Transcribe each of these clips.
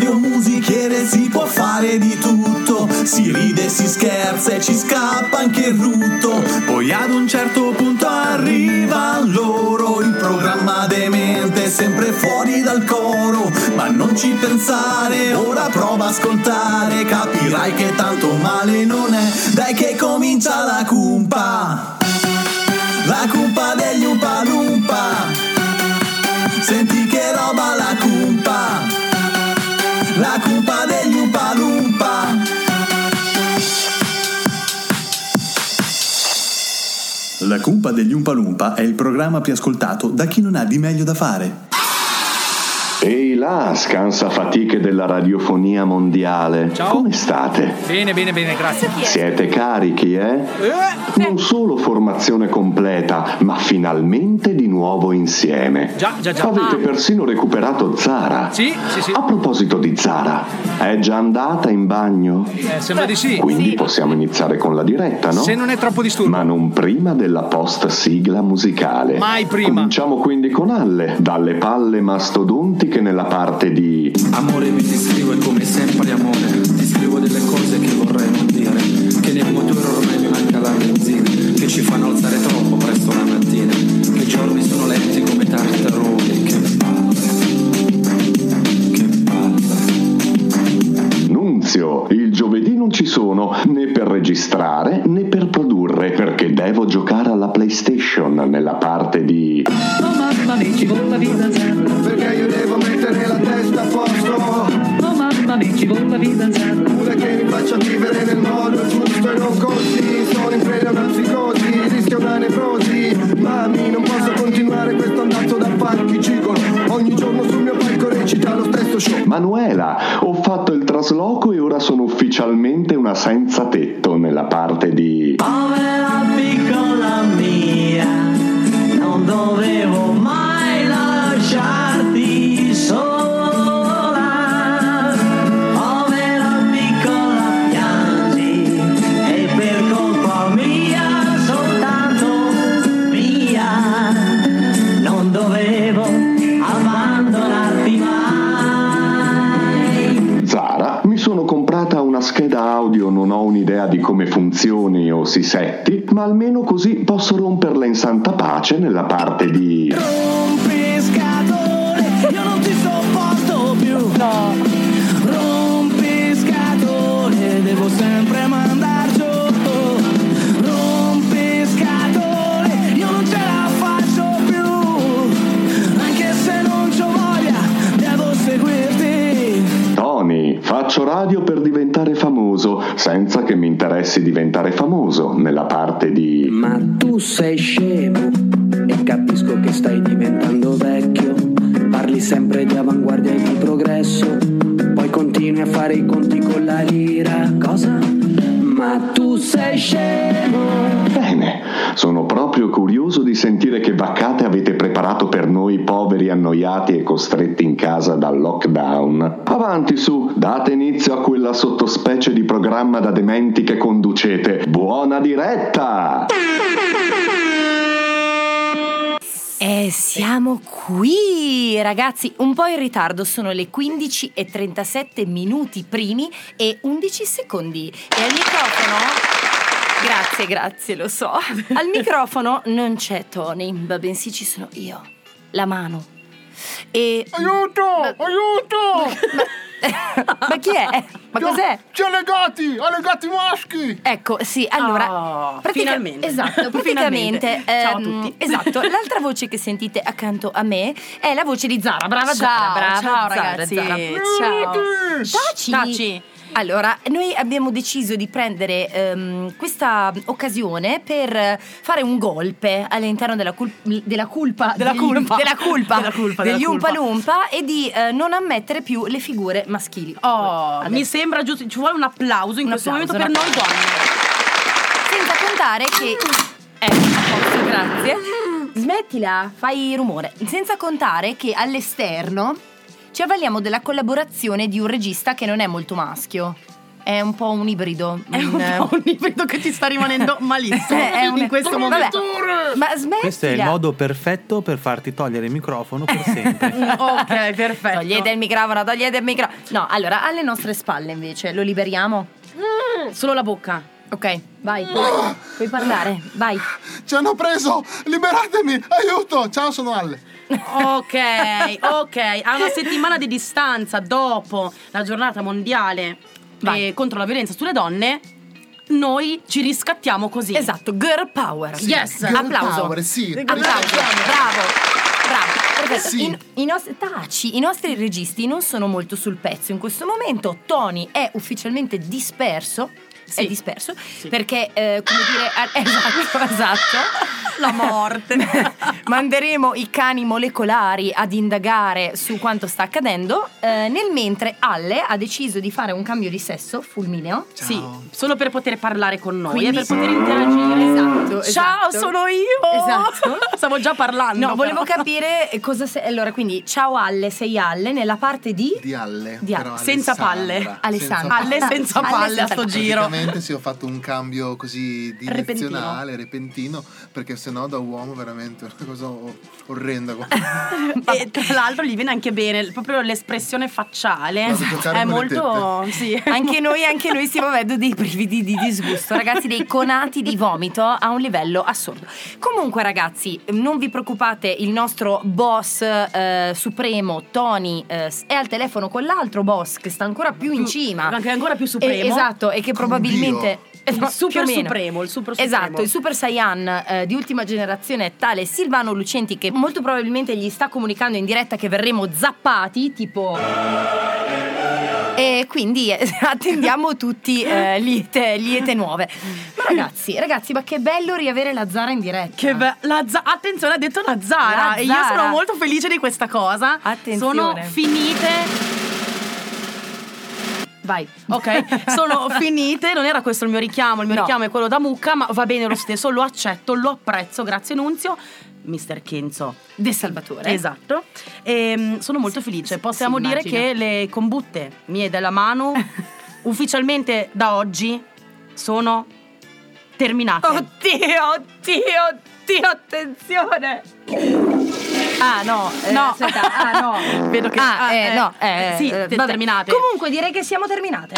Radio Musichiere si può fare di tutto, si ride, si scherza e ci scappa anche il rutto. Poi ad un certo punto arriva loro, il programma demente sempre fuori dal coro. Ma non ci pensare, ora prova a ascoltare, capirai che tanto male non è. Dai che comincia la cumpa, la cumpa degli Umpa Lumpa. Senti che roba la cumpa, la cumpa degli Umpa Lumpa. La cumpa degli Umpa è il programma più ascoltato da chi non ha di meglio da fare. Ehi là, scansa fatiche della radiofonia mondiale. Ciao. Come state? Bene, bene, bene, grazie. Siete carichi, eh? Non solo formazione completa, ma finalmente di nuovo insieme. Già, già, già. Avete persino recuperato Zara. Sì, sì, sì. A proposito di Zara, è già andata in bagno? Eh, sembra di sì. Quindi possiamo iniziare con la diretta, no? Se non è troppo disturbo. Ma non prima della post sigla musicale. Mai prima. Cominciamo quindi con Alle, dalle palle mastodontiche nella parte di Amore mi ti scrivo e come sempre amore. Ti scrivo delle cose che vorrei non dire. Che nel motore ormai mi manca la benzina. Che ci fanno alzare troppo presto la mattina. Che i giorni sono lenti come tartarughe Che palle Che palle. Nunzio. Il giovedì non ci sono né per registrare né per produrre perché devo giocare alla PlayStation nella parte di Oh mamma mia ci vuole la fidanzata Perché io mettere la testa a posto. Oh mamma mia ci vuole la fidanzata Una che mi faccia vivere nel modo giusto e non così. Sono in preda a una psicosi, rischio una nevrosi Mami non posso continuare questo andato da pacchi gigolo Ogni giorno sul mio palco recita lo stesso show. Manuela. Ho fatto il trasloco e ora sono ufficialmente una senza tetto nella parte di Povera piccola mia Non dovevo una scheda audio, non ho un'idea di come funzioni o si setti, ma almeno così posso romperla in santa pace nella parte di Rompiscatole, che mi interessi diventare famoso, nella parte di Ma tu sei scemo e capisco che stai diventando vecchio. Parli sempre di avanguardia e di progresso, poi continui a fare i conti con la lira. Cosa? Ma tu sei scemo. Bene, sono proprio curioso di sentire che vaccate avete preparato per noi poveri annoiati e costretti in casa dal lockdown. Avanti su, date inizio a quella sottospecie di programma da dementi che conducete. Buona diretta! E siamo qui, ragazzi, un po' in ritardo, sono le 15 e 37 minuti primi e 11 secondi. E al microfono... Grazie, grazie, lo so. Al microfono non c'è Tony, ma bensì ci sono io, la mano. E... Aiuto! Aiuto! Ma chi è? Ma cos'è? C'è le gatti, ho le gatti maschi. Ecco, sì, allora. Oh, pratica- finalmente. Esatto, praticamente. Finalmente. Ciao a ehm, tutti. Esatto, l'altra voce che sentite accanto a me è la voce di Zara. Brava Zara, Ciao, brava ciao, Zara, ragazzi. Zara. Ciao. Taci. Taci. Allora, noi abbiamo deciso di prendere ehm, questa occasione per fare un golpe all'interno della, cul- della colpa Della degli- culpa. della culpa, Della culpa, della degli culpa. Umpa Lumpa e di eh, non ammettere più le figure maschili. Oh, Adesso. mi sembra giusto, ci vuole un applauso in Un questo applauso, momento per un noi donne. Senza contare che. Eh, a posto, grazie. Smettila, fai rumore. Senza contare che all'esterno ci avvaliamo della collaborazione di un regista che non è molto maschio. È un po' un ibrido. È un po' un ibrido che ti sta rimanendo malissimo è un- in questo Vabbè, momento. Ma smettila. Questo è il modo perfetto per farti togliere il microfono per sempre. Mm, ok, perfetto. Togliete il microfono, togliete il microfono. No, allora, alle nostre spalle invece, lo liberiamo? Solo la bocca. Ok, vai. Puoi, puoi parlare, vai. Ci hanno preso, liberatemi, aiuto. Ciao, sono Alle. Ok, ok. A una settimana di distanza dopo la giornata mondiale eh, contro la violenza sulle donne, noi ci riscattiamo così. Esatto, girl power. Yes. Girl Applauso. power, sì. Applauso. Bravo. Bravo. Perfetto. Sì. I, i nostri taci, i nostri registi non sono molto sul pezzo in questo momento. Tony è ufficialmente disperso. È Sì. disperso perché, eh, come dire, ah, esatto, esatto. La morte. Manderemo i cani molecolari ad indagare su quanto sta accadendo. eh, nel mentre Alle ha deciso di fare un cambio di sesso fulmineo. Sì, solo per poter parlare con noi Quindi- e per poter interagire. Esatto, Ciao, esatto. sono io. Esatto. Stavo già parlando. No, volevo però. capire cosa sei. Allora, quindi, ciao Alle, sei Alle nella parte di. Di Alle. Di però Alle. Senza Alessandra. palle. Alessandra. Alle senza Alle palle a sto giro. Praticamente sì, ho fatto un cambio così Repentino. direzionale, repentino, perché sennò da uomo veramente è una cosa orrenda. E tra l'altro gli viene anche bene, proprio l'espressione facciale è molto. Sì. Anche noi, anche noi stiamo avendo dei brividi di disgusto, ragazzi, dei conati di vomito a un livello assurdo. Comunque, ragazzi, non vi preoccupate, il nostro boss eh, supremo, Tony, eh, è al telefono con l'altro boss che sta ancora più in cima. Anche ancora più supremo. Eh, esatto, e che Con probabilmente. Il No, super supremo, il super supremo. Esatto, il Super Saiyan eh, di ultima generazione è tale Silvano Lucenti che molto probabilmente gli sta comunicando in diretta che verremo zappati, tipo. E quindi eh, attendiamo tutti eh, liete, liete nuove. Ma ragazzi, ragazzi, ma che bello riavere la Zara in diretta. Che be- la za- attenzione, ha detto la Zara. La E io Zara. sono molto felice di questa cosa. Attenzione. Sono finite. Vai. Ok, sono finite. Non era questo il mio richiamo. Il mio No. richiamo è quello da mucca, ma va bene lo stesso. Lo accetto, lo apprezzo. Grazie, Nunzio. Mister Kenzo. De Salvatore. Esatto. E, sono molto felice. Possiamo si dire che le combutte mie della mano ufficialmente da oggi sono terminate. Oddio, oddio, oddio, attenzione. Ah no, eh, No. aspetta, ah no. Vedo che Ah, ah, eh, eh, no, eh, sì, eh, vabbè. terminate. Comunque direi che siamo terminate.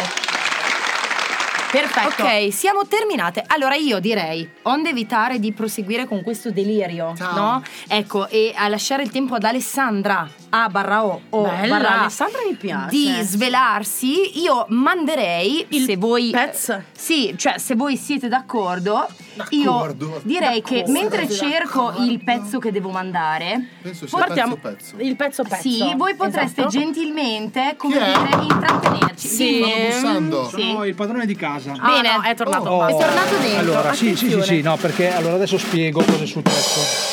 Perfetto. Ok, siamo terminate. Allora io direi, onde evitare di proseguire con questo delirio, Ciao. no? Ecco, e a lasciare il tempo ad Alessandra A barra O o Bella, barra Alessandra mi piace. di svelarsi, io manderei Il se voi pezz? Sì, cioè se voi siete d'accordo, D'accordo. io direi che D'accordo. mentre cerco il pezzo che devo mandare, Penso sia Partiamo pezzo pezzo. il pezzo pezzo. sì, voi potreste Esatto. gentilmente, come dire, intrattenerci. Sì. Bussando. Sì. Sono il padrone di casa. Ah, Bene. no, è tornato. Oh. È tornato dentro. Allora, sì, sì, sì, sì, no, perché allora adesso spiego cosa è successo.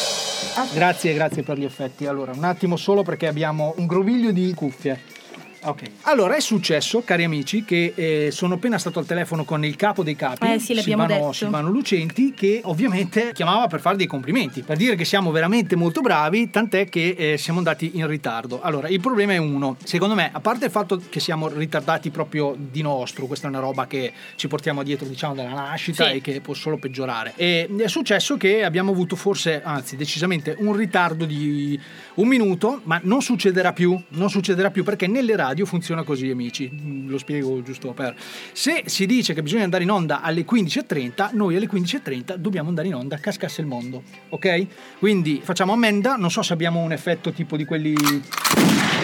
Grazie, grazie per gli effetti. Allora, un attimo solo perché abbiamo un groviglio di cuffie. Ok. Allora, è successo, cari amici, che eh, sono appena stato al telefono con il capo dei capi, Eh, sì, Silvano. Silvano Lucenti, che ovviamente chiamava per fare dei complimenti, per dire che siamo veramente molto bravi, tant'è che eh, siamo andati in ritardo. Allora, il problema è uno. Secondo me, a parte il fatto che siamo ritardati proprio di nostro, questa è una roba che ci portiamo dietro, diciamo, dalla nascita Sì. e che può solo peggiorare. E è successo che abbiamo avuto forse, anzi decisamente, un ritardo di un minuto, ma non succederà più, non succederà più perché nelle radio funziona così, amici. Mm, Lo spiego giusto per. Se si dice che bisogna andare in onda alle 15.30, noi alle 15.30 dobbiamo andare in onda, cascasse il mondo, ok? Quindi facciamo ammenda, non so se abbiamo un effetto tipo di quelli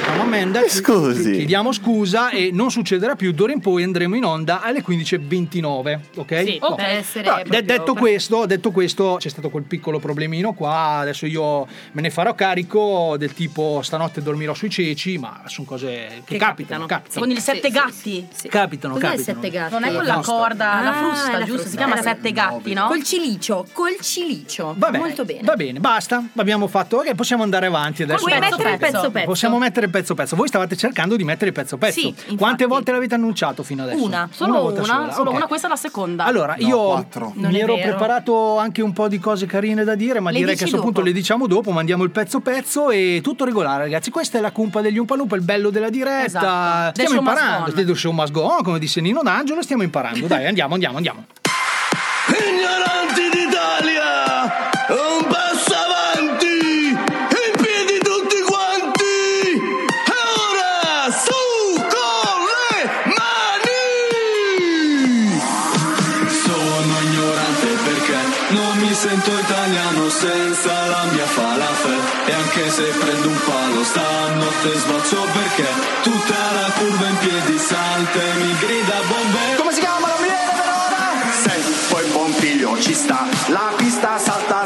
Salutiamo Amanda. chi- Scusi. Chiediamo scusa e non succederà più. D'ora in poi andremo in onda alle 15.29. Ok? Sì, No. per essere de- proprio- detto, questo, detto questo, c'è stato quel piccolo problemino qua. Adesso io me ne farò carico del tipo stanotte dormirò sui ceci, ma sono cose che, capitano. capitano. Con il sette gatti. Capitano, Cos'è il capitano. sette gatti? Non è quella corda, la Ah, frusta, la giusto? frusta. Si chiama Eh, sette gatti, no? Col cilicio, col cilicio. Va bene, Molto bene. Va bene, basta. Abbiamo fatto. Ok, possiamo andare avanti adesso. Puoi mettere il pezzo pezzo. Possiamo mettere il pezzo pezzo. Voi stavate cercando di mettere il pezzo pezzo. Sì, infatti. Quante volte l'avete annunciato fino adesso? Una, solo una, sola, solo ok. una, questa è la seconda. Allora, io mi ero preparato anche un po' di cose carine da dire, ma Le direi che a questo punto le diciamo dopo, mandiamo il pezzo pezzo e tutto regolare, ragazzi. Questa è la cumpa degli Umpalumpa, il bello della diretta. Esatto. The Stiamo imparando. The show must go on, come disse Nino D'Angelo, stiamo imparando. Dai, andiamo, andiamo, andiamo. Ignoranti d'Italia, un passo avanti, in piedi tutti quanti, e ora su con le mani! Sono ignorante perché non mi sento italiano senza la mia falafel E anche se prendo un palo stanotte sboccio perché tutta la curva in piedi salta e mi grida bombe Come si chiama? Non mi viene per ora! Se poi Pompilio ci sta, la pista salta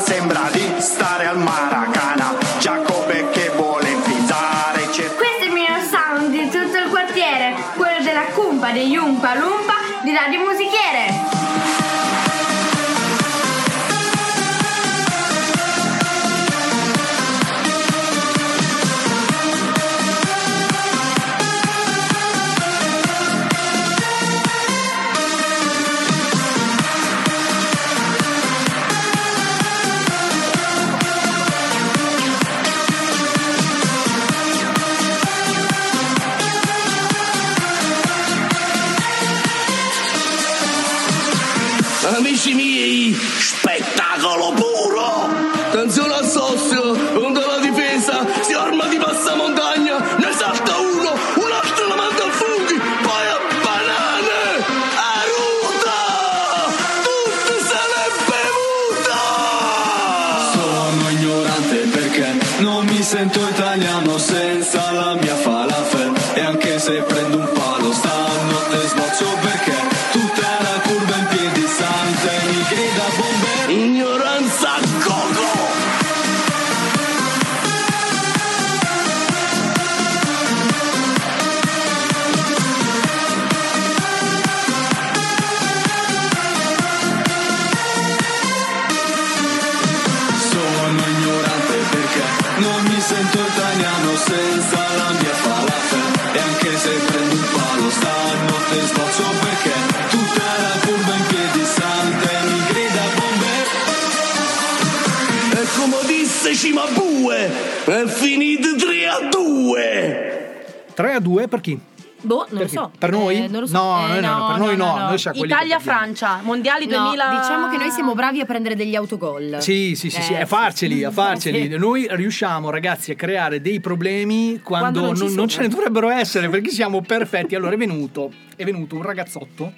2 per chi? Boh, non Perché? lo so. Per noi? Eh, non lo so. No, Eh, noi no, per noi no, quelli che Italia-Francia, mondiali No, 2000. diciamo che noi siamo bravi a prendere degli autogol. Sì, sì, sì, sì, Eh, a farceli, a farceli. Sì. Noi riusciamo, ragazzi, a creare dei problemi quando, Quando non non, non ce ne dovrebbero essere perché siamo perfetti. Allora è venuto, è venuto un ragazzotto,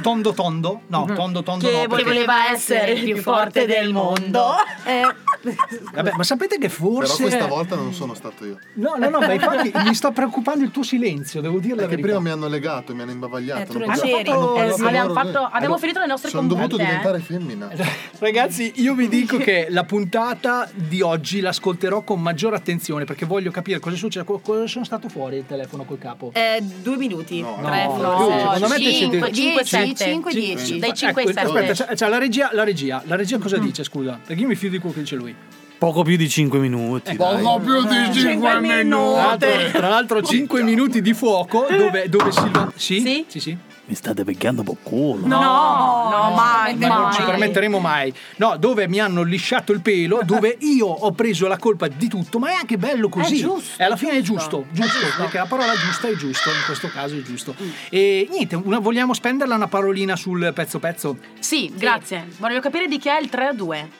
tondo tondo, no, tondo tondo Che no, perché- voleva essere il più forte del mondo. Eh, Vabbè, ma sapete che forse Però questa volta non sono stato io. No, no, no, ma infatti mi sta preoccupando il tuo silenzio, devo dire la Perché verità. prima mi hanno legato, mi hanno imbavagliato. Eh, tu non c'eri. Eh, più abbiamo, fatto- abbiamo finito le nostre Sono dovuto compagnie. diventare femmina. Ragazzi, io vi dico che la puntata di oggi l'ascolterò con maggiore attenzione perché voglio capire cosa succede. co- Cosa sono stato fuori il telefono col capo? eh, due minuti. tre, no, forse. Secondo me te Cinque, siete- dieci, 5, cinque, dieci. Dai 5 Ecco, ai 7. aspetta, c'è, c'è la regia, la regia, la regia cosa dice, scusa? Perché io mi fido di quello che dice lui. Poco più di 5 minuti. dai. Poco più di 5 Tra l'altro, tra l'altro 5 minuti di fuoco dove, dove Silva... Sì? Sì? Sì, sì. Mi state beccando per culo. No, no, mai, Non ci mai. permetteremo mai. No, dove mi hanno lisciato il pelo, dove io ho preso la colpa di tutto, ma è anche bello così. È giusto, E alla fine è giusto. giusto, perché la parola giusta è giusto, in questo caso è giusto. E niente, una- vogliamo spenderla una parolina sul pezzo pezzo? Sì, grazie. Voglio capire di chi è il 3 a 2.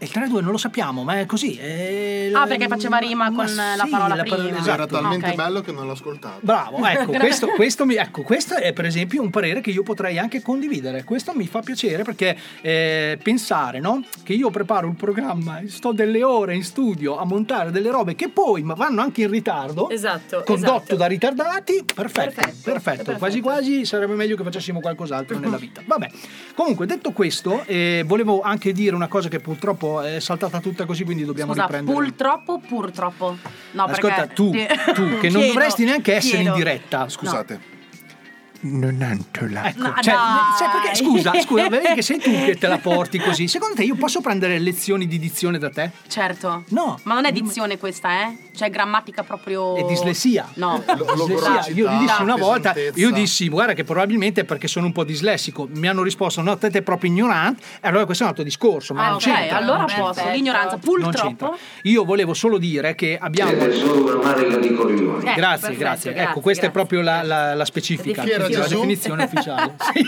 E il 3-2 non lo sappiamo, ma è così. è- Ah, perché faceva rima con sì, la parola la parola- prima. esatto. Era talmente Ok. bello che non l'ho ascoltato. Bravo, ecco questo, questo, mi- ecco, questo è per esempio un parere che io potrei anche condividere. Questo mi fa piacere perché eh, pensare no? che io preparo il programma, e sto delle ore in studio a montare delle robe che poi ma vanno anche in ritardo, Esatto. condotto esatto. da ritardati, perfetto, perfetto, perfetto. quasi quasi sarebbe meglio che facessimo qualcos'altro nella vita. Vabbè, comunque detto questo, eh, volevo anche dire una cosa che purtroppo è saltata tutta così, quindi dobbiamo Scusa, riprendere. purtroppo purtroppo? No, Ascolta, perché tu, tu che non Chiedo, dovresti neanche essere chiedo. in diretta, Scusate. Ecco, No, cioè, sai perché- scusa, scusa, vedi che sei tu che te la porti così. Secondo te io posso prendere lezioni di dizione da te? Certo. No. Ma non è dizione questa, eh? Cioè grammatica proprio... È dislessia. No. Dislessia. Io gli dissi una volta, io dissi, guarda che probabilmente è perché sono un po' dislessico. Mi hanno risposto, no, te sei proprio ignorante. E allora questo è un altro discorso, ma Ah, non ok, c'entra. allora Non posso. c'entra. L'ignoranza, Non purtroppo. c'entra. Io volevo solo dire che abbiamo... Siete solo una marica di coglioni. grazie, perfetto, grazie. grazie, Ecco, questa è grazie. proprio la, la- la specifica, era la Gesù? definizione ufficiale. Sì,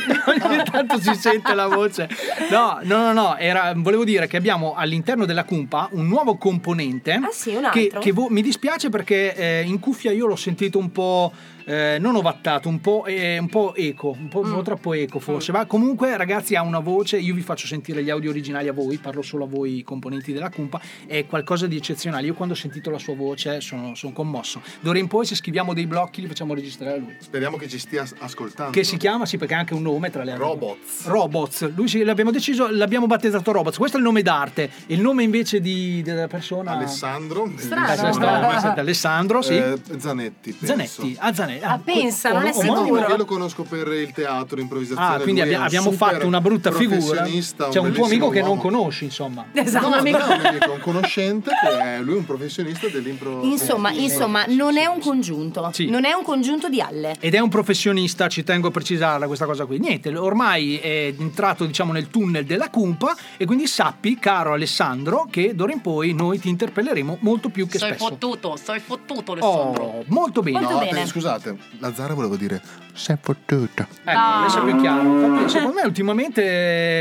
ogni tanto si sente la voce. No, no, no, no, era- volevo dire che abbiamo all'interno della Cumpa un nuovo componente. Ah, sì, un che, altro? che vo- mi dispiace perché eh, in cuffia io l'ho sentito un po'. Eh, non ovattato, un po', eh, un po' eco, un po', un Mm. po' troppo eco forse. Ma comunque, ragazzi, ha una voce. Io vi faccio sentire gli audio originali a voi, parlo solo a voi, componenti della Cumpa. È qualcosa di eccezionale. Io quando ho sentito la sua voce sono, sono commosso. D'ora in poi, se scriviamo dei blocchi, li facciamo registrare a lui. Speriamo che ci stia as- ascoltando. Che si chiama, sì, perché ha anche un nome tra le altre. Robots. Robots. Lui sì, l'abbiamo deciso, l'abbiamo battezzato Robots. Questo è il nome d'arte. Il nome invece di, della persona. Alessandro. Eh, sì, strano, sente, Alessandro, sì. Eh, Zanetti. penso. Zanetti. Ah, Zanetti. Ah, pensa, non è sicuro. Io lo conosco per il teatro, improvvisazione. Ah, quindi un abbiamo fatto una brutta figura. C'è un tuo amico che non uomo. conosci, insomma. Esatto, No, un amico- è un amico, un conoscente che è lui è un professionista dell'impro. Insomma, insomma, non è un congiunto. Sì. Non è un congiunto di alle. Ed è un professionista, ci tengo a precisarla questa cosa qui. Niente, ormai è entrato diciamo nel tunnel della cumpa e quindi sappi, caro Alessandro, che d'ora in poi noi ti interpelleremo molto più che Sei spesso. fottuto, sei fottuto Alessandro. Oh, molto bene. Molto No, bene. eh, scusate, la Zara volevo dire. Sei fottuta. Ecco, adesso è più chiaro. Infatti, secondo me ultimamente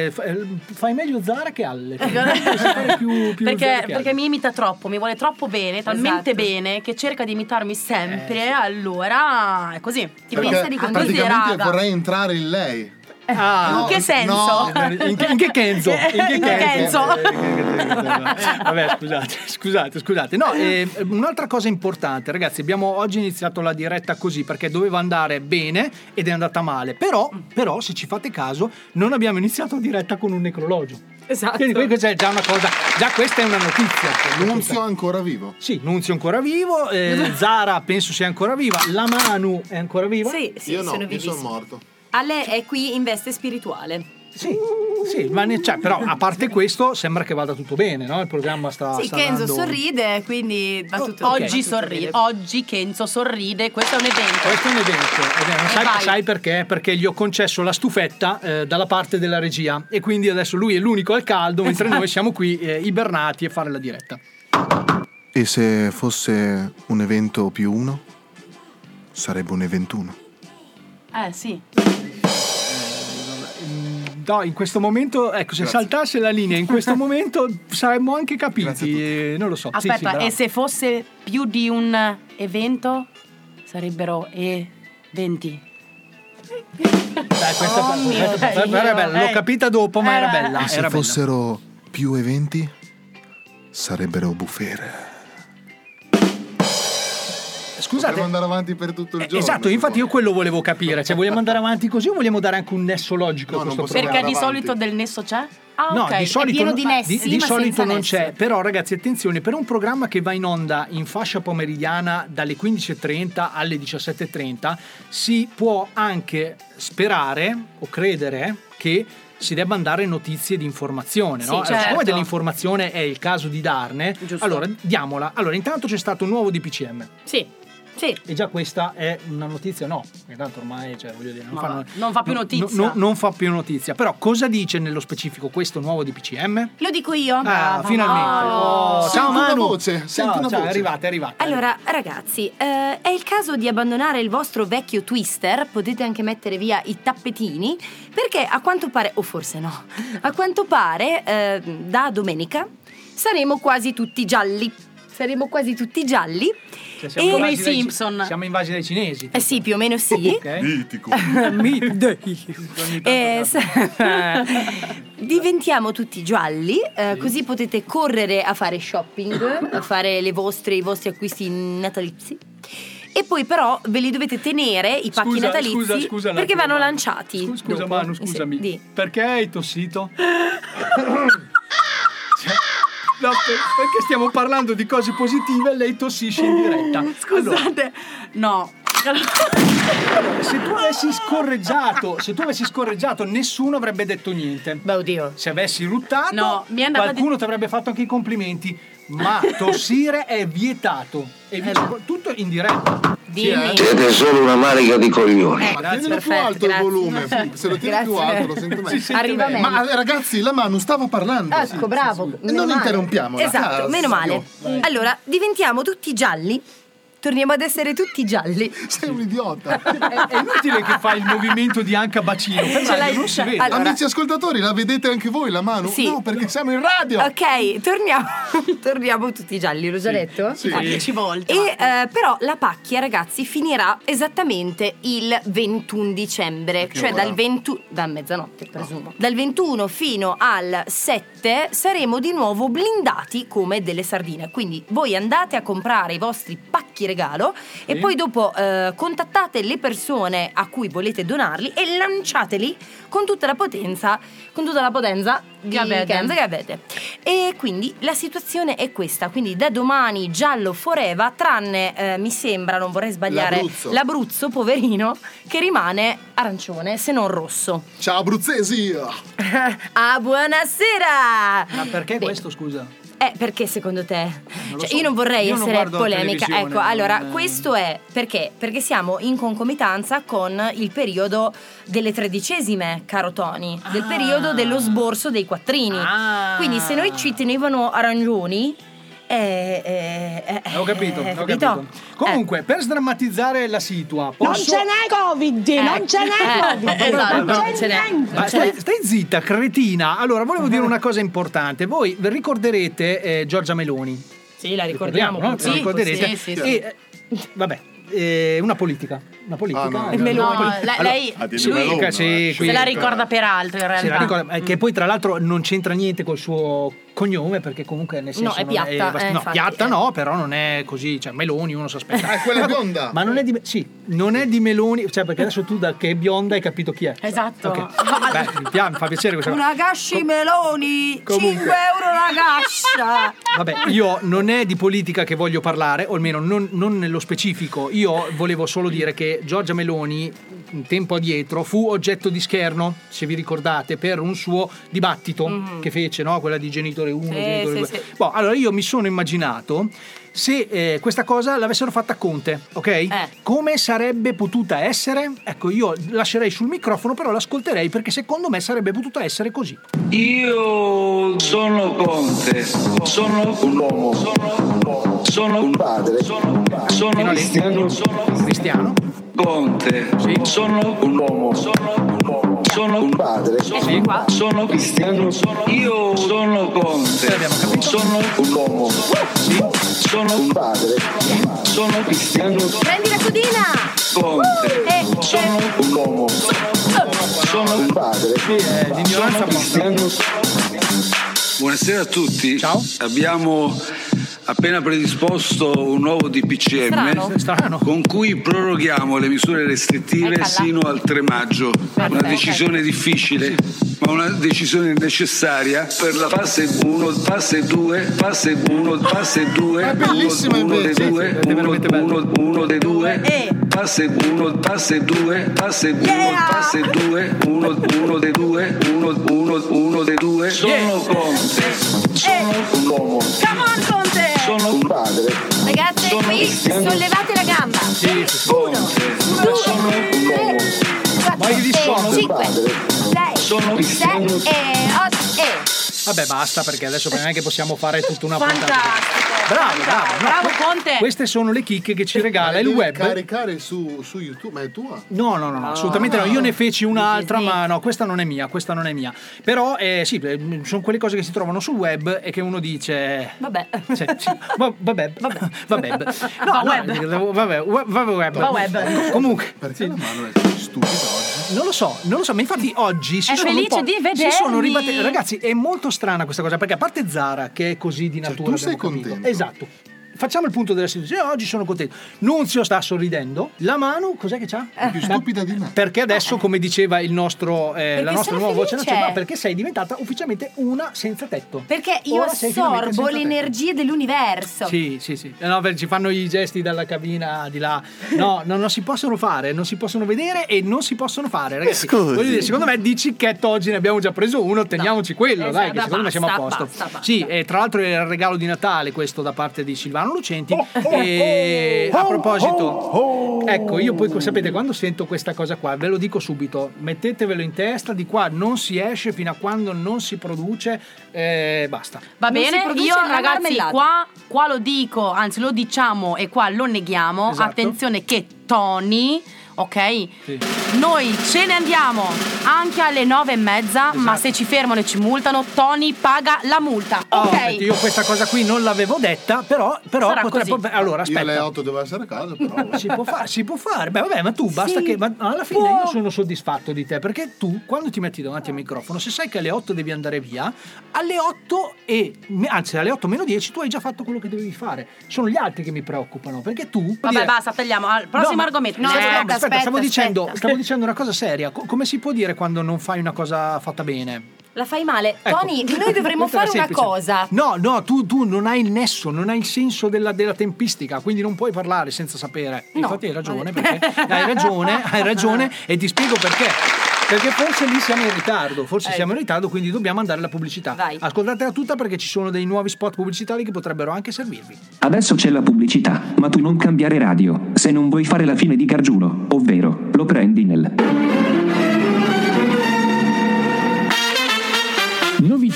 eh, fa- fai meglio Zara che Alle. Più- più Perché, perché mi imita troppo, mi vuole troppo bene, talmente Esatto. bene che cerca di imitarmi sempre. Eh, Allora è così. Ti Perché pensa di così, praticamente raga. vorrei entrare in lei. Ah, In che senso? In che, in che Kenzo? In che In che Kenzo? Kenzo? Vabbè, scusate, scusate, scusate. No, eh, un'altra cosa importante, ragazzi, abbiamo oggi iniziato la diretta così perché doveva andare bene ed è andata male. Però, però, se ci fate caso, non abbiamo iniziato la diretta con un necrologio. Esatto. Quindi questa è già una cosa, già questa è una notizia. Nunzio è ancora vivo. Sì, Nunzio è ancora vivo, eh, Zara penso sia ancora viva, la Manu è ancora viva. Sì, sì, io no, sono io sono morto. Ale è qui in veste spirituale. Sì, sì, ma ne- cioè, però a parte questo sembra che vada tutto bene, no? Il programma sta, sì, sta Kenzo andando- sorride, quindi va tutto Oggi va tutto sorride, bene. oggi Kenzo sorride, questo è un evento. Questo è un evento, è- sai, sai perché? Perché gli ho concesso la stufetta eh, dalla parte della regia e quindi adesso lui è l'unico al caldo, mentre Esatto. noi siamo qui eh, ibernati a fare la diretta. E se fosse un evento più uno? Sarebbe un eventuno. Eh sì. No, in questo momento, ecco, se Grazie. saltasse la linea in questo momento saremmo anche capiti, eh, non lo so. Sì, sì, Aspetta, bravo. e se fosse più di un evento sarebbero eventi. Dai, questa Oh mio era bella, l'ho capita dopo, ma era Eh. bella. E se era bella. fossero più eventi? Sarebbero bufere. Scusate, Potremmo andare avanti per tutto il giorno. Esatto, infatti io quello volevo capire, cioè vogliamo andare avanti così o vogliamo dare anche un nesso logico a No, non questo programma? Perché di solito del nesso c'è? Ah, No, ok. di solito, pieno non- di nessi, di- di solito non nessi. c'è. Però, ragazzi, attenzione: per un programma che va in onda in fascia pomeridiana dalle 15.30 alle 17.30, si può anche sperare o credere che si debbano dare notizie di informazione. Sì, no? Certo. Siccome dell'informazione è il caso di darne, Giusto. allora diamola. Allora, intanto c'è stato un nuovo DPCM. Sì. Sì. E già questa è una notizia, no, perché tanto ormai, cioè, voglio dire, non, No, fanno- non fa più no- notizia. no- non fa più notizia. Però cosa dice nello specifico questo nuovo DPCM? Lo dico io. Ah, Brava, finalmente. Oh, Senti ciao Manu. voce, Ciao, senti una ciao, voce. è arrivata. Allora, ragazzi, eh, è il caso di abbandonare il vostro vecchio twister. Potete anche mettere via i tappetini. Perché a quanto pare, o forse no, a quanto pare, eh, da domenica saremo quasi tutti gialli. Saremo quasi tutti gialli. Cioè, siamo E- invasi dai- Siamo invasi dai cinesi. Eh sì, più o meno sì. Ok. Mitico. Mi- Eh, diventiamo tutti gialli, eh, così potete correre a fare shopping, a fare le vostre- i vostri acquisti natalizi. E poi però ve li dovete tenere i pacchi Scusa, natalizi scusa, scusa perché vanno Manu. lanciati. Scusa, scusa. Manu, Sì, scusami. di. Perché hai tossito? Cioè, no, per- perché stiamo parlando di cose positive e lei tossisce in diretta. Scusate, no. Allora, se tu avessi scorreggiato, se tu avessi scorreggiato, nessuno avrebbe detto niente. Beh, oddio. Se avessi ruttato, No, qualcuno ti avrebbe fatto anche i complimenti. Ma tossire è vietato. E vi- tutto in diretta. Dimmi. Siete solo una manica di coglioni. Ecco, Ma tienilo più alto il grazie. volume. Se lo tieni più Grazie. alto lo sento meglio. Si Arriva meglio. Ma eh, ragazzi, la Manu stava parlando. Ecco, bravo. E meno non male. interrompiamola. Esatto, Ah, meno male. Vai. Allora, diventiamo tutti gialli. Torniamo ad essere tutti gialli. Sei un idiota. È inutile che fai il movimento di anca bacino. Ce l'hai- non si vede. Allora- Amici ascoltatori, la vedete anche voi la Manu? Sì. No, perché siamo in radio. Ok, torniamo, torniamo tutti gialli, l'ho già detto? Sì. Fa 10 volte. E eh, però la pacchia, ragazzi, finirà esattamente il 21 dicembre, cioè ora? dal 21 da mezzanotte, presumo. Dal 21 fino al 7 saremo di nuovo blindati come delle sardine. Quindi voi andate a comprare i vostri pacchi regalo e poi dopo eh, contattate le persone a cui volete donarli e lanciateli con tutta la potenza, con tutta la potenza di Che avete. Kenza che avete. E quindi la situazione è questa, quindi da domani giallo forever, tranne eh, mi sembra, non vorrei sbagliare, L'Abruzzo. l'Abruzzo, poverino, che rimane arancione, se non rosso. Ciao abruzzesi. ah, buonasera! Ma perché Beh, questo, scusa? Eh, perché secondo te? Cioè, so. io non vorrei Io non essere la polemica. Ecco, allora, non- questo è perché? Perché siamo in concomitanza con il periodo delle tredicesime, caro Tony, del periodo dello sborso dei quattrini. Ah. Quindi se noi ci tenevano arancioni, eh, eh, eh, Ho capito, eh, ho capito. Comunque, per sdrammatizzare la situa, posso... n'è Covid, non ce n'è Covid. Eh, esatto, non non ce n'è. n'è. non Ma ce n'è. stai, stai zitta, cretina. Allora, volevo dire una cosa importante. Voi ricorderete eh, Giorgia Meloni? Sì, la ricordiamo. no? sì, La ricorderete? sì, sì, sì. E, eh, vabbè, eh, una politica. Una politica. Ah, no. Eh, Meloni. No, Allora, lei- Ah, lui Meloni, sì, eh. se la ricorda per altro in realtà. ricorda- eh, che poi tra l'altro non c'entra niente col suo cognome perché comunque nel senso No, è piatta, abbast- eh, no, infatti, piatta eh. no però non è così cioè Meloni uno si aspetta Ah, è quella bionda. ma non è di sì non è di Meloni cioè perché adesso tu da che è bionda hai capito chi è Esatto. Ok. Beh, mi, piace, mi fa piacere questa cosa Una gasci meloni, Comunque. 5 euro la gascia. Vabbè, io non è di politica che voglio parlare, o almeno non, non nello specifico. Io volevo solo dire che Giorgia Meloni, un tempo addietro, fu oggetto di scherno, se vi ricordate, per un suo dibattito che fece, no? Quella di genitore 1, Sì, genitore sì, 2. sì. Boh, allora io mi sono immaginato se eh, questa cosa l'avessero fatta Conte, ok? Come sarebbe potuta essere? Ecco, io lascerei sul microfono, però l'ascolterei perché secondo me sarebbe potuta essere così. Io sono Conte, sono un uomo, sono un padre, sono, sono cristiano, sono cristiano. Conte, sono un uomo, sono, sono un padre, sono, sono cristiano, io sono Conte, sono un uomo, sono un padre, sono cristiano, Prendi la codina. Conte, Eh, sono un uomo, sono un padre, sono cristiano. Buonasera a tutti. Abbiamo appena predisposto un nuovo DPCM Strano. con cui proroghiamo le misure restrittive sino al 3 maggio. Una decisione difficile, ma una decisione necessaria per la fase 1, fase 2, fase 1, fase 2, È bellissima 1 dei invece. 2, 1 dei 2, fase 1, fase 2, fase 1, fase 2, 1 dei 2, 1 dei 2. Sono Conte, sono un uomo, Come on, Conte. Sono un padre. Ragazze, qui sollevate la gamba. Uno, due, tre, quattro, Vai di e suono. cinque, sei, Sono sei e otto e Vabbè, basta perché adesso non è che possiamo fare tutta una puntata. Fantastico. Bravo, bravo. no, Bravo que- Conte. Queste sono le chicche che ci regala il web. caricare su, su YouTube, ma è tua? No, no, no, no, assolutamente no. Io ne feci un'altra, ma no, questa non è mia, questa non è mia. Però eh, sì, eh, sono quelle cose che si trovano sul web e che uno dice. Vabbè. Sì, sì. Va- Vabbè, vabbè, vabbè. No, Va no, web. eh, Vabbè, vabbè, web. Va web. Comunque, Perché la mano è stupida oggi? non lo so, non lo so, ma infatti oggi si È sono un felice po'- di Si sono ribatte- Ragazzi, è molto strana questa cosa, perché a parte Zara, che è così di natura. tu sei abbiamo capito. contento? Esatto. Facciamo il punto della situazione. Oggi sono contento. Nunzio sta sorridendo. La mano, cos'è che c'ha? È più stupida di me. Perché adesso, come diceva il nostro, eh, la nostra nuova voce felice. nazionale, perché sei diventata ufficialmente una senza tetto. Perché io Ora assorbo le energie dell'universo. Sì, sì, sì. Eh, No, ci fanno i gesti dalla cabina di là. No, no, non si possono fare, non si possono vedere e non si possono fare, ragazzi. Scusi. Voglio dire, secondo me di cicchetto oggi ne abbiamo già preso uno, teniamoci quello, Esatto, dai, che secondo me siamo a basta, posto. basta, basta. Sì, e tra l'altro era il regalo di Natale questo da parte di Silvano Lucenti. Oh, e a proposito, ecco, io poi sapete, quando sento questa cosa qua, ve lo dico subito, mettetevelo in testa, di qua non si esce fino a quando non si produce, eh, basta. Va Non bene, io ragazzi qua, qua lo dico, anzi lo diciamo e qua lo neghiamo. Esatto. Attenzione che Tony, ok? Sì. Noi ce ne andiamo anche alle nove e mezza, ma Esatto. se ci fermano e ci multano, Tony paga la multa. Oh, ok? aspetta, io questa cosa qui non l'avevo detta, però, però Sarà potrebbe. così. Allora, Io alle aspetta. 8 devo essere a casa, però. Si può fare, si può fare. Beh, vabbè, ma tu basta Sì, che. Ma alla fine può. io sono soddisfatto di te perché tu, quando ti metti davanti al microfono, se sai che alle 8 devi andare via, alle 8 e. anzi, alle 8 meno 10 tu hai già fatto quello che dovevi fare. Sono gli altri che mi preoccupano perché tu. Vabbè, dire- basta, tagliamo. Al prossimo No, ma- argomento. no, Eh, aspetta, aspetta, aspetta, stavo, Dicendo, aspetta. stavo dicendo una cosa seria. Co- come si può dire quando non fai una cosa fatta bene? La fai male. Ecco. Tony, noi dovremmo fare una cosa. No, no, tu, tu non hai il nesso, non hai il senso della, della tempistica, quindi non puoi parlare senza sapere. No. Infatti hai ragione, perché hai ragione, hai ragione e ti spiego perché. Perché forse lì siamo in ritardo, forse Ecco. siamo in ritardo, quindi dobbiamo andare alla pubblicità. Vai. Ascoltatela tutta perché ci sono dei nuovi spot pubblicitari che potrebbero anche servirvi. Adesso c'è la pubblicità, ma tu non cambiare radio, se non vuoi fare la fine di Gargiulo, ovvero lo prendi nel...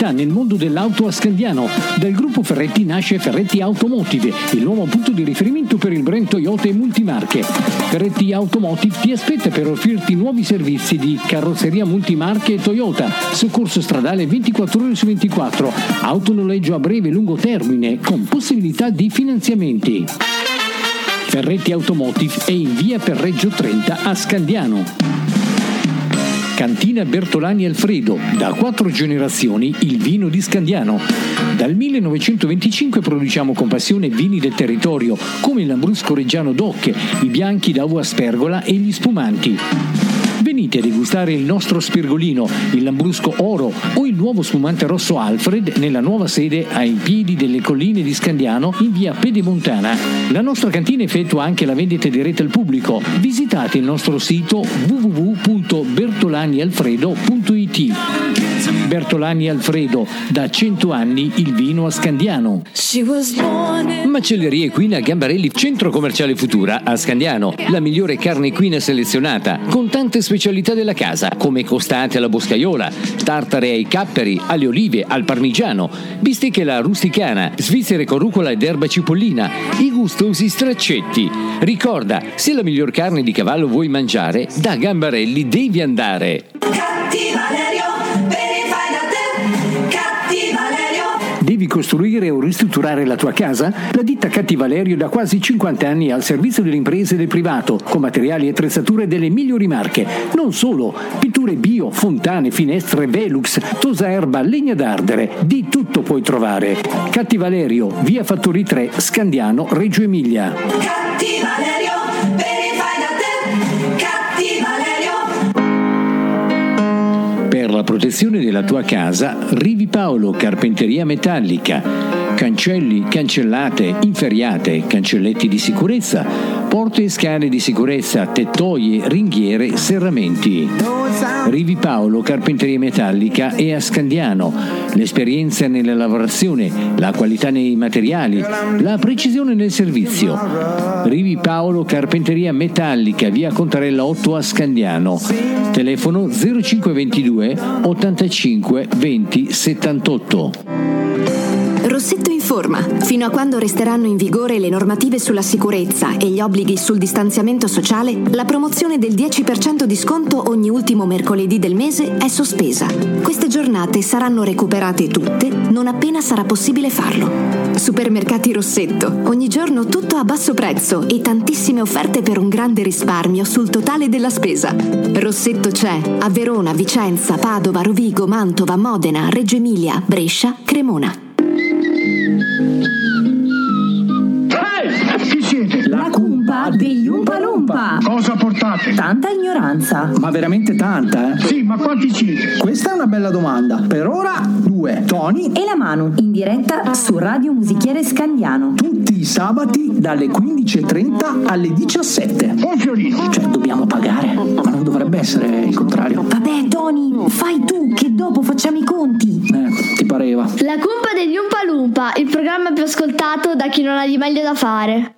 Novità nel mondo dell'auto a Scandiano. Dal gruppo Ferretti nasce Ferretti Automotive, il nuovo punto di riferimento per il brand Toyota e multimarche. Ferretti Automotive ti aspetta per offrirti nuovi servizi di carrozzeria multimarche Toyota, soccorso stradale 24 ore su 24, autonoleggio a breve e lungo termine con possibilità di finanziamenti. Ferretti Automotive è in via per Reggio 30 a Scandiano. Cantina Bertolani Alfredo, da quattro generazioni il vino di Scandiano. Dal 1925 produciamo con passione vini del territorio come il Lambrusco Reggiano DOC, i bianchi da uva spergola e gli spumanti. Venite a degustare il nostro spirgolino, il Lambrusco Oro o il nuovo spumante rosso Alfred nella nuova sede ai piedi delle colline di Scandiano in via Pedemontana. La nostra cantina effettua anche la vendita diretta al pubblico. Visitate il nostro sito www.bertolanialfredo.it. Bertolani Alfredo, da 100 anni il vino a Scandiano. Macellerie Equina Gambarelli, centro commerciale Futura a Scandiano. La migliore carne equina selezionata, con tante specialità della casa, come costate alla boscaiola, tartare ai capperi, alle olive, al parmigiano, bistecche alla rusticana, svizzere con rucola ed erba cipollina, i gustosi straccetti. Ricorda, se la miglior carne di cavallo vuoi mangiare, da Gambarelli devi andare. Devi costruire o ristrutturare la tua casa? La ditta Catti Valerio da quasi 50 anni è al servizio delle imprese e del privato, con materiali e attrezzature delle migliori marche. Non solo, pitture bio, fontane, finestre, Velux, tosa erba, legna d'ardere, di tutto puoi trovare. Catti Valerio, via Fattori 3, Scandiano, Reggio Emilia. Per la protezione della tua casa, Rivi Paolo Carpenteria Metallica. Cancelli, cancellate, inferriate, cancelletti di sicurezza, porte e scale di sicurezza, tettoie, ringhiere, serramenti. Rivi Paolo, carpenteria metallica e a Scandiano. L'esperienza nella lavorazione, la qualità nei materiali, la precisione nel servizio. Rivi Paolo, carpenteria metallica, via Contarella 8 a Scandiano. Telefono 0522 85 20 78. Rossetto informa. Fino a quando resteranno in vigore le normative sulla sicurezza e gli obblighi sul distanziamento sociale, la promozione del 10% di sconto ogni ultimo mercoledì del mese è sospesa. Queste giornate saranno recuperate tutte non appena sarà possibile farlo. Supermercati Rossetto. Ogni giorno tutto a basso prezzo e tantissime offerte per un grande risparmio sul totale della spesa. Rossetto c'è a Verona, Vicenza, Padova, Rovigo, Mantova, Modena, Reggio Emilia, Brescia, Cremona. Degli Umpa Lumpa. Cosa portate? Tanta ignoranza. Ma veramente tanta, eh? Sì, ma quanti siete? Questa è una bella domanda. Per ora due. Tony E la Manu, in diretta su Radio Musichiere Scandiano. tutti i sabati dalle 15.30 alle 17. Un fiorino. Cioè, dobbiamo pagare. Ma non dovrebbe essere il contrario. Vabbè, Tony, fai tu che dopo facciamo i conti. Eh, ti pareva. La cumpa degli Umpa Lumpa, il programma più ascoltato da chi non ha di meglio da fare.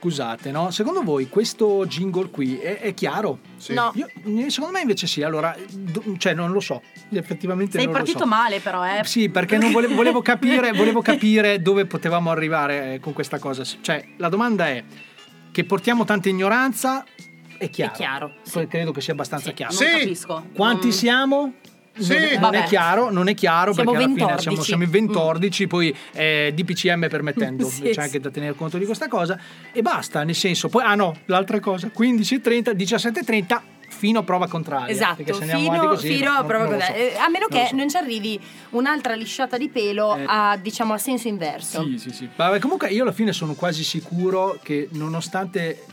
Scusate, no? Secondo voi questo jingle qui è, è chiaro? No. Io- eh, secondo me invece sì. Allora, do- cioè, non lo so. Effettivamente Sei non lo partito so. male però, eh. Sì, perché non volevo, volevo capire, volevo capire dove potevamo arrivare eh, con questa cosa. Cioè, la domanda è che portiamo tanta ignoranza. È chiaro. È chiaro, Poi Credo che sia abbastanza chiaro. Non capisco. Quanti Non- siamo? Sì. Non, è chiaro, non è chiaro Siamo perché alla fine siamo, siamo in ventordici, poi eh, DPCM permettendo, Sì, c'è sì. anche da tenere conto di questa cosa e basta, nel senso, poi ah no, l'altra cosa, 15.30, 17.30 fino a prova contraria. perché Esatto, se andiamo avanti fino, così, fino no, a prova lo so. contraria. Eh, A meno Non che so. non ci arrivi un'altra lisciata di pelo Eh. a, diciamo, a senso inverso. Sì, sì, sì. Vabbè, comunque io alla fine sono quasi sicuro che nonostante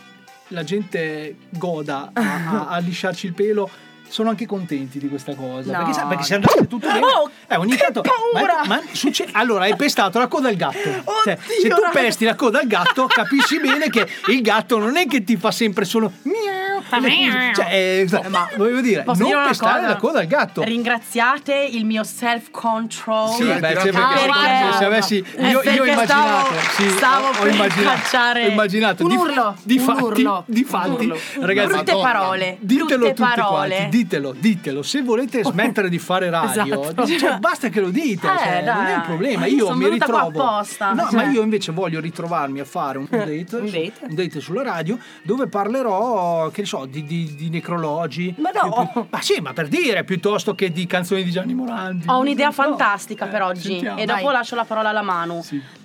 la gente goda a, a- a lisciarci il pelo, sono anche contenti di questa cosa. No. Perché, sa- perché se andasse tutto bene. Oh, eh, ogni tanto. Ma, ma succe- allora, hai pestato la coda al gatto. Cioè, se tu pesti la coda al gatto, capisci bene che il gatto non è che ti fa sempre solo. miau, cose. Cioè, eh, ma volevo dire, non dire pestare cosa? la coda al gatto. Ringraziate il mio self control. Sì, beh, sì, perché se avessi io, io ho perché immaginato, stavo, sì, stavo ho, ho per immaginato, cacciare ho immaginato un di, urlo, di un fatti, urlo, di fatti, urlo. ragazzi, Brutte parole, ditelo brutte parole. Ditelo, ditelo, se volete smettere di fare radio, Esatto. cioè, basta che lo dite, Eh, cioè, non è un problema, Io io sono mi ritrovo, apposta, no, cioè. ma io invece voglio ritrovarmi a fare un date, un date. sulla radio dove parlerò, che ne so, di, di- di necrologi, Ma no. ma sì, ma per dire, piuttosto che di canzoni di Gianni Morandi. Ho un'idea No. fantastica per oggi sentiamo. e dopo Vai. lascio la parola alla Manu.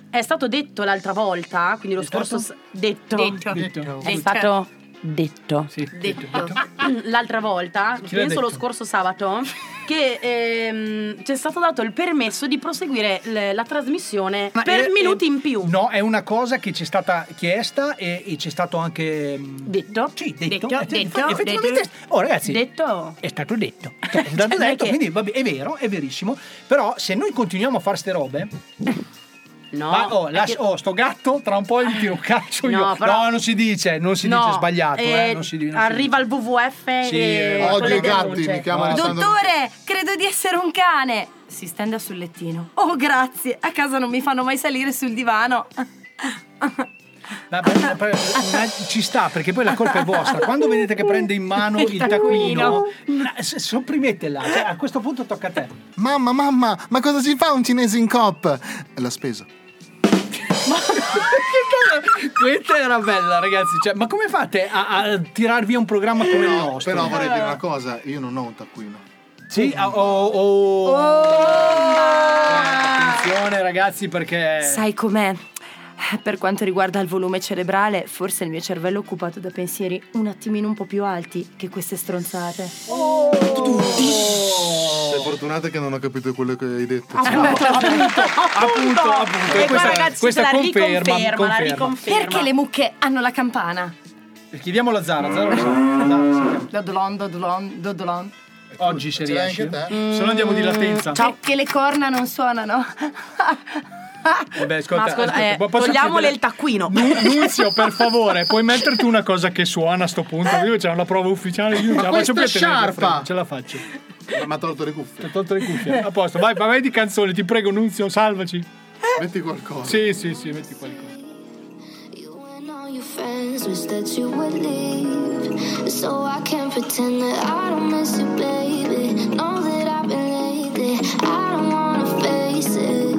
È stato detto l'altra volta, quindi lo scorso s- detto. Detto. Detto. È Sì. stato detto. Detto. L'altra volta, Chi penso lo detto? scorso sabato, che ehm, ci è stato dato il permesso di proseguire l- la trasmissione Ma per è- minuti è- in più. No, è una cosa che ci è stata chiesta e, e c'è stato anche. mm, Detto? Sì, detto. Detto, Eh, detto, effettivamente. detto. Oh, ragazzi. Detto. È stato detto. Cioè, è stato non è detto, che- quindi vabbè, è vero, è verissimo. Però se noi continuiamo a fare ste robe. No, ma oh, lascia- che- oh, sto gatto, tra un po' gli tiro un calcio No, io. però- No, non si dice, non si No, dice sbagliato. eh, eh, non si, non si arriva il WWF Sì, e odio con le i gatti, mi chiama Alessandro- Dottore, credo di essere un cane. Si stenda sul lettino. Oh, grazie. A casa non mi fanno mai salire sul divano. Ci sta perché poi la colpa è vostra. Quando vedete che prende in mano il, Il taccuino, eh, sopprimetela. Cioè, a questo punto tocca a te. Mamma, mamma, ma cosa si fa un cinese in cop? La spesa. Questa era bella, ragazzi. Cioè, ma come fate a, a tirar via un programma come il nostro? Però vorrei dire una cosa, io non ho un taccuino. Sì, oh, oh, oh. Eh, attenzione, ragazzi, perché. Sai com'è? Per quanto riguarda il volume cerebrale, forse il mio cervello è occupato da pensieri un attimino un po' più alti che queste stronzate. Sei fortunata che non ho capito quello che hai detto. Ah, appunto, appunto, appunto, appunto. E questa, ragazzi, questa la conferma, riconferma, la riconferma. Perché le mucche hanno la campana? Chiediamo alla Zara, Zara. Dodolon, dodolon, dodolon. Oggi se riesci. Se no andiamo di latenza. Ciao. Perché le corna non suonano. Eh Vabbè, ascolta, ascolta, eh, togliamole il taccuino. Nunzio, per favore, puoi metterti una cosa che suona a sto punto? Io c'è una prova ufficiale, io Ma ce la faccio sciarpa. Ce la faccio. Ma ha tolto le cuffie. Ha tolto le cuffie. A posto, vai, vai di canzone, ti prego, Nunzio, salvaci. Eh? Metti qualcosa. Sì, sì, sì, metti qualcosa. Your friends wish that you would leave. So I can't pretend that I don't miss you, baby. Know that I've been late, I don't wanna face it.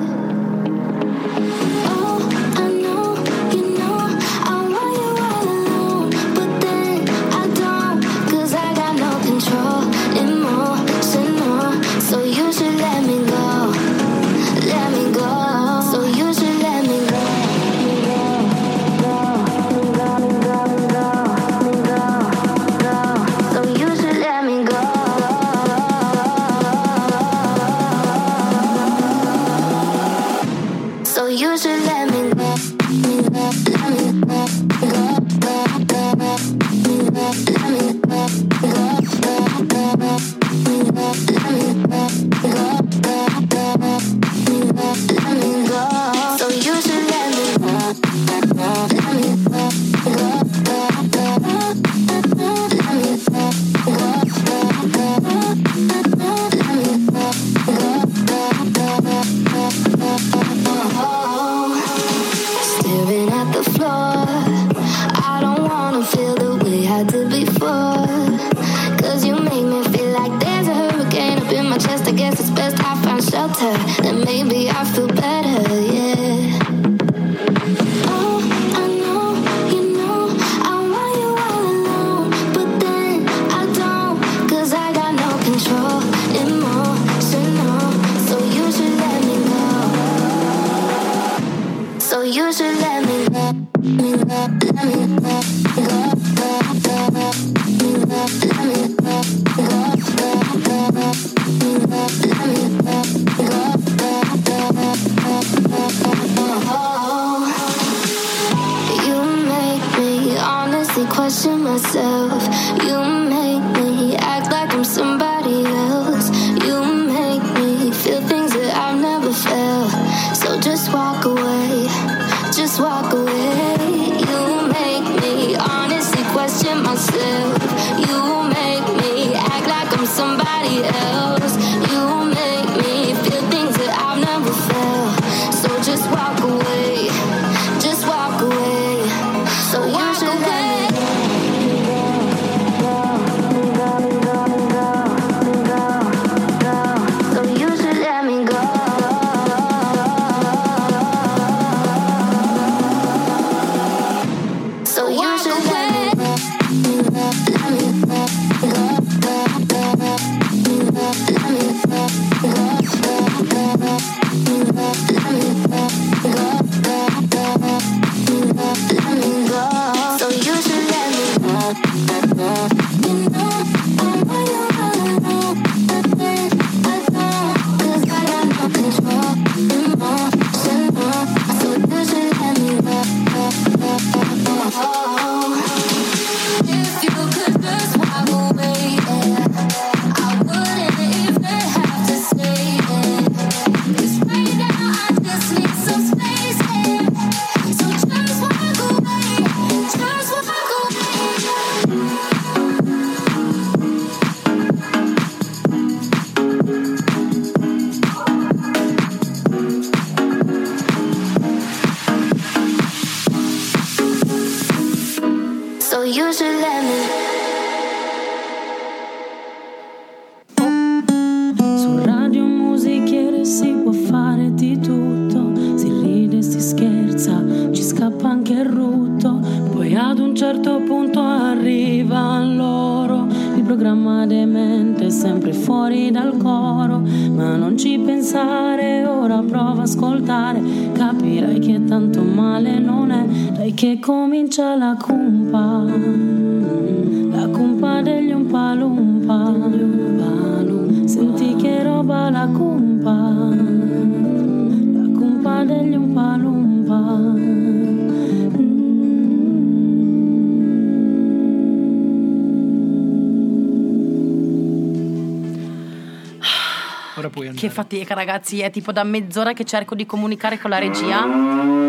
Fatica, ragazzi, è tipo da mezz'ora che cerco di comunicare con la regia.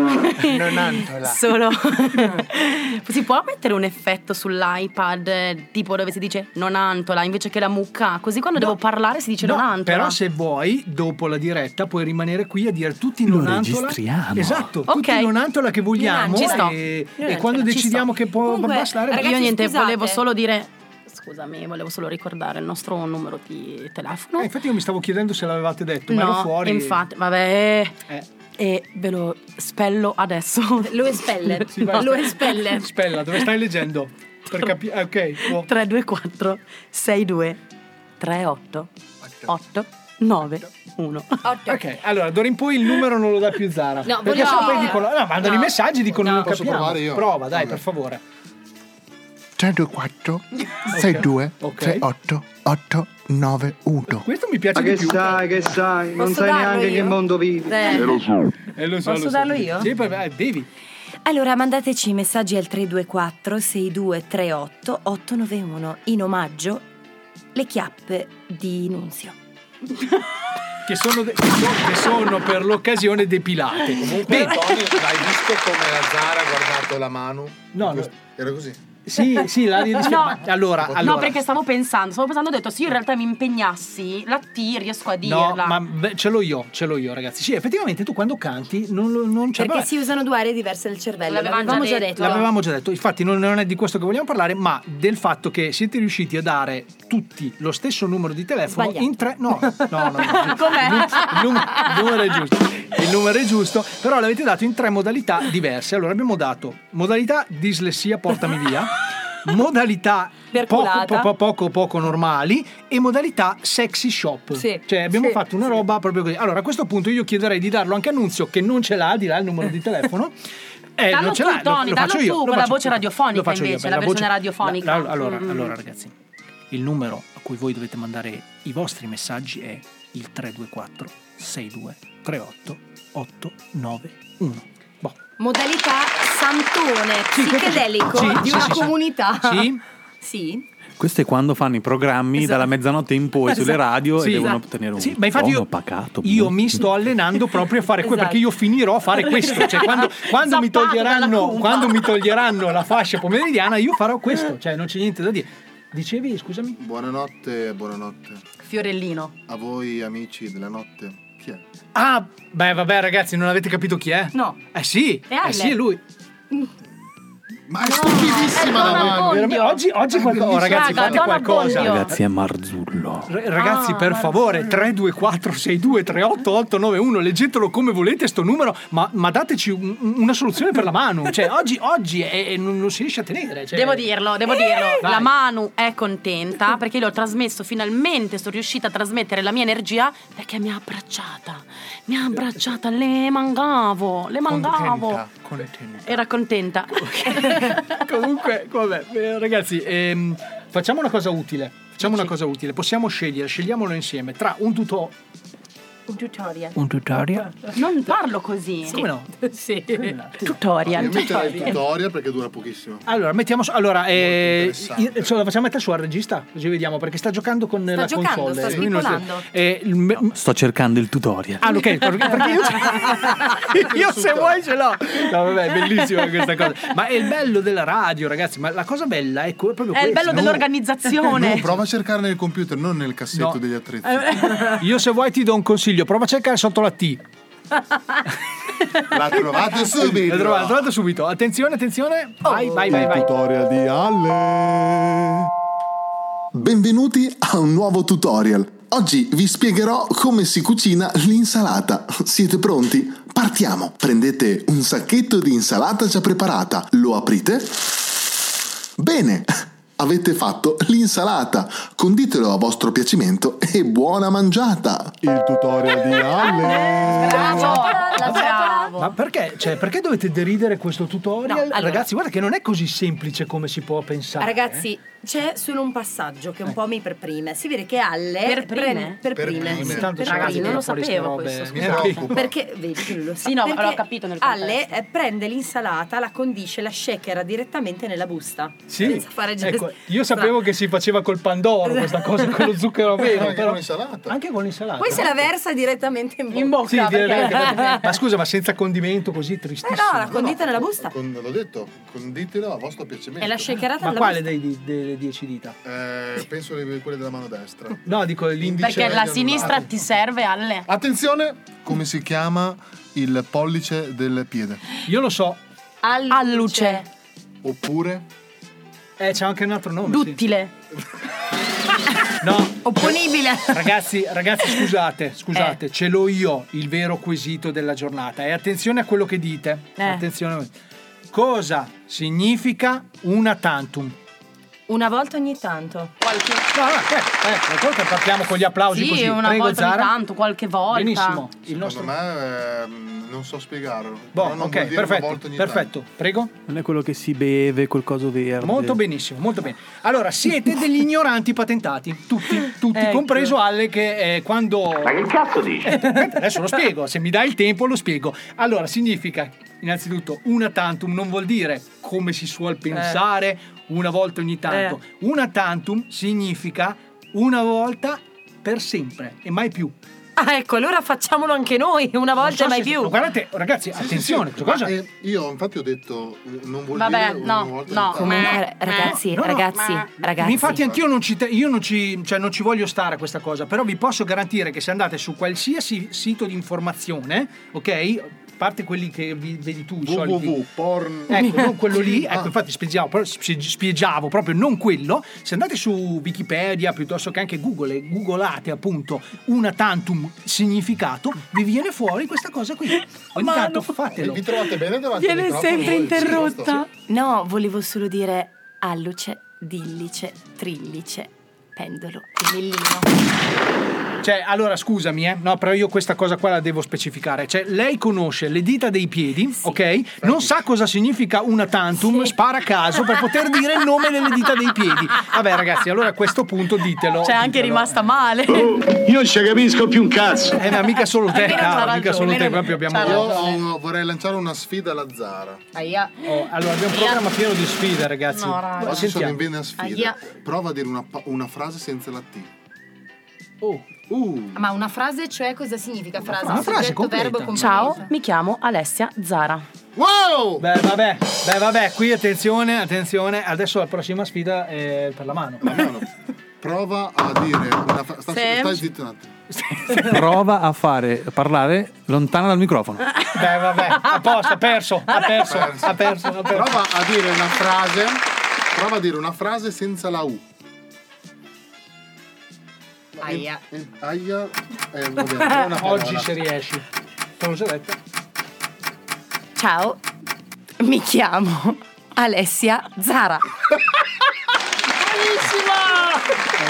Non antola. Solo. si può mettere un effetto sull'iPad, tipo dove si dice non antola invece che la mucca? Così quando devo parlare si dice No, non antola. però se vuoi, dopo la diretta, puoi rimanere qui a dire tutti non antola. registriamo. Esatto, Ok. tutti non antola che vogliamo. Ci sto. E, e quando ci decidiamo sto. che può Comunque, bastare, Io basta. niente, scusate. volevo solo dire. Scusami, volevo solo ricordare il nostro numero di telefono. Eh, infatti io mi stavo chiedendo se l'avevate detto, ma ero No, fuori. infatti, vabbè. Eh. E ve lo spello adesso. Lo espelle. Sì. Lo espelle. Spella, dove stai leggendo? Per capire. Ok, boh. 324 62 38 8 9 1. Ok, allora d'ora in poi il numero non lo dà più Zara. No, perché voglio- sennò poi dicono, no, mandano No. i messaggi dicono No. non Posso capiamo. provare io? Prova, dai, Vabbè. per favore. 324 62 Ok. 38 891 Questo mi piace Ma di che più. sai, che sai, non Posso sai darlo neanche io? che mondo vivi. Eh. Eh, lo so, Posso lo so. darlo io? Sì, poi, eh, devi. Allora mandateci i messaggi al 324 6238 891 in omaggio le chiappe di Nunzio. Che sono, de- che sono- che sono per l'occasione depilate. Comunque, Bene. Antonio, hai visto come la Zara ha guardato la mano? No, no. Era così? Sì, sì, l'aria di No. ma- Allora, No, allora. perché stavo pensando, stavo pensando, ho detto, se io in realtà mi impegnassi, la T riesco a No, dirla. ma beh, ce l'ho io, ce l'ho io, ragazzi. Sì, effettivamente tu quando canti non, non c'è. Perché si usano due aree diverse del cervello, L'avevamo l'avevamo già già detto. L'avevamo già detto, infatti non, non è di questo che vogliamo parlare, ma del fatto che siete riusciti a dare tutti lo stesso numero di telefono Sbagliato. in tre. No, no, no. no. Com'è? Il, num- il numero è giusto. Il numero è giusto, però l'avete dato in tre modalità diverse. Allora abbiamo dato modalità dislessia portami via. Modalità poco, poco, poco, poco normali e modalità sexy shop. Sì. Cioè abbiamo Sì. fatto una roba proprio così. Allora a questo punto io chiederei di darlo anche a Nunzio che non ce l'ha, di là il numero di telefono. Eh, Dallo non ce tu, l'ha, lo- Tony, lo dallo faccio io, tu, lo con la voce radiofonica lo faccio io, invece, per la versione voce- radiofonica. la- allora, Mm. allora, ragazzi, il numero a cui voi dovete mandare i vostri messaggi è il 324 62 38 891. Modalità santone questo psichedelico Sì, di sì, una comunità. Sì? Sì. Questo è quando fanno i programmi Esatto. dalla mezzanotte in poi sulle radio Sì, e devono esatto. ottenere un Sì, ma infatti io- pacato. Io mi sto allenando proprio a fare quello Esatto. perché io finirò a fare questo. Cioè, quando, quando mi quando mi toglieranno la fascia pomeridiana, io farò questo. Cioè, non c'è niente da dire. Dicevi, scusami? Buonanotte, buonanotte. Fiorellino. A voi amici della notte. Chi è? Ah, beh, vabbè, ragazzi, non avete capito chi è? No. Eh sì, È eh sì, è lui. Ma è stupidissima è la. Veramente, Oggi, oggi qualcosa. oh, ragazzi, Raga, fate Donna qualcosa. Bondio. Ragazzi, è Marzullo. R- ragazzi, Ah, per guarda. favore, 324 62 38 891, leggetelo come volete sto numero, ma, ma dateci un- una soluzione per la mano. Cioè, oggi, oggi è- è- non, non si riesce a tenere. cioè- Devo dirlo, devo dirlo. Vai. La Manu è contenta perché io l'ho trasmesso, finalmente sono riuscita a trasmettere la mia energia perché mi ha abbracciata. Mi ha abbracciata, le mancavo, le mancavo. Contenta, contenta. Era contenta. Comunque, vabbè, eh, ragazzi, ehm, facciamo una cosa utile. Facciamo una cosa utile. Possiamo scegliere, scegliamolo insieme tra un tuto. Un tutorial. Un tutorial? Non parlo così. Come no? Sì. Tutorial. Io metterei il tutorial perché dura pochissimo. Allora, mettiamo su- allora, eh, io- ce la facciamo mettere su al regista, così vediamo, perché sta giocando con la giocando, console. sta spigolando. eh, Sto cercando il tutorial. Ah, ok, perché io, io se vuoi ce l'ho. No, vabbè, bellissima questa cosa. Ma è il bello della radio, ragazzi. Ma la cosa bella è proprio È il questo. bello dell'organizzazione. No, prova a cercare nel computer, non nel cassetto No. degli attrezzi. Io se vuoi ti do un consiglio, prova a cercare sotto la T. La trovate subito. La trovate, trovate subito. Attenzione, attenzione. Vai, vai, vai, Il vai. tutorial di Alle. Benvenuti a un nuovo tutorial. Oggi vi spiegherò come si cucina l'insalata. Siete pronti? Partiamo. Prendete un sacchetto di insalata già preparata, lo aprite. Bene, avete fatto l'insalata. Conditelo a vostro piacimento e buona mangiata. Il tutorial di Alle. Bravo. Bravo. Ma perché? Cioè, perché dovete deridere questo tutorial? No, allora- Ragazzi, guarda che non è così semplice come si può pensare. Ragazzi, c'è solo un passaggio che un po' mi perprime. Si vede che Alle Per prime? per Per prime. prime. Intanto Per ragazzi, prime. non lo sapevo questo, scusate. preoccupa. Perché vedi lo sa. Sì, no, l'ho capito nel Alle contesto. eh, prende l'insalata, la condisce, la shakera direttamente nella busta. Sì? Senza fare gesti Ecco, io sapevo che si faceva col pandoro questa cosa con lo zucchero vero, Anche però con l'insalata. anche con l'insalata. Poi se la versa direttamente in bocca. Sì, perché- direi che- ma scusa, ma senza condimento così Eh tristissimo. no, la condita nella busta. Con- l'ho detto, conditelo a vostro piacimento. E la shakerata Ma quale busta. dei, delle 10 dita? Eh, penso le- quelle della mano destra. No, dico l'indice. Perché la sinistra ti serve alle. Attenzione, come si chiama il pollice del piede? Io lo so. Alluce. Oppure Eh, c'è anche un altro nome. sì. Duttile. No. Opponibile. Ragazzi, ragazzi, scusate, scusate, ce l'ho io il vero quesito della giornata. E attenzione a quello che dite. Eh. Attenzione. Cosa significa una tantum? Una volta ogni tanto. Qualche... No, no, eh, eh, volta partiamo con gli applausi Sì, così. una Prego, volta ogni Zara. tanto, qualche volta. Benissimo. Il secondo nostro... me ehm, non so spiegarlo. Boh, non ok, perfetto, volta ogni perfetto. Prego. Non è quello che si beve col coso verde. Molto benissimo, molto bene. Allora, siete degli ignoranti patentati, tutti, tutti, Ecco. compreso Alle che eh, quando... Ma che cazzo dici? Eh, aspetta, adesso lo spiego, se mi dai il tempo lo spiego. Allora, significa, innanzitutto, una tantum non vuol dire come si suol pensare una volta ogni tanto. Una tantum significa una volta per sempre e mai più. Ah, ecco, allora facciamolo anche noi, una volta so e mai se- più. Guardate, ragazzi, Sì, sì, attenzione, sì, questa cosa... ma, eh, io infatti ho detto eh, non vuol Vabbè, dire una no, volta no. tanto. Comunque, ragazzi, No, no, ragazzi, ma- ragazzi. Infatti anch'io non ci, io non ci, cioè non ci voglio stare a questa cosa, però vi posso garantire che se andate su qualsiasi sito di informazione, ok? A parte quelli che vi- vedi tu, i soliti. www.porn Ecco, non quello lì, Ah. ecco, infatti spiegavo, spiegavo proprio non quello. Se andate su Wikipedia piuttosto che anche Google e googolate appunto una tantum significato, vi viene fuori questa cosa qui. Ogni tanto fatelo. vi trovate bene davanti Viene sempre interrotta. No, volevo solo dire alluce, dillice, trillice, pendolo e millino. Cioè, allora scusami, eh. No, però io questa cosa qua la devo specificare. Cioè, lei conosce le dita dei piedi, ok? Non sa cosa significa una tantum, spara a caso per poter dire il nome delle dita dei piedi. Vabbè, ragazzi, allora a questo punto ditelo. Cioè, anche ditelo. rimasta male. Io non ci capisco più un cazzo. Eh, ma mica solo te, caro, mica solo te, proprio abbiamo. Io vorrei lanciare una sfida alla Zara. Aia. Oh, allora, abbiamo un programma pieno di sfide, ragazzi. No, raga. Oggi sono in vena sfida. Aia. Prova a dire una, una frase senza la T. Oh. Uh, Ma una frase, cioè, cosa significa frase? Una frase Soggetto, completa. verbo. Ciao, mi chiamo Alessia Zara. wow! Beh, vabbè, beh, vabbè, qui attenzione, attenzione. Adesso la prossima sfida è per la mano. La mano. Prova a dire una frase. Sì. Stai zitto un attimo. Prova a fare parlare lontana dal microfono. Beh, vabbè, a posto, ha perso, ha perso, ha perso, ha perso. Prova a dire una frase. Prova a dire una frase senza la U. Aia. Aia. Vabbè, è una parola. Oggi se riesci. Già detto. Ciao, mi chiamo Alessia Zara.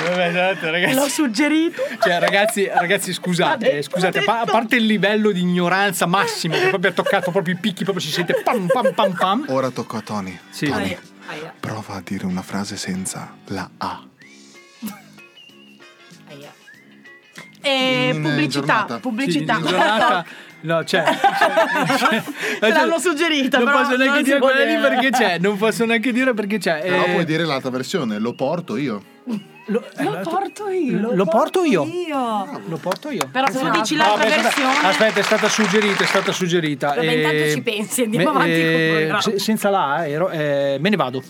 Eh. L'ho suggerito. Cioè, ragazzi, ragazzi, scusate, eh, scusate, a pa- a parte il livello di ignoranza massimo, che proprio ha toccato proprio i picchi, proprio si sente pam pam pam pam. Ora tocca a Tony. Sì. Tony, Aia. prova a dire una frase senza la A. eh, pubblicità, giornata. pubblicità. Sì, No, c'è. c'è- Te l'hanno suggerita, Non però posso neanche non dire quella lì perché c'è. Non posso neanche dire perché c'è. Però Eh, puoi dire l'altra versione, lo porto io. lo, eh, Lo porto io. lo- lo porto io. Io. Lo porto io. Però se Esatto. dici l'altra No, aspetta, versione. Aspetta, è stata suggerita, è stata suggerita. Vabbè, intanto Eh, ci pensi, andiamo me- avanti eh, se- senza la, ero, eh, me ne vado.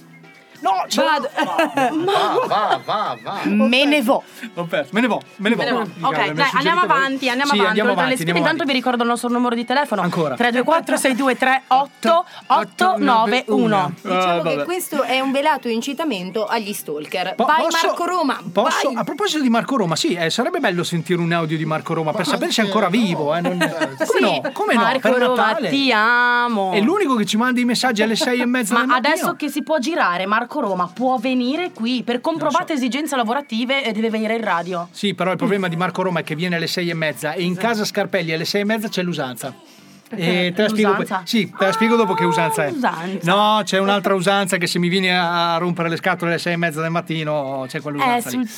No, ce. Vado. Va, va, va, va. Me ne vo. Ho perso, me ne vo, me ne vo. Me ne vo. Dica, Ok, dai, andiamo voi. avanti, andiamo Sì, avanti. andiamo Oltre alle avanti, sfide, andiamo intanto vi ricordo il nostro numero di telefono. Ancora. 324 623 8891. Diciamo Ah, che vabbè. questo è un velato incitamento agli stalker. Po- Vai posso- Marco Roma. Posso, vai. a proposito di Marco Roma, sì, eh, sarebbe bello sentire un audio di Marco Roma per sapere se è ancora vivo. Eh, non- Come Sì, no? Come no? Marco Per Roma, Natale. ti amo. È l'unico che ci manda i messaggi alle sei e mezza Ma mattino. adesso che si può girare, Marco Roma può venire qui per comprovate esigenze lavorative e deve venire in radio. Sì, però il problema di Marco Roma è che viene alle sei e mezza e in casa Scarpelli alle sei e mezza c'è l'usanza. E te la spiego, sì, te la spiego dopo che usanza è. usanza. No, c'è un'altra usanza che se mi vieni a rompere le scatole alle sei e mezza del mattino c'è Eh, quell'usanza lì. sul...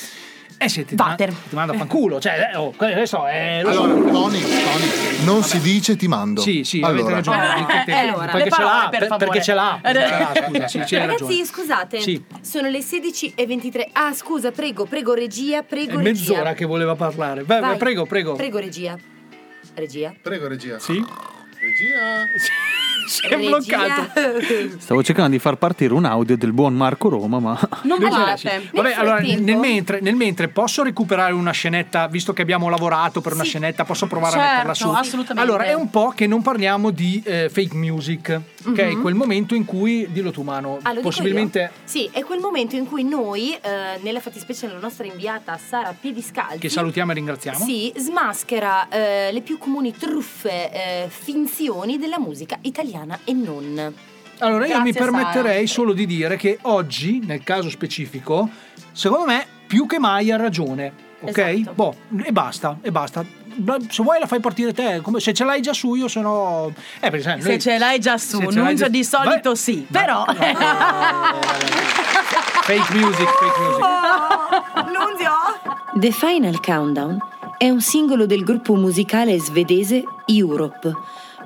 Eh sì, ti, man- ti manda a fanculo. Cioè, eh, oh, questo è. lo so. Allora, Tony, Tony, non si dice ti mando. Sì, sì, avete allora, ragione. perché, eh, allora, perché le ce l'ha, per perché ce l'ha. perché ce l'ha, scusa, sì, sì, Ragazzi, ragione. scusate, Sì. sono le 16.23. Ah, scusa, prego, prego, regia, È prego, regia. mezz'ora che voleva parlare. Vai, vai, Vai. prego, prego. Prego, regia. Regia. Prego, regia. Sì? Regia. Si è bloccato. Stavo cercando di far partire un audio del buon Marco Roma, ma. Non sì. Nel Vabbè, allora nel mentre, nel mentre posso recuperare una scenetta, visto che abbiamo lavorato per una scenetta, posso provare a Certo, metterla su? assolutamente. Allora, è un po' che non parliamo di eh, fake music, che è Mhm. quel momento in cui, dillo tu mano, Ah, possibilmente... Sì, è quel momento in cui noi, eh, nella fattispecie la nostra inviata Sara Piediscalzi, Che salutiamo e ringraziamo. Sì, smaschera eh, le più comuni truffe, eh, finzioni della musica italiana e non. Allora io mi Grazie, permetterei solo di dire che oggi, nel caso specifico, secondo me più che mai ha ragione. Ok? Esatto. Boh, e basta, e basta. Se vuoi la fai partire te, come- se ce l'hai già su io sono... Eh, perché sai, Se noi- ce l'hai già su, se Nunzio già- di solito Vai- sì, però... Fake music, fake music. Nunzio? The Final Countdown è un singolo del gruppo musicale svedese Europe,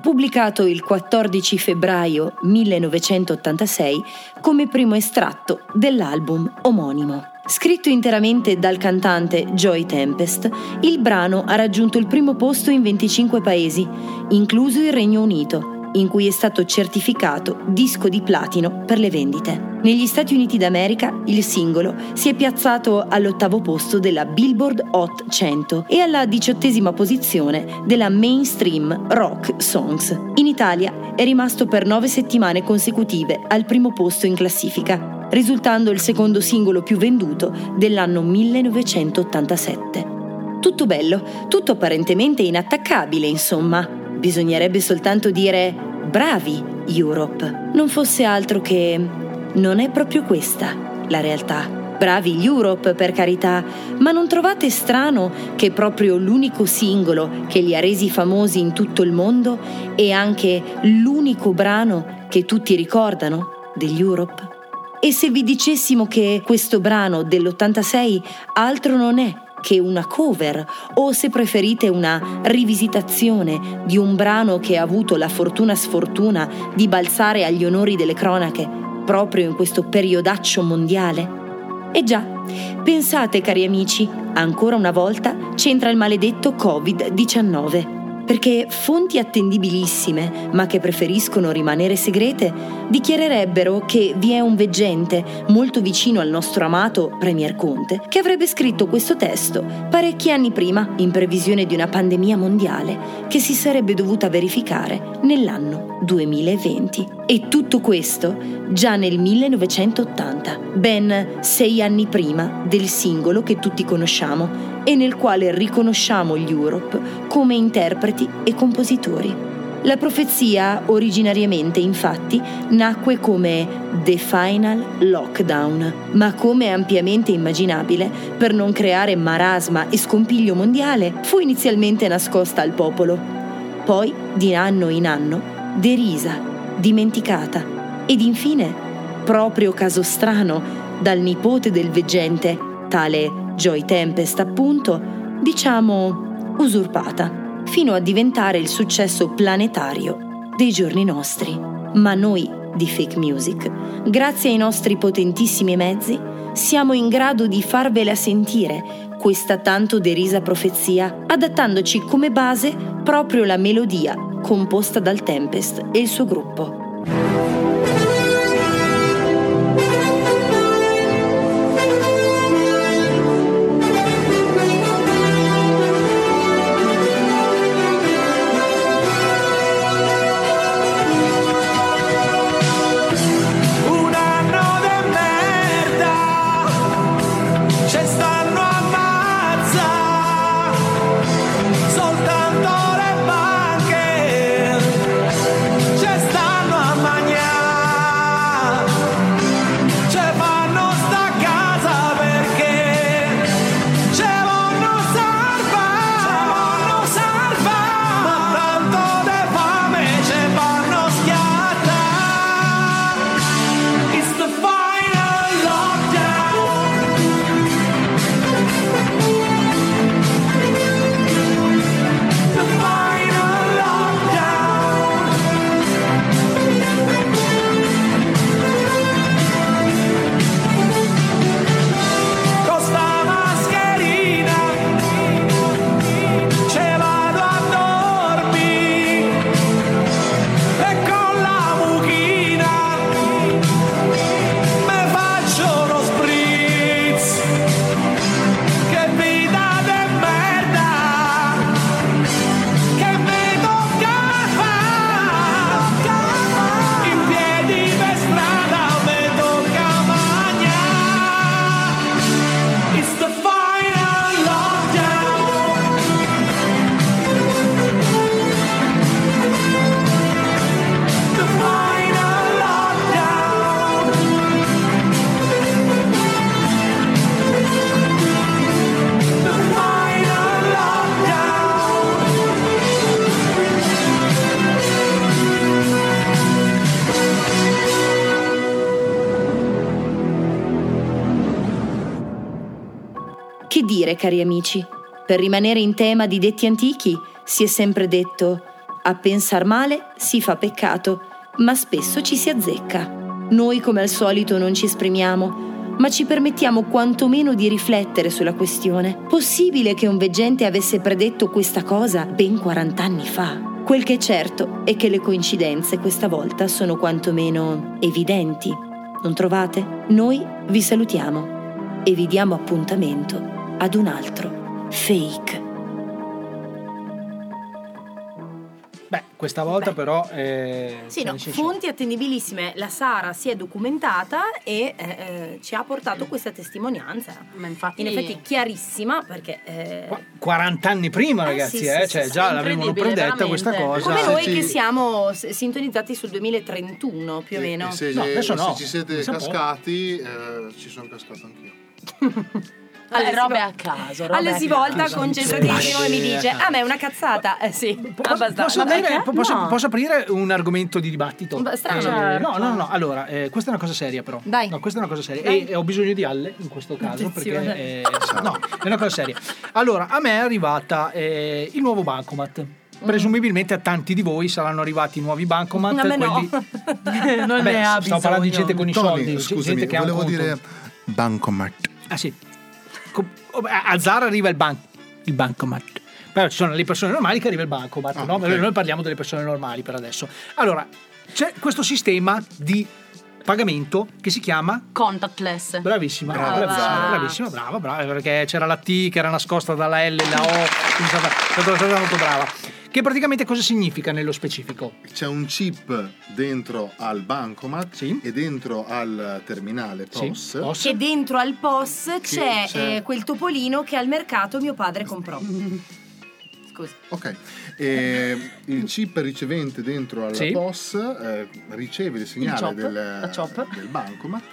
pubblicato il 14 febbraio 1986 come primo estratto dell'album omonimo. Scritto interamente dal cantante Joy Tempest, il brano ha raggiunto il primo posto in 25 paesi, incluso il Regno Unito, in cui è stato certificato disco di platino per le vendite. Negli Stati Uniti d'America il singolo si è piazzato all'ottavo posto della Billboard Hot 100 e alla diciottesima posizione della Mainstream Rock Songs. In Italia è rimasto per nove settimane consecutive al primo posto in classifica, risultando il secondo singolo più venduto dell'anno 1987. Tutto bello, tutto apparentemente inattaccabile, insomma. Bisognerebbe soltanto dire bravi Europe. Non fosse altro che non è proprio questa la realtà. Bravi Europe, per carità, ma non trovate strano che proprio l'unico singolo che li ha resi famosi in tutto il mondo è anche l'unico brano che tutti ricordano degli Europe? E se vi dicessimo che questo brano dell'86 altro non è che una cover o se preferite una rivisitazione di un brano che ha avuto la fortuna sfortuna di balzare agli onori delle cronache proprio in questo periodaccio mondiale? E già, pensate cari amici, ancora una volta c'entra il maledetto Covid-19. Perché fonti attendibilissime, ma che preferiscono rimanere segrete, dichiarerebbero che vi è un veggente molto vicino al nostro amato Premier Conte che avrebbe scritto questo testo parecchi anni prima in previsione di una pandemia mondiale che si sarebbe dovuta verificare nell'anno 2020. E tutto questo già nel 1980, ben sei anni prima del singolo che tutti conosciamo e nel quale riconosciamo gli Europe come interpreti e compositori. La profezia originariamente infatti nacque come The Final Lockdown, ma come ampiamente immaginabile, per non creare marasma e scompiglio mondiale, fu inizialmente nascosta al popolo, poi di anno in anno derisa, dimenticata ed infine, proprio caso strano, dal nipote del veggente, tale Joy Tempest appunto, diciamo usurpata, fino a diventare il successo planetario dei giorni nostri. Ma noi di Fake Music, grazie ai nostri potentissimi mezzi, siamo in grado di farvela sentire questa tanto derisa profezia, adattandoci come base proprio la melodia composta dal Tempest e il suo gruppo. Cari amici? Per rimanere in tema di detti antichi, si è sempre detto: a pensar male si fa peccato, ma spesso ci si azzecca. Noi, come al solito, non ci esprimiamo, ma ci permettiamo quantomeno di riflettere sulla questione. Possibile che un veggente avesse predetto questa cosa ben 40 anni fa? Quel che è certo è che le coincidenze questa volta sono quantomeno evidenti. Non trovate? Noi vi salutiamo e vi diamo appuntamento ad un altro fake. Beh, questa volta però... eh, Sì, no, nel senso- fonti attendibilissime. La Sara si è documentata e eh, eh, ci ha portato questa testimonianza. In effetti chiarissima perché... eh, 40 anni prima, ragazzi, sì, eh, sì, cioè sì, già sì, l'avevano predetta questa cosa. come noi Sì. che siamo s- sintonizzati sul 2031 più o meno. Se, No, adesso se no. ci siete cascati, eh, ci sono cascato anch'io. Alle robe a caso. robe Alle si volta concentratissimo e mi dice: A me è una cazzata. Eh sì, abbastanza. Posso, No. aprire un argomento di dibattito? Beh, strano. Eh, Certo. no, no, no, no. Allora, eh, questa è una cosa seria, però. Dai. No, questa è una cosa seria. E, e ho bisogno di Alle in questo caso. Attenzione. Perché, eh, no, è una cosa seria. Allora, a me è arrivata il nuovo bancomat. Presumibilmente a tanti di voi saranno arrivati i nuovi bancomat. A me no. quelli- Non Beh, ne ha Stavo parlando di bisogno. gente con i Tony, soldi. scusami, gente che volevo dire Bancomat. Ah sì. Oh, A Zara arriva il, ban- il bancomat. Però ci sono le persone normali che arriva il bancomat, Ah, no? ok. Noi parliamo delle persone normali per adesso. Allora, c'è questo sistema di pagamento che si chiama Contactless. Bravissima, Brava. bravissima, bravissima, brava, brava, perché c'era la T che era nascosta dalla L e la O, quindi è stata- è stata molto brava. Che praticamente cosa significa nello specifico? C'è un chip dentro al bancomat e dentro al terminale POS. Che dentro al POS c'è, c'è- eh, quel topolino che al mercato mio padre comprò. Scusa. Ok, e il chip ricevente dentro al Sì. POS eh, riceve il segnale chop, del, del bancomat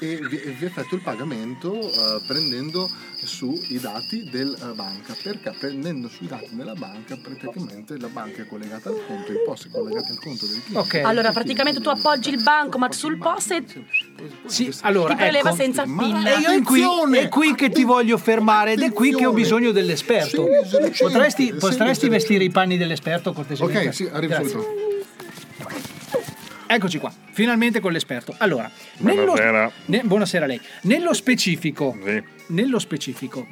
e vi, vi effettua il pagamento eh, prendendo su i dati della banca. Perché? Prendendo sui dati della banca praticamente la banca è collegata al conto il POS è collegato al conto del cliente. Allora, praticamente tu appoggi il bancomat sul post e Sì, allora, ti preleva ecco. senza PIN. E io è qui, è qui che ti voglio fermare ed è qui che ho bisogno dell'esperto. Potresti, potresti vestire i panni dell'esperto cortesemente? ok sì arrivo subito Eccoci qua, finalmente con l'esperto. Allora, Buonasera. ne- buonasera a lei. Nello specifico, nello specifico,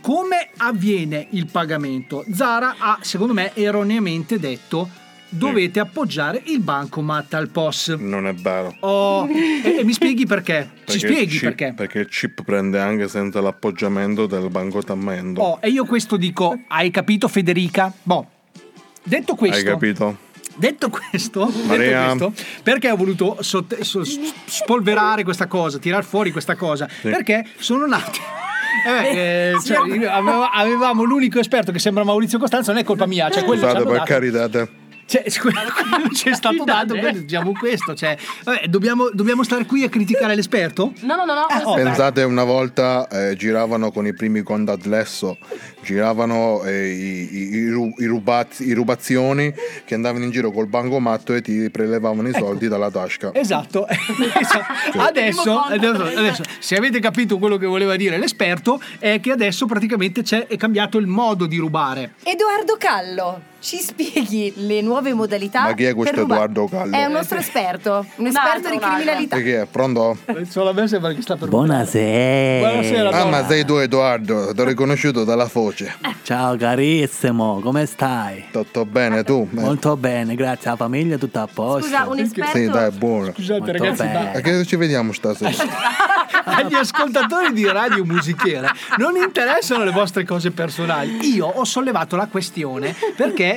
come avviene il pagamento? Zara ha, secondo me, erroneamente detto dovete appoggiare il bancomat al POS. Non è vero. Oh, e, e mi spieghi perché? Ci Perché il spieghi chip- perché? Perché il chip prende anche senza l'appoggiamento del bancotamento. Oh, e io questo dico, hai capito Federica? Boh, detto questo... Hai capito? Detto questo, detto questo, perché ho voluto sotte- so- spolverare questa cosa, tirar fuori questa cosa? Perché sono nati. Eh eh, cioè, aveva- avevamo l'unico esperto che sembra Maurizio Costanzo, non è colpa mia, cioè quello Scusate, per carità. Cioè, quello ci è stato dato, diciamo questo. Cioè, vabbè, dobbiamo, dobbiamo stare qui a criticare l'esperto? No, no, no, no. oh, Pensate una volta eh, giravano con i primi contactless, giravano eh, i, i- i ru- i rubaz- i rubazioni che andavano in giro col bancomatto e ti prelevavano i soldi dalla tasca. Esatto. Esatto. Adesso, adesso, adesso, se avete capito quello che voleva dire l'esperto, è che adesso praticamente c'è, è cambiato il modo di rubare. Edoardo Callo, ci spieghi le nuove modalità? Ma chi è questo per rubare- Edoardo Callo? È un nostro esperto, un esperto di criminalità. E chi è? Pronto? Solo a me sembra che sta per Buonasera. Buonasera, Ah, ma sei tu Edoardo, ti ho riconosciuto dalla voce. Ciao carissimo, come stai? Tutto bene tu? Molto bene, grazie. La famiglia tutta a posto. Scusa, un esperto. Sì, dai, buono. Scusate Molto ragazzi, bene. ma A che ci vediamo stasera? agli ascoltatori di Radio Musichiere non interessano le vostre cose personali. Io ho sollevato la questione perché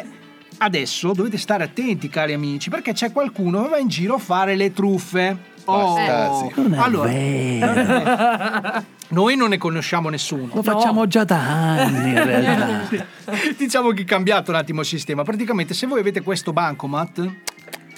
adesso dovete stare attenti, cari amici, perché c'è qualcuno che va in giro a fare le truffe. Oh, Bastasi. Non è allora, vero. noi non ne conosciamo nessuno. Lo facciamo già da anni in realtà. diciamo che è cambiato un attimo il sistema. Praticamente, se voi avete questo bancomat,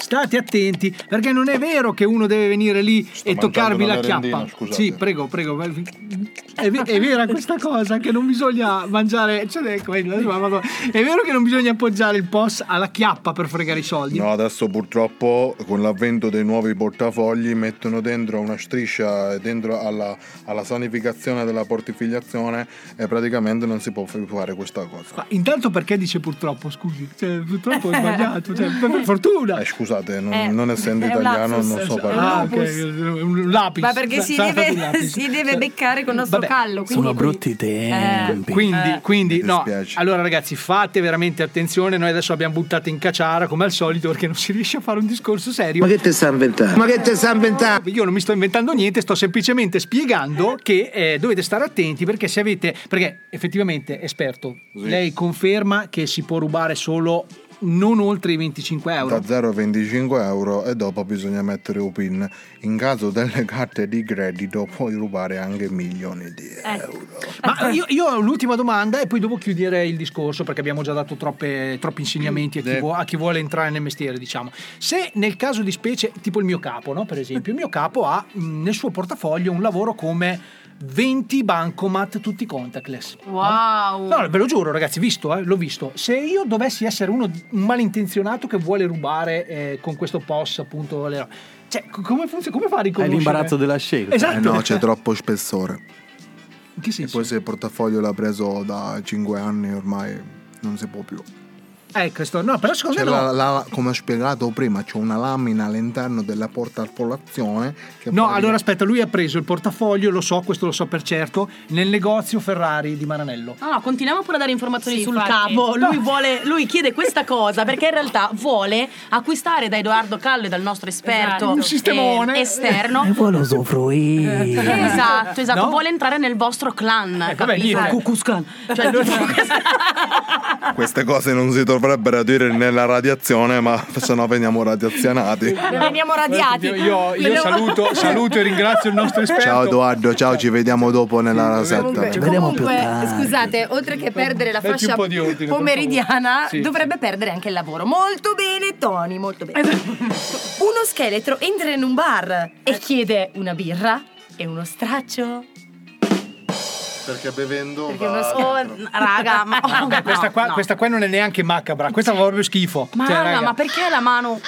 state attenti perché non è vero che uno deve venire lì e toccarvi la una chiappa. scusate. Sì, prego, prego. È, ve- è vera questa cosa che non bisogna mangiare. Cioè, ecco, è vero che non bisogna appoggiare il POS alla chiappa per fregare i soldi. No, adesso purtroppo con l'avvento dei nuovi portafogli mettono dentro una striscia dentro alla, alla sanificazione della portifigliazione e praticamente non si può fare questa cosa. Ma intanto perché dice purtroppo, scusi? Cioè, purtroppo è sbagliato, cioè, per fortuna. Eh, scusate, non, Eh, non essendo italiano lapsus. non so parlare. Ah, ok, un lapis. Ma perché si deve, si deve beccare con il nostro Vabbè. callo. Quindi Sono brutti tempi. Quindi, Eh. quindi Mi no. Allora, ragazzi, fate veramente attenzione. Noi adesso abbiamo buttato in cacciara come al solito perché non si riesce a fare un discorso serio. Ma che te sta inventando? Ma che te sta inventando? Io non mi sto inventando niente, sto semplicemente spiegando che eh, dovete stare attenti perché se avete. Perché effettivamente, esperto, lei conferma che si può rubare solo non oltre i 25 euro. Da 0 a 25 euro e dopo bisogna mettere un pin. In caso delle carte di credito puoi rubare anche milioni di euro. Ma io, io ho l'ultima domanda e poi dopo chiudere il discorso perché abbiamo già dato troppe- troppi insegnamenti a chi, vuo- a chi vuole entrare nel mestiere, diciamo. Se nel caso di specie, tipo il mio capo, no? per esempio, il mio capo ha nel suo portafoglio un lavoro come 20 bancomat tutti contactless. Wow. No, ve lo giuro, ragazzi, visto, eh, l'ho visto. Se io dovessi essere uno un malintenzionato che vuole rubare eh, con questo POS, appunto, le cioè, co- come funziona? Come fa a riconoscere? l'imbarazzo della scelta. Esatto. Eh no, c'è troppo spessore. In che E senso? poi se il portafoglio l'ha preso da 5 anni ormai non si può più. Eh, questo, no, però secondo C'è me no. la- la- come ho spiegato prima, c'è una lamina all'interno della portafollazione. Che No, pratica- allora aspetta, lui ha preso il portafoglio, lo so, questo lo so per certo, nel negozio Ferrari di Maranello. No, no, continuiamo pure a dare informazioni Sì, sul infatti. capo. Lui, vuole, lui chiede questa cosa perché in realtà vuole acquistare da Edoardo Callo e dal nostro esperto Esatto. Un sistemone. eh, esterno. E vuole usufruire. Esatto, esatto, No? vuole entrare nel vostro clan, vabbè, capito? niente. Ku Klux Klan. Cioè, questa- Queste cose non si dovrebbero dire nella radiazione, ma se no veniamo radiazionati. Veniamo radiati. Io, io- io saluto, saluto e ringrazio il nostro esperto. Ciao Edoardo, ciao, ci vediamo dopo nella rasetta. Comunque, Ci vediamo più tardi. scusate, oltre che perdere la fascia po' di ordine, pomeridiana. Sì. dovrebbe perdere anche il lavoro. Molto bene, Tony, molto bene. Uno scheletro entra in un bar e chiede una birra e uno straccio. Perché bevendo Perché va- Oh, raga, ma, oh, Beh, questa, no, qua, no. questa qua non è neanche macabra, questa fa proprio schifo. Ma Cioè, raga, raga, ma perché la mano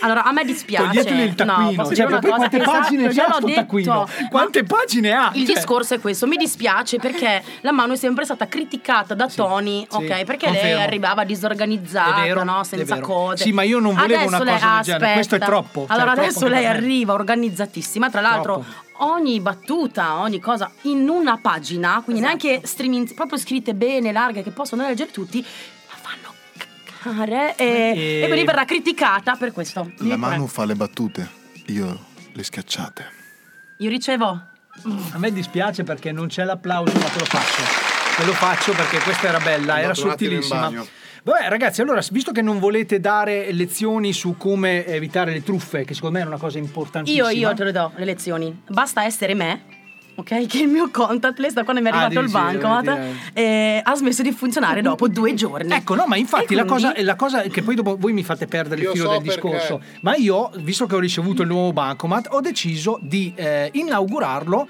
Allora, a me dispiace. Toglieteli il taccuino. No, Cioè, poi quante pagine Esatto, gliel'ho sto detto. taccuino? Quante pagine ha? Il Cioè- discorso è questo, mi dispiace perché la mano è sempre stata criticata da Tony, sì, ok? Perché lei confermo. arrivava disorganizzata, vero, no? senza cose. Sì, ma io non volevo Adesso una lei- cosa del genere, questo è troppo, cioè, Allora troppo adesso anche lei arriva organizzatissima, tra l'altro ogni battuta, ogni cosa in una pagina, quindi neanche streaming, proprio scritte bene, larghe, che possono leggere tutti, la fanno cagare e, E- e quindi verrà criticata per questo. La mano fa le battute, io le schiacciate. Io ricevo A me dispiace perché non c'è l'applauso, ma te lo faccio. Te lo faccio perché questa era bella, era sottilissima. Vabbè, ragazzi, allora, visto che non volete dare lezioni su come evitare le truffe, che secondo me è una cosa importantissima. Io, io te le do le lezioni. Basta essere me. Ok, che il mio contactless da quando mi è Ah, arrivato il dici, bancomat devi eh, ha smesso di funzionare dopo due giorni. Ecco, no, ma infatti la, quindi- cosa, la cosa che poi dopo voi mi fate perdere il Io filo so del perché. discorso, ma io, visto che ho ricevuto il nuovo bancomat, ho deciso di eh, inaugurarlo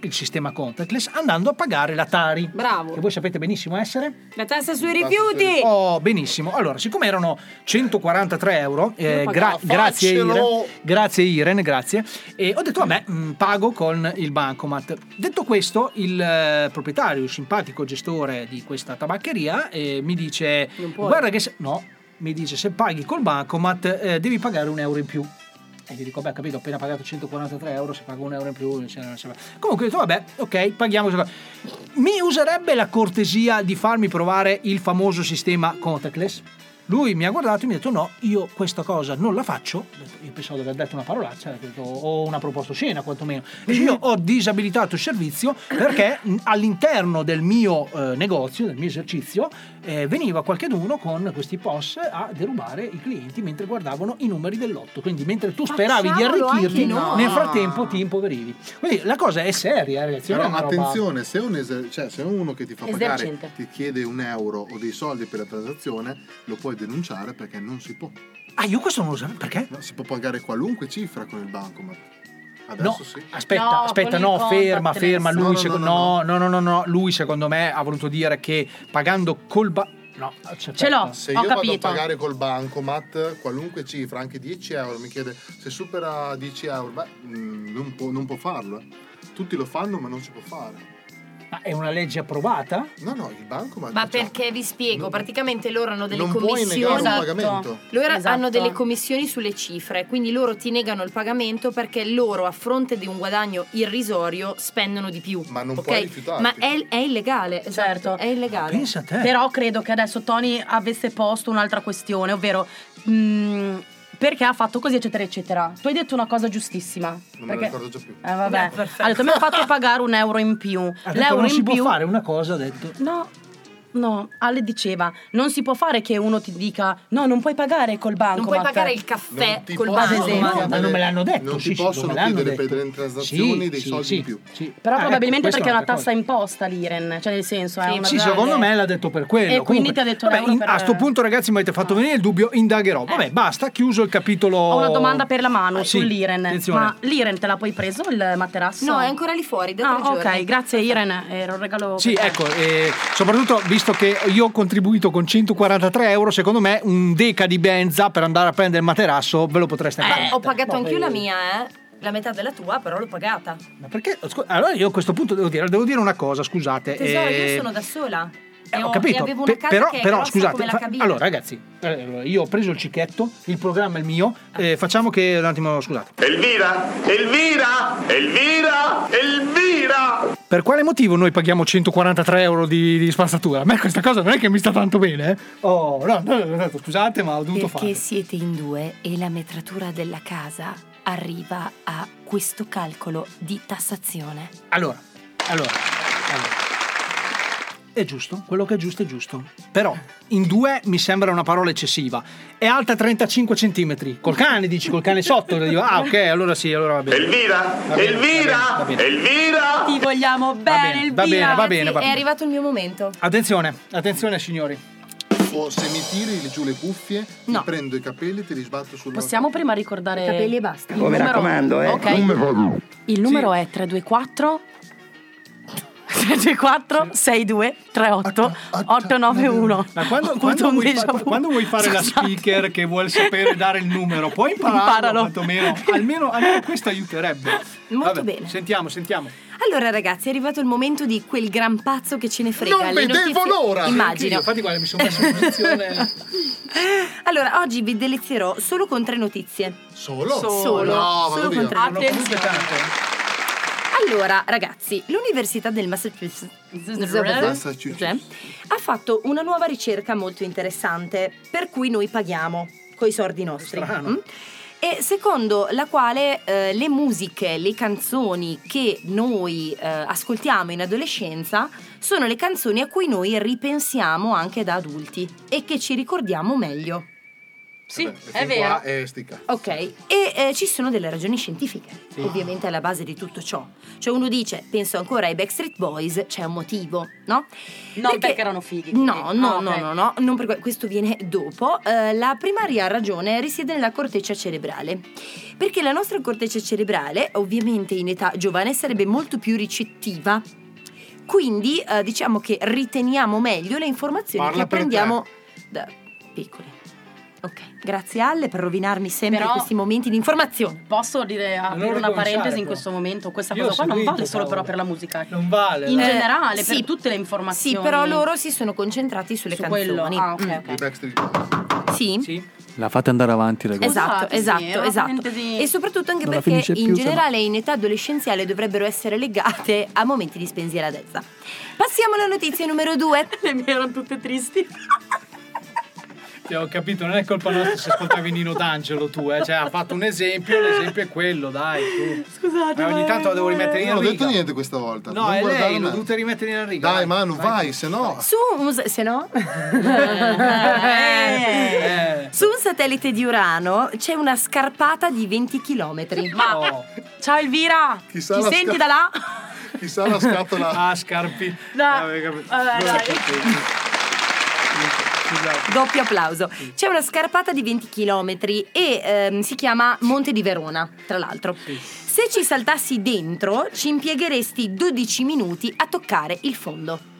il sistema contactless andando a pagare la Tari. Bravo. Che voi sapete benissimo essere? La tassa sui rifiuti. Oh, benissimo. Allora, siccome erano 143 euro, eh, gra- grazie. Iren, grazie Iren, grazie, e ho detto, vabbè, mh, pago con il bancomat. Detto questo, il eh, proprietario, il simpatico gestore di questa tabaccheria, eh, mi dice, guarda che se... No, mi dice, se paghi col bancomat eh, devi pagare un euro in più. E gli dico, beh, capito, ho appena pagato 143 euro, se pago un euro in più... non so. Comunque ho detto, vabbè, ok, paghiamo. Mi userebbe la cortesia di farmi provare il famoso sistema contactless? Lui mi ha guardato e mi ha detto no, io questa cosa non la faccio. Io pensavo di aver detto una parolaccia, detto, o una proposta scena quantomeno. Dice, Io ho disabilitato il servizio perché all'interno del mio eh, negozio, del mio esercizio, eh, veniva qualcheduno con questi POS a derubare i clienti mentre guardavano i numeri dell'otto. Quindi mentre tu speravi di Facciamolo arricchirti, anche noi. nel frattempo ti impoverivi. Quindi la cosa è seria, ragazzi. Però una roba- attenzione, se, un eser- cioè, se uno che ti fa pagare Esercente. ti chiede un euro o dei soldi per la transazione, lo puoi denunciare perché non si può. Ah, io questo non lo sapevo, perché? No, si può pagare qualunque cifra con il bancomat. No, Adesso sì. aspetta, No, aspetta, no, ferma, ferma. Lui, No, no, secondo- no, no, no, no, no, lui secondo me ha voluto dire che pagando col ba- No, Ce l'ho, Se ho io vado a capito. pagare col bancomat qualunque cifra, anche 10 euro, mi chiede se supera 10 euro, beh, mm, non può, non può farlo. eh. Tutti lo fanno, ma non si può fare. Ma è una legge approvata? No, no, il bancomat. Ma cioè, perché vi spiego, praticamente loro hanno delle non puoi commissioni. negare un Esatto. pagamento. Loro Esatto. hanno delle commissioni sulle cifre, quindi loro ti negano il pagamento perché loro a fronte di un guadagno irrisorio spendono di più. Ma non ok? puoi rifiutarti. Ma è, è illegale, esatto, Certo. è illegale. Pensa a te. Però credo che adesso Tony avesse posto un'altra questione, ovvero mm, perché ha fatto così, eccetera, eccetera. Tu hai detto una cosa giustissima. Non me perché... ricordo già più. Eh, vabbè. Beh, perfetto. Ha detto mi ha fatto pagare un euro in più. Ha detto L'euro non in si può fare una cosa, ha detto. No. No, Ale diceva, non si può fare che uno ti dica no, non puoi pagare col banco. Non puoi pagare il caffè col banco. ma non me l'hanno detto, Non sì, ti possono chiedere per le transazioni Sì, dei sì, soldi sì, in più. sì. Però Ah, probabilmente ecco, perché è una tassa imposta l'Iren, cioè nel senso è una Sì, grande- secondo me l'ha detto per quello. E quindi Comunque, ti ha detto vabbè, in- per- Eh. A sto punto, ragazzi, mi avete fatto venire il dubbio, indagherò. Vabbè, basta, chiuso il capitolo. Ho una domanda per la mano Ah, sull'Iren. attenzione. Ma l'Iren te l'ha poi preso il materasso? No, è ancora lì fuori, da Ah, ok, grazie Iren, era un regalo. Sì, ecco, soprattutto visto che io ho contribuito con 143 euro, secondo me un deca di benza per andare a prendere il materasso ve lo potreste Eh, fare. ho pagato anch'io la eh, mia, eh. La metà della tua, però l'ho pagata. Ma perché? Allora io a questo punto devo dire, devo dire una cosa, scusate. Tesoro, eh, io sono da sola. Eh, ho capito, avevo pe- una casa però, che è però scusate, fa- allora ragazzi, eh, io ho preso il cicchetto, il programma è il mio, eh, facciamo che un attimo, scusate. Elvira! Elvira! Elvira! Elvira! Per quale motivo noi paghiamo 143 euro di, di spazzatura? A me questa cosa non è che mi sta tanto bene, eh? Oh, no, no, no, scusate, ma ho dovuto Perché farlo. siete in due e la metratura della casa arriva a questo calcolo di tassazione. Allora, allora, allora. È giusto, quello che è giusto è giusto. Però in due mi sembra una parola eccessiva. È alta 35 centimetri. Col cane dici, col cane sotto. Dico, ah, ok, allora sì, allora va bene. Elvira! Va bene, Elvira! va bene, va bene. Elvira! Ti vogliamo bene, va bene, va bene, va È bene. arrivato il mio momento. Attenzione, attenzione signori. O se mi tiri giù le cuffie, No. ti prendo i capelli e ti risbatto sulla Possiamo prima ricordare I capelli e basta. Oh, mi numero- raccomando, eh. Ok. Numero- Il numero è 324 324 62 38 891. Ma quando, quando vuoi, fa- quando vuoi fare la Scusate. speaker che vuole sapere dare il numero, puoi impararlo, quantomeno. Almeno, almeno questo aiuterebbe. Molto Vabbè, bene. Sentiamo, sentiamo. Allora ragazzi, è arrivato il momento di quel gran pazzo che ce ne frega. Non Le vedevo notizie- l'ora! Immagino. Infatti, guarda, mi sono messo in posizione. Allora, oggi vi delizierò solo con tre notizie. Solo? Solo. No, Solo con tre. Tante. Allora, ragazzi, l'Università del Massachusetts ha fatto una nuova ricerca molto interessante, per cui noi paghiamo coi soldi nostri. Mm? E secondo la quale eh, le musiche, le canzoni che noi eh, ascoltiamo in adolescenza sono le canzoni a cui noi ripensiamo anche da adulti e che ci ricordiamo meglio. Sì, Vabbè, è vero. qua è stica. Ok, e eh, ci sono delle ragioni scientifiche, ovviamente alla base di tutto ciò. Cioè uno dice, penso ancora ai Backstreet Boys, c'è un motivo, no? Non perché, erano fighi. No, quindi. no, Ah, no, ok. no, no, non per que- questo viene dopo. Eh, la primaria ragione risiede nella corteccia cerebrale. Perché la nostra corteccia cerebrale, ovviamente in età giovane, sarebbe molto più ricettiva. Quindi eh, diciamo che riteniamo meglio le informazioni Parla che apprendiamo da piccoli. Ok, grazie Alle per rovinarmi sempre Però- questi momenti di informazione. Posso dire, aprire una parentesi in questo momento? Questa Io cosa qua non vale solo però per la musica. Non vale. In no? Eh, generale, sì. per tutte le Sì, informazioni. però loro si sono concentrati sulle Su canzoni. quello. Ah, ok, Mm. ok. I Backstreet. Sì? Sì. La fate andare avanti, ragazzi. Esatto, Scusate, sì, esatto, una esatto. E soprattutto anche Non perché in più, se no. generale in età adolescenziale dovrebbero essere legate a momenti di spensieratezza. Passiamo alla notizia numero due. Le mie erano tutte tristi. Sì, ho capito, non è colpa nostra se ascoltavi Nino D'Angelo tu, eh. Cioè, ha fatto un esempio, l'esempio è quello, dai. tu. Scusate. Eh, ogni ma- tanto la devo rimettere in Non ho riga. detto niente questa volta. No, non è lei, l'ho dovuta rimettere in riga. Dai, Manu, vai, se no. Su un, se no? Eh. Su un satellite di Urano c'è una scarpata di 20 km. Ma Oh. ciao Elvira, Chissà la senti sca- da là? Chissà la scatola. Ah, scarpi. Da- Vabbè, capito. Vabbè, dai. Doppio applauso. C'è una scarpata di 20 km e ehm, si chiama Monte di Verona, tra l'altro. Se ci saltassi dentro, ci impiegheresti 12 minuti a toccare il fondo.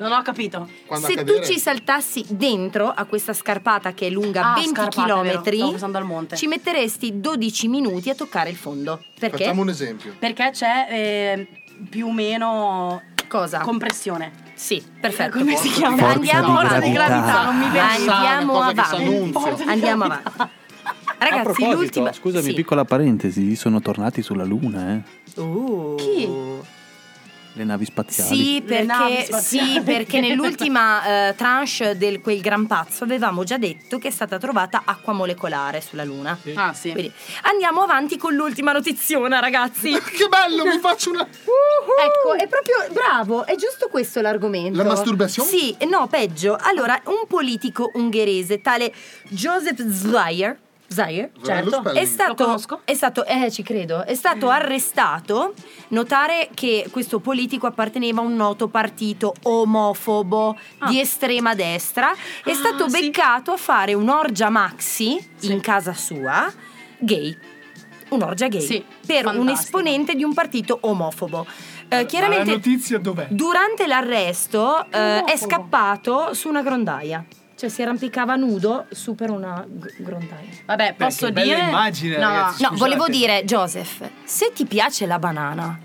Non ho capito. Se tu ci saltassi dentro a questa scarpata che è lunga Ah, 20 scarpata, è vero. Stavo km, ci metteresti 12 minuti a toccare il fondo. Perché? Facciamo un esempio. Perché c'è eh, più o meno Cosa? compressione. Sì, perfetto. Come si chiama? Forza Andiamo avanti. di gravità, non mi viene. Andiamo avanti. Andiamo avanti. Ragazzi, l'ultima. scusami, Sì. piccola parentesi, sono tornati sulla Luna, eh. Uh. Chi? Le navi spaziali. Sì, navi perché, spaziali. sì, perché nell'ultima eh, tranche del quel gran pazzo avevamo già detto che è stata trovata acqua molecolare sulla Luna. Ah, sì. Quindi andiamo avanti con l'ultima notiziona, ragazzi. Che bello, mi faccio una... Ecco, è proprio bravo, è giusto questo l'argomento. La masturbazione? Sì, no, peggio. Allora, un politico ungherese, tale Joseph Zwayer, Lo certo, è stato, è stato, eh, ci credo, è stato arrestato. Notare che questo politico apparteneva a un noto partito omofobo di estrema destra. È stato beccato a fare un'orgia maxi in casa sua, gay. Un'orgia gay. Sì, per un fantastico. esponente di un partito omofobo. Eh, Ma la chiaramente notizia dov'è? durante l'arresto eh, è scappato su una grondaia. Cioè si arrampicava nudo su per una g- grondaia. Vabbè, Beh, posso che bella dire. immagine, no, ragazzi. No, volevo dire, Joseph, se ti piace la banana,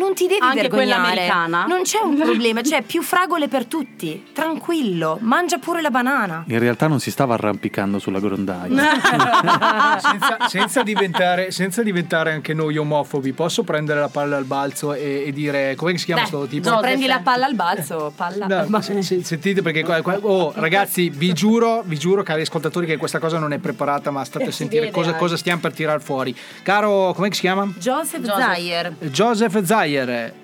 non ti devi Anche vergognare. Non c'è un problema, c'è più fragole per tutti. Tranquillo, mangia pure la banana. In realtà non si stava arrampicando sulla grondaia. senza, senza diventare, senza diventare anche noi omofobi, posso prendere la palla al balzo e, e dire come si chiama Beh, sto tipo? no, prendi la palla al balzo, palla. No, Ma- se- se- sentite perché qua- qua- oh, ragazzi vi giuro vi giuro cari ascoltatori che questa cosa non è preparata ma state a Eh, sentire cosa, anche. cosa stiamo per tirare fuori caro come si chiama? Joseph, Joseph. Zayer. Joseph Zayer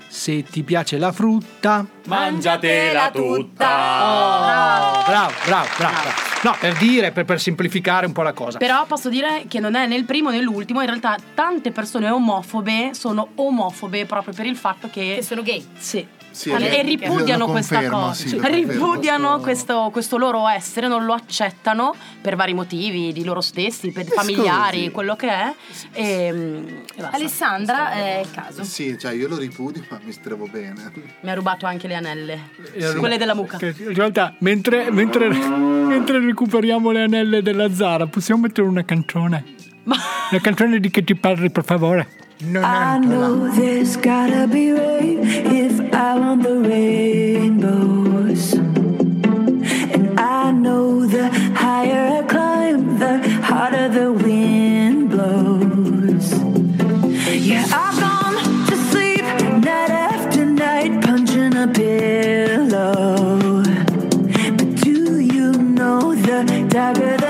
se ti piace la frutta Mangiatela tutta. Oh, bravo bravo bravo, bravo. no per dire per, per semplificare un po' la cosa Però posso dire che non è né il primo né l'ultimo, in realtà tante persone omofobe sono omofobe proprio per il fatto che... Che sono gay. Sì. Sì, e ripudiano lo questa confermo, cosa, sì, confermo. ripudiano questo, questo loro essere, non lo accettano per vari motivi di loro stessi, per familiari, scusi. quello che è. E, mm, e basta. Alessandra è il caso. Sì, cioè io lo ripudio, ma mi trovo bene. Mi ha rubato anche le anelle, Eh, quelle della mucca. Che in realtà, mentre, mentre, mentre recuperiamo le anelle della Zara, possiamo mettere una canzone? La canzone di che ti parli, per favore? Non I know there's gotta be rain if I want the rainbows. And I know the higher I climb, the harder the wind blows. Yeah, I've gone to sleep night after night, punching a pillow. But do you know the darker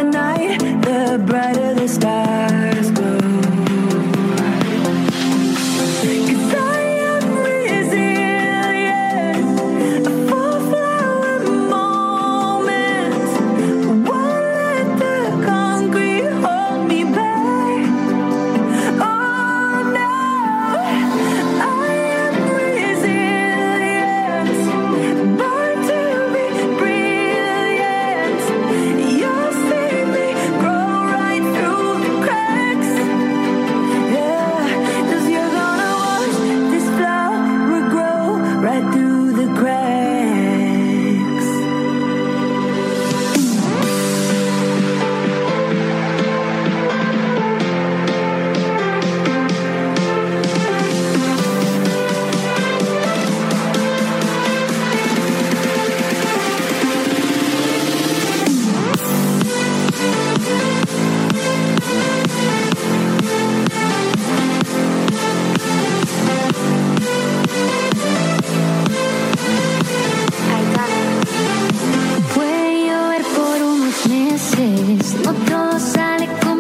veces no todo sale como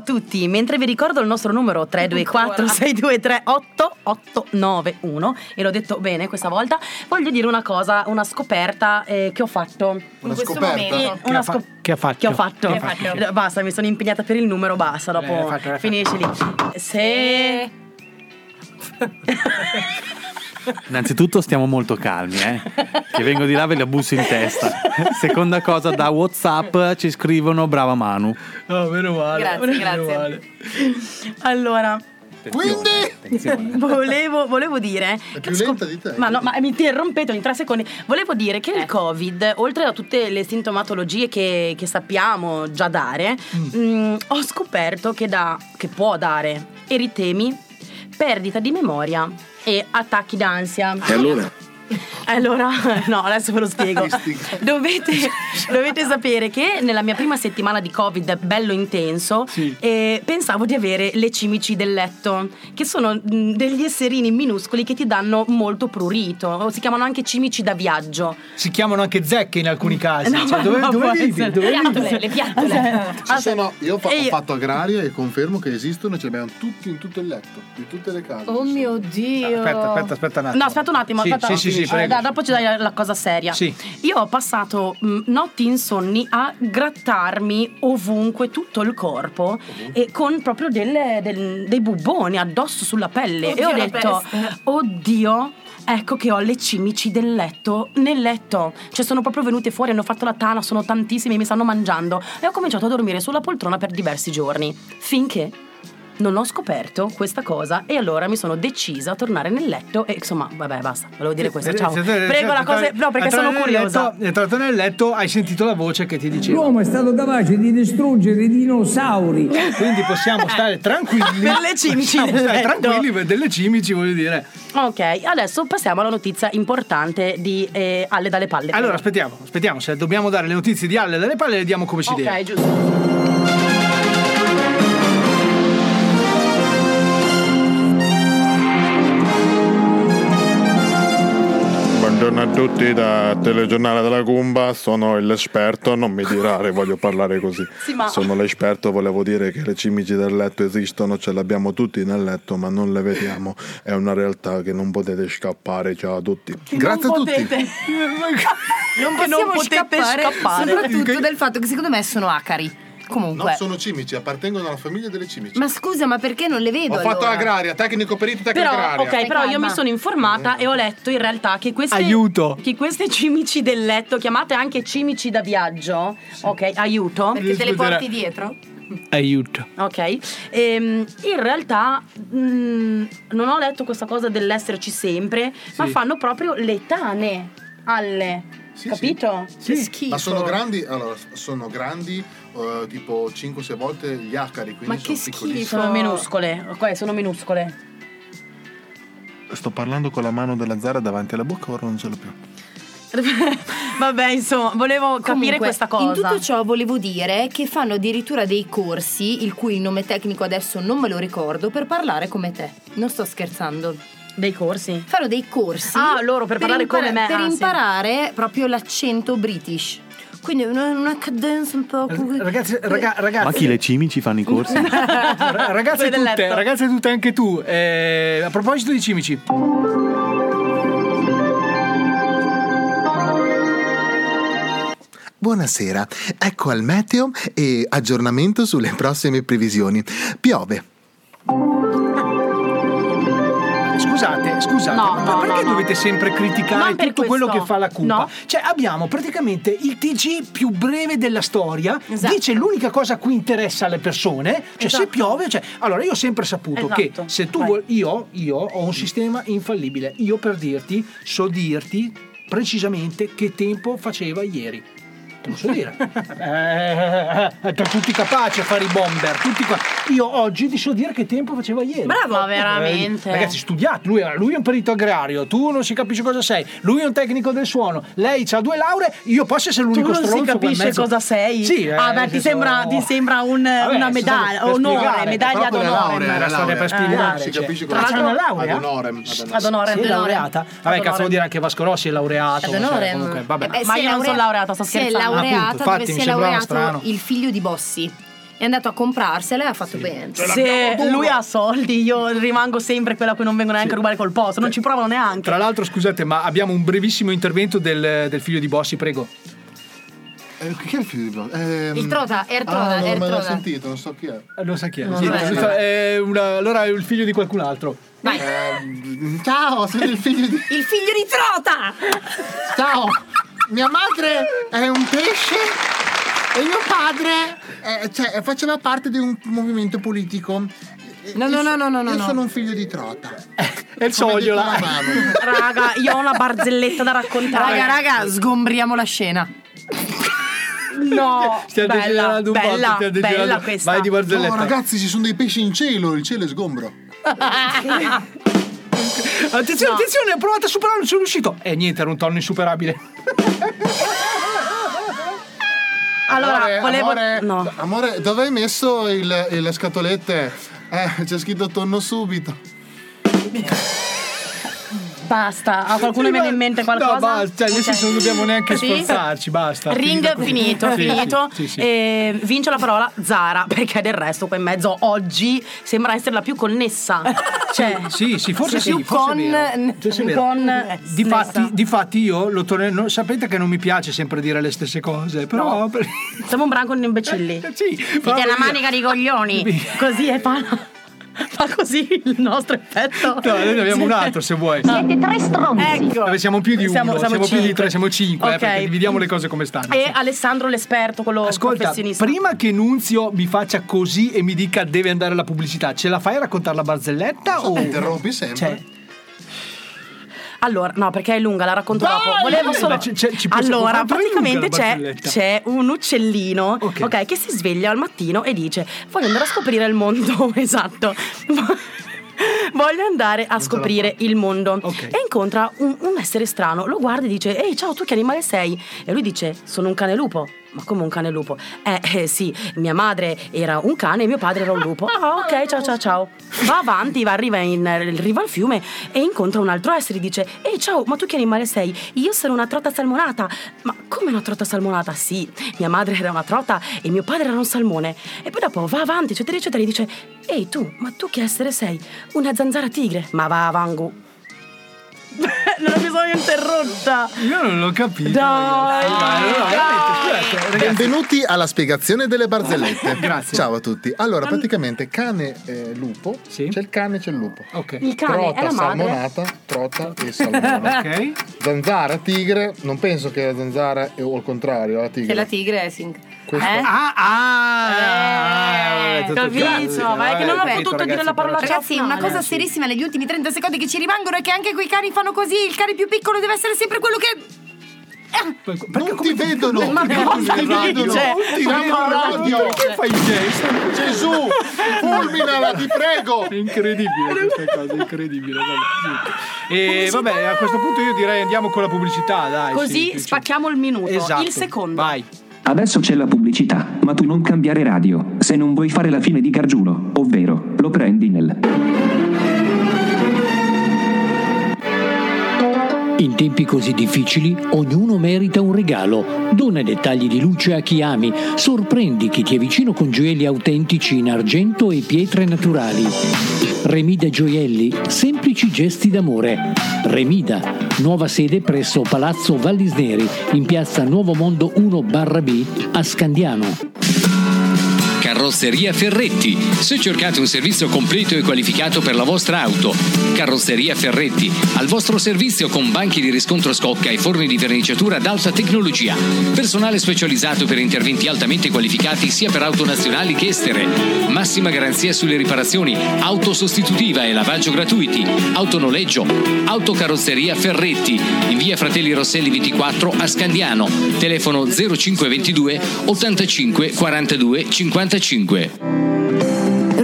a tutti, mentre vi ricordo il nostro numero 324 623 8891 e l'ho detto bene questa volta, voglio dire una cosa, una scoperta eh, che ho fatto Una in questo scoperta? momento. Che Una fa- scop- che ha fatto? Che ho fatto. Che ha fatto? Basta, mi sono impegnata per il numero, basta, dopo L'hai fatto, finisci lì. Se Innanzitutto stiamo molto calmi, eh? Che vengo di là ve la busso in testa. Seconda cosa, da Whatsapp ci scrivono brava Manu. Oh, meno male. Grazie, meno grazie. male. allora Quindi volevo, volevo dire è più lenta di te. Ma no, ma mi interrompete ogni tre secondi. Volevo dire che il Covid, oltre a tutte le sintomatologie che, che sappiamo già dare, mh, ho scoperto che, dà, che può dare eritemi, perdita di memoria e attacchi d'ansia. E allora? Allora, no, adesso ve lo spiego. Dovete, dovete sapere che nella mia prima settimana di Covid, bello intenso, eh, pensavo di avere le cimici del letto, che sono mh, degli esserini minuscoli che ti danno molto prurito. Si chiamano anche cimici da viaggio. Si chiamano anche zecche in alcuni casi. No, Cioè, dove, ma dove vivi? Dove vivi? Le piattole. Ci sono- io ho, fa- ho io- fatto agraria e confermo che esistono e ce li abbiamo tutti in tutto il letto, di tutte le case. Oh mio Dio. Aspetta, aspetta, aspetta un attimo. No, aspetta un attimo, Sì, aspetta. sì, sì, sì, Eh, prego. dai, dopo ci dai la, la cosa seria. Sì. Io ho passato mh, notti insonni a grattarmi ovunque tutto il corpo e con proprio delle- del- dei bubboni addosso sulla pelle. e Oddio, ho la detto, peste. oddio. Ecco che ho le cimici del letto nel letto. Cioè sono proprio venute fuori, hanno fatto la tana, sono tantissime, mi stanno mangiando. E ho cominciato a dormire sulla poltrona per diversi giorni. Finché non ho scoperto questa cosa e allora mi sono decisa a tornare nel letto e insomma, vabbè, basta, volevo dire questo. Ciao. Prego la cosa, no, perché sono curiosa. Letto, è entrato nel letto, hai sentito la voce che ti diceva. L'uomo è stato capace di distruggere i dinosauri. Quindi possiamo stare tranquilli. Per le cimici stare letto. tranquilli per delle cimici, voglio dire. Ok, adesso passiamo alla notizia importante di eh, Alle dalle palle. Allora, aspettiamo, aspettiamo. Se dobbiamo dare le notizie di Alle dalle palle, le diamo come si Ok, deve. giusto. Tutti da Telegiornale della Cumba, sono l'esperto, non mi dirare, voglio parlare così. Sì, ma- Sono l'esperto, volevo dire che le cimici del letto esistono, ce le abbiamo tutti nel letto, ma non le vediamo. È una realtà che non potete scappare, ciao a tutti. Grazie a non tutti. potete. Non Che possiamo potete scappare, scappare. soprattutto del fatto che secondo me sono acari. Comunque. No, sono cimici, appartengono alla famiglia delle cimici. Ma scusa, ma perché non le vedo Ho fatto allora? agraria, tecnico perito tecnica Però, agraria. ok, però io mi sono informata e ho letto in realtà che queste, Aiuto. che queste cimici del letto, chiamate anche cimici da viaggio, ok, aiuto. Perché te le porti dietro? Aiuto. Ok, ehm, in realtà mh, non ho letto questa cosa dell'esserci sempre, ma fanno proprio le tane alle. capito? Sì, Che schifo. ma sono grandi, allora, sono grandi eh, tipo 5-6 volte gli acari, quindi Ma sono che schifo. Sono minuscole, ok, sono minuscole. Sto parlando con la mano della Zara davanti alla bocca, ora non ce l'ho più. Vabbè, insomma, volevo capire Comunque, questa cosa. In tutto ciò volevo dire che fanno addirittura dei corsi, il cui nome tecnico adesso non me lo ricordo, per parlare come te. Non sto scherzando. Dei corsi? Fanno dei corsi. Ah, loro per parlare come me, Per ah, sì. imparare proprio l'accento british. Quindi una, una cadenza un po'. Ragazzi, raga- ragazzi. Ma chi le cimici fanno i corsi? Ra- ragazze tutte, ragazze tutte anche tu. eh, a proposito di cimici. Buonasera, ecco al meteo e aggiornamento sulle prossime previsioni. Piove. Scusate, scusate, No, ma no, perché no, dovete sempre criticare tutto quello questo. che fa la Cumpa? No. Cioè, abbiamo praticamente il TG più breve della storia, Esatto. dice l'unica cosa a cui interessa alle persone, cioè se Esatto. piove, cioè, allora io ho sempre saputo che Esatto. se tu vuoi, io, io ho un sistema infallibile, io per dirti, so dirti precisamente che tempo faceva ieri. Te lo so dire. Eh, eh, per tutti capaci a fare i bomber. Tutti qua. Io oggi ti so dire che tempo faceva ieri. Bravo, ma veramente. Eh, ragazzi, studiate. Lui, lui è un perito agrario, tu non si capisce cosa sei. Lui è un tecnico del suono, lei ha due lauree. Io posso essere Tu l'unico non si stronzo qua in capisce cosa sei? Sì, eh, ah, beh, ti senso- sembra, ti sembra un- Vabbè, una medaglia, onore, spiegare, medaglia onore. laurea, Era la storia per laurea. spiegare. Si capisce Tra cosa l'altro c'è. una laurea? Ad honorem, ad Sì, honorem. laureata? Vabbè, cazzo vuol dire anche Vasco Rossi è laureato. Ad cioè. Eh beh, Ma si è io non sono laurea- laureata, sto si scherzando. Laureata Appunto, infatti, dove mi si è laureato strano. il figlio di Bossi. È andato a comprarsela e ha fatto bene. Se lui ha soldi, io rimango sempre quella a cui non vengo neanche a rubare col posto, non ci provano neanche. Tra l'altro, scusate, ma abbiamo un brevissimo intervento del, del figlio di Bossi, prego. Eh, chi è il figlio di Bossi? Ehm, Il Trota, Ertrota, Ah, non me l'ho sentito, non so chi è. Eh, Non sa chi è. No, Sì, è una- allora è il figlio di qualcun altro. Ehm, ciao, siete il figlio di... Il figlio di Trota! Ciao, mia madre è un pesce e mio padre eh, cioè, faceva parte di un movimento politico. No, no, no, no, no, Io no. sono un figlio di Trota. È il sogliola. Come detto la mano. Raga, io ho una barzelletta da raccontare. Raga, raga, sgombriamo la scena. No, Stiamo bella, un po', bella, degenerando. bella questa. Vai di barzelletta. No, ragazzi, ci sono dei pesci in cielo, il cielo è sgombro. Attenzione, No. attenzione, ho provato a superarlo, non sono riuscito. E niente, era un tonno insuperabile. Allora, amore, volevo. amore, No. amore, dove hai messo il- il- le scatolette? Eh, c'è scritto tonno subito. Basta, a qualcuno Sì, viene in mente qualcosa? No, basta, cioè, nel Ok. senso non dobbiamo neanche Sì? sforzarci, basta. Ring finito, finito. sì, sì, sì. E vince la parola Zara, perché del resto qua in mezzo oggi sembra essere la più connessa. Cioè, Sì, sì, forse sì, più forse con- è. Forse è vero. con Difatti, difatti io lo torne- no, sapete che non mi piace sempre dire le stesse cose, però per- siamo un branco di imbecilli. sì, Siete una voglio manica di coglioni. Così e fa, fa così il nostro effetto. No, noi ne abbiamo un altro se vuoi. Siete tre stronzi. Ecco. Dove siamo più di uno, Siamo- siamo, siamo più di cinque. tre, siamo cinque, eh, Ok. perché dividiamo le cose come stanno. E Alessandro l'esperto, quello Ascolta, professionista. prima che Nunzio mi faccia così e mi dica deve andare alla pubblicità, ce la fai a raccontare la barzelletta o interrompi sempre? Cioè, Allora, no, perché è lunga, la racconto dopo. Volevo solo. C'è- ci posso- allora, praticamente c'è, c'è un uccellino ok, che si sveglia al mattino e dice: Voglio andare a scoprire il mondo. esatto. Voglio andare a scoprire il mondo. E incontra un, un essere strano. Lo guarda e dice: Ehi, ciao, tu che animale sei? E lui dice: Sono un cane lupo. Ma come un cane lupo? Eh, eh, sì, mia madre era un cane e mio padre era un lupo. Ah, ok, ciao, ciao, ciao. Va avanti, va, arriva in riva al fiume e incontra un altro essere e dice: Ehi, ciao, ma tu che animale sei? Io sono una trota salmonata. Ma come una trota salmonata? Sì, mia madre era una trota e mio padre era un salmone. E poi dopo va avanti, eccetera, eccetera, e dice: Ehi, tu, ma tu che essere sei? Una zanzara tigre. Ma va, Vangu. non mi sono interrotta. Io non l'ho capito. Dai, Benvenuti alla spiegazione delle barzellette. Grazie. Ciao a tutti. Allora, praticamente cane e lupo, c'è il cane e c'è il lupo. Il cane trota, è la madre. salmonata, trota e salmone. Ok. Zanzara, tigre, non penso che la zanzara è o al contrario, la tigre. Che la tigre è Sing. Questo- Eh? Ah, ah, Eh, tutto capito, ma è che non ho potuto ragazzi, dire la parola Ragazzi, una cosa serissima negli ultimi 30 secondi che ci rimangono è che anche quei cani fanno così. Il cane più piccolo deve essere sempre quello che. non ti vedono, Ma non cosa ti dice? vedono, non ti Ma vedono cosa radio. Perché fai il gesto? Gesù, fulminala, ti prego. Incredibile questa cosa, incredibile. E vabbè, a questo punto io direi andiamo con la pubblicità, dai. Così sì, sì. spacchiamo il minuto. Esatto. Il secondo. Vai. Adesso c'è la pubblicità, ma tu non cambiare radio, se non vuoi fare la fine di Gargiulo, ovvero lo prendi nel... In tempi così difficili, ognuno merita un regalo. Dona dettagli di luce a chi ami. Sorprendi chi ti è vicino con gioielli autentici in argento e pietre naturali. Remida Gioielli, semplici gesti d'amore. Remida, nuova sede presso Palazzo Vallisneri, in piazza Nuovo Mondo 1 barra B a Scandiano. Carrozzeria Ferretti. Se cercate un servizio completo e qualificato per la vostra auto, Carrozzeria Ferretti, al vostro servizio con banchi di riscontro scocca e forni di verniciatura ad alta tecnologia. Personale specializzato per interventi altamente qualificati sia per auto nazionali che estere. Massima garanzia sulle riparazioni, auto sostitutiva e lavaggio gratuiti, autonoleggio, autocarrozzeria Ferretti, in via Fratelli Rosselli 24 a Scandiano, telefono 0522 85 42 55.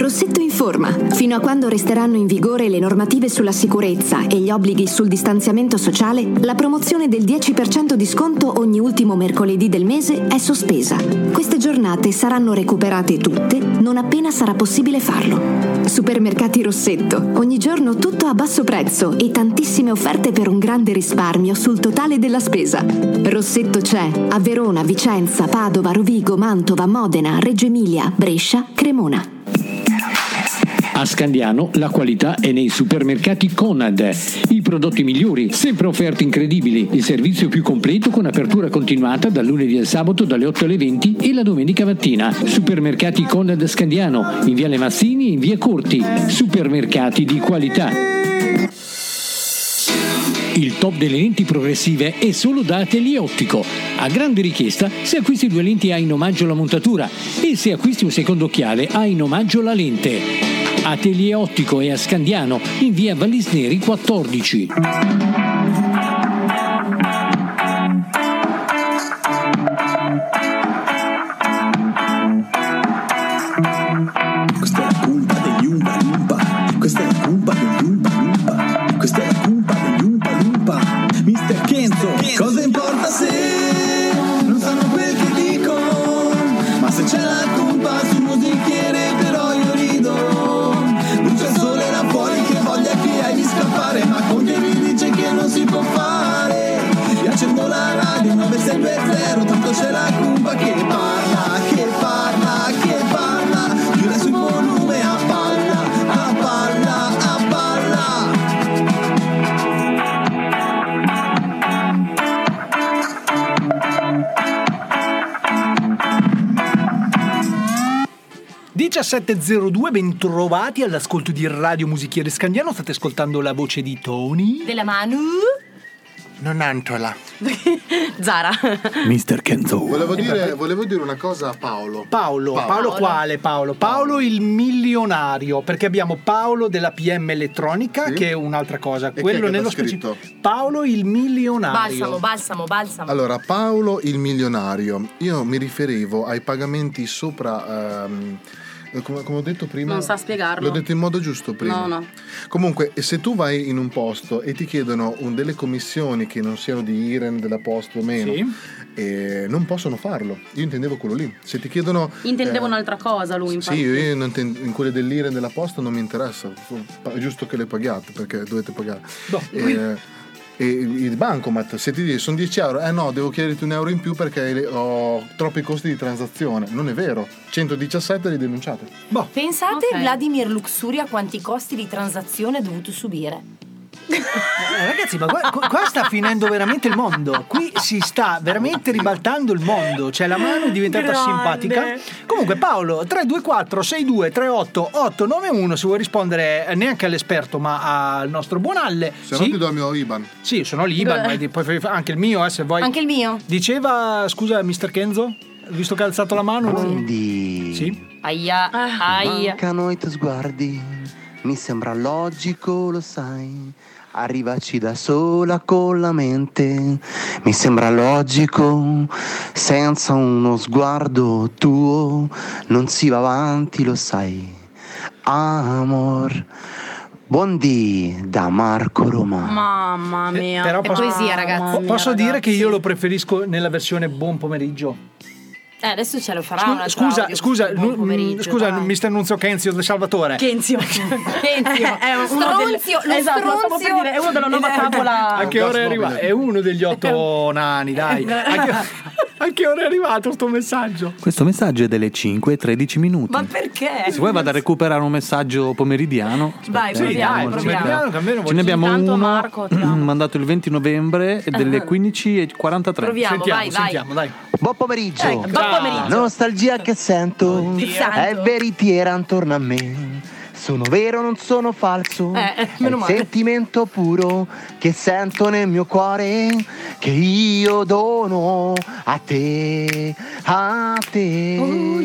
Rossetto informa. Fino a quando resteranno in vigore le normative sulla sicurezza e gli obblighi sul distanziamento sociale, la promozione del 10% di sconto ogni ultimo mercoledì del mese è sospesa. Queste giornate saranno recuperate tutte non appena sarà possibile farlo. Supermercati Rossetto. Ogni giorno tutto a basso prezzo e tantissime offerte per un grande risparmio sul totale della spesa. Rossetto c'è a Verona, Vicenza, Padova, Rovigo, Mantova, Modena, Reggio Emilia, Brescia, Cremona. A Scandiano la qualità è nei supermercati Conad. I prodotti migliori, sempre offerte incredibili. Il servizio più completo con apertura continuata dal lunedì al sabato dalle 8 alle 20 e la domenica mattina. Supermercati Conad Scandiano, in via Le Mazzini e in via Corti. Supermercati di qualità. Il top delle lenti progressive è solo da Atelier Ottico. A grande richiesta, se acquisti due lenti hai in omaggio la montatura e se acquisti un secondo occhiale hai in omaggio la lente. Atelier Ottico è a Scandiano, in via Vallisneri 14. 17.02, bentrovati all'ascolto di Radio Musichiere Scandiano. State ascoltando la voce di Tony. Della Manu. Non Antola. Zara. Mr. Kenzo. Volevo dire, volevo dire una cosa a Paolo. Paolo, Paolo, quale Paolo? Paolo il milionario, perché abbiamo Paolo della PM Elettronica, Sì. che è un'altra cosa. è Quello nello scritto? specifico. Paolo il milionario. Balsamo, balsamo, balsamo. Allora, Paolo il milionario, io mi riferivo ai pagamenti sopra, ehm, come, come ho detto prima. Non sa spiegarlo. L'ho detto in modo giusto prima. No, no. Comunque, se tu vai in un posto e ti chiedono un- delle commissioni che non siano di Iren, della posta o meno, Sì. eh, non possono farlo. Io intendevo quello lì. Se ti chiedono. Intendevo eh, un'altra cosa lui, infatti. Sì, io non ten- in quelle dell'Iren della posta non mi interessa, è giusto che le paghiate perché dovete pagare. Eh, e il bancomat, se ti dice sono 10 euro, eh no, devo chiederti un euro in più perché ho troppi costi di transazione. Non è vero, 117 li denunciate. Pensate Vladimir Luxuria quanti costi di transazione ha dovuto subire. Eh, ragazzi, ma qua, qua- sta finendo veramente il mondo. Qui si sta veramente ribaltando il mondo. Cioè, la mano è diventata Grande. simpatica. Comunque, Paolo, 324 62 38 891. Se vuoi rispondere eh, neanche all'esperto, ma al nostro buon Alle. Se no ti do il mio IBAN. Sì, sono l'Iban, ma di- poi anche il mio, eh, se vuoi. Anche il mio. Diceva, scusa, Mr. Kenzo, visto che ha alzato la mano. Quindi Sì. Aia, aia. mancano i tuoi sguardi, mi sembra logico, lo sai. Arrivaci da sola con la mente, mi sembra logico, senza uno sguardo tuo non si va avanti, lo sai. Amor, buondì da Marco Roma. Mamma mia. Però posso, Mamma po- mia, posso dire ragazzi. che io lo preferisco nella versione buon pomeriggio. Eh, adesso ce lo farà Scu- un altro scusa, scusa, nu- pomeriggio, scusa, dai. Mr. Nunzio Kenzio del Salvatore. Kenzio. Kenzio. È uno del- Stronzio, lo esatto, stronzio. dire, è uno della nuova tavola. A che ora è arrivato? È uno degli otto nani, dai. Eh, Anche, A che ora è arrivato sto messaggio? Questo messaggio è delle 5 e 13 minuti. Ma perché? Se vuoi vado a recuperare un messaggio pomeridiano. Vai, Aspetta, eh, proviamo, proviamo. aspetta. che almeno Ce ne abbiamo Intanto, uno Marco, mandato il 20 novembre e delle 15 e 43. Proviamo, Sentiamo, vai, vai. sentiamo, dai. Buon pomeriggio. Ecco, buon pomeriggio. Nostalgia che sento Che sento? è veritiera intorno a me. Sono vero, non sono falso. Eh, eh, è meno il male. sentimento puro che sento nel mio cuore che io dono a te, a te. Oh,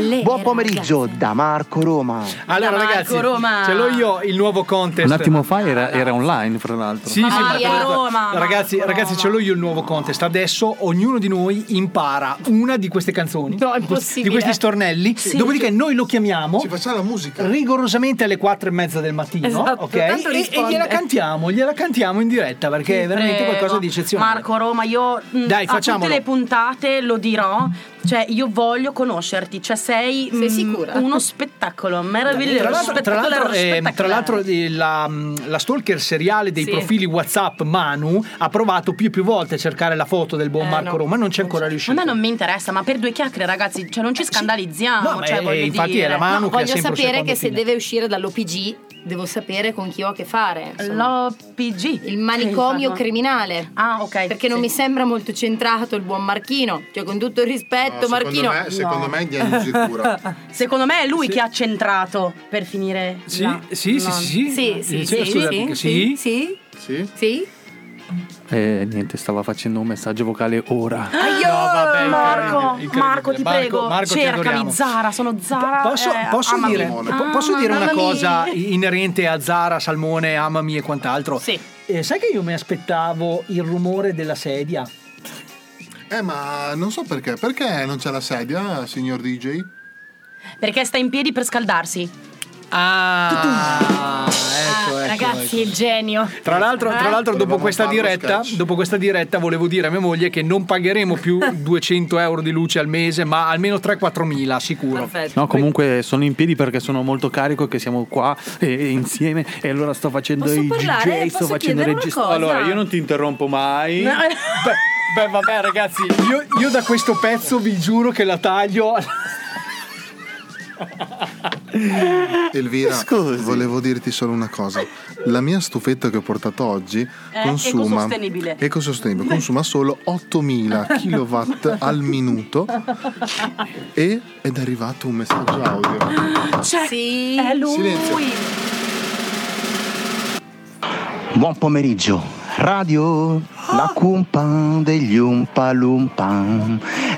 Le Buon pomeriggio da Marco Roma. Allora, Da Marco ragazzi, Roma. ce l'ho io il nuovo contest. Un attimo fa era, era online, fra l'altro. Sì, sì, Vai ma a guarda, Roma, ragazzi, Marco ragazzi, Roma. ce l'ho io il nuovo contest. Adesso ognuno di noi impara una di queste canzoni, No, è di questi- impossibile. di questi stornelli. Dopodiché noi lo chiamiamo Ci facciamo la musica. rigorosamente alle quattro e mezza del mattino, Esatto, ok? E, e gliela cantiamo, gliela cantiamo in diretta perché è veramente Prego. qualcosa di eccezionale. Marco Roma, io mh, Dai, a facciamolo. tutte le puntate lo dirò. Cioè, io voglio conoscerti. Cioè, sei, Sei mh, sicura? uno spettacolo meraviglioso. Tra l'altro, tra l'altro, eh, tra l'altro, eh, la, la stalker seriale dei Sì. profili WhatsApp Manu ha provato più e più volte a cercare la foto del buon Eh, Marco no. Roma, non c'è ancora A riuscito. me non mi interessa, ma per due chiacchiere, ragazzi, cioè non ci scandalizziamo. No, ma cioè, è- voglio infatti dire. è la mano No, che ha voglio sapere che se fine. deve uscire dall'OPG devo sapere con chi ho a che fare. insomma. L'OPG. Il manicomio criminale. Ah, ok. Perché non sì. mi sembra molto centrato il buon Marchino. Cioè, con tutto il rispetto, No, Marchino. secondo me, secondo me è cura. Secondo me è lui che ha centrato per finire. Sì, la- sì, sì, la- sì, sì. Sì, sì, Eh, sì, scusa, sì, perché- sì, sì? sì, Sì? sì. E niente, stava facendo un messaggio vocale ora. Aio, No, vabbè, Marco. Marco, ti Marco, prego, Marco, cercami. Zara, sono Zara. Posso, eh, posso dire, po- posso Ah, dire una cosa inerente a Zara, Salmone, Amami e quant'altro? Sì. Eh, sai che io mi aspettavo il rumore della sedia? Eh, ma non so perché. Perché non c'è la sedia, signor DJ? Perché sta in piedi per scaldarsi. Ah, ecco, ecco, Ragazzi, ecco. genio. Tra l'altro, tra l'altro dopo, questa diretta, dopo questa diretta volevo dire a mia moglie che non pagheremo più 200 euro di luce al mese, ma almeno 3-4 mila sicuro. Perfetto. No, comunque sono in piedi perché sono molto carico e che siamo qua eh, insieme e allora sto facendo Posso i parlare? DJ, sto facendo cosa? Allora, io non ti interrompo mai. Beh, beh, vabbè ragazzi, io, io da questo pezzo vi giuro che la taglio... Elvira, Scusi. volevo dirti solo una cosa. La mia stufetta che ho portato oggi consuma ecosostenibile. ecosostenibile, consuma solo 8000 kW al minuto e ed è arrivato un messaggio audio. Cioè, Sì. è lui. Silenzio. Buon pomeriggio. Radio, la cumpa degli Umpa Lumpa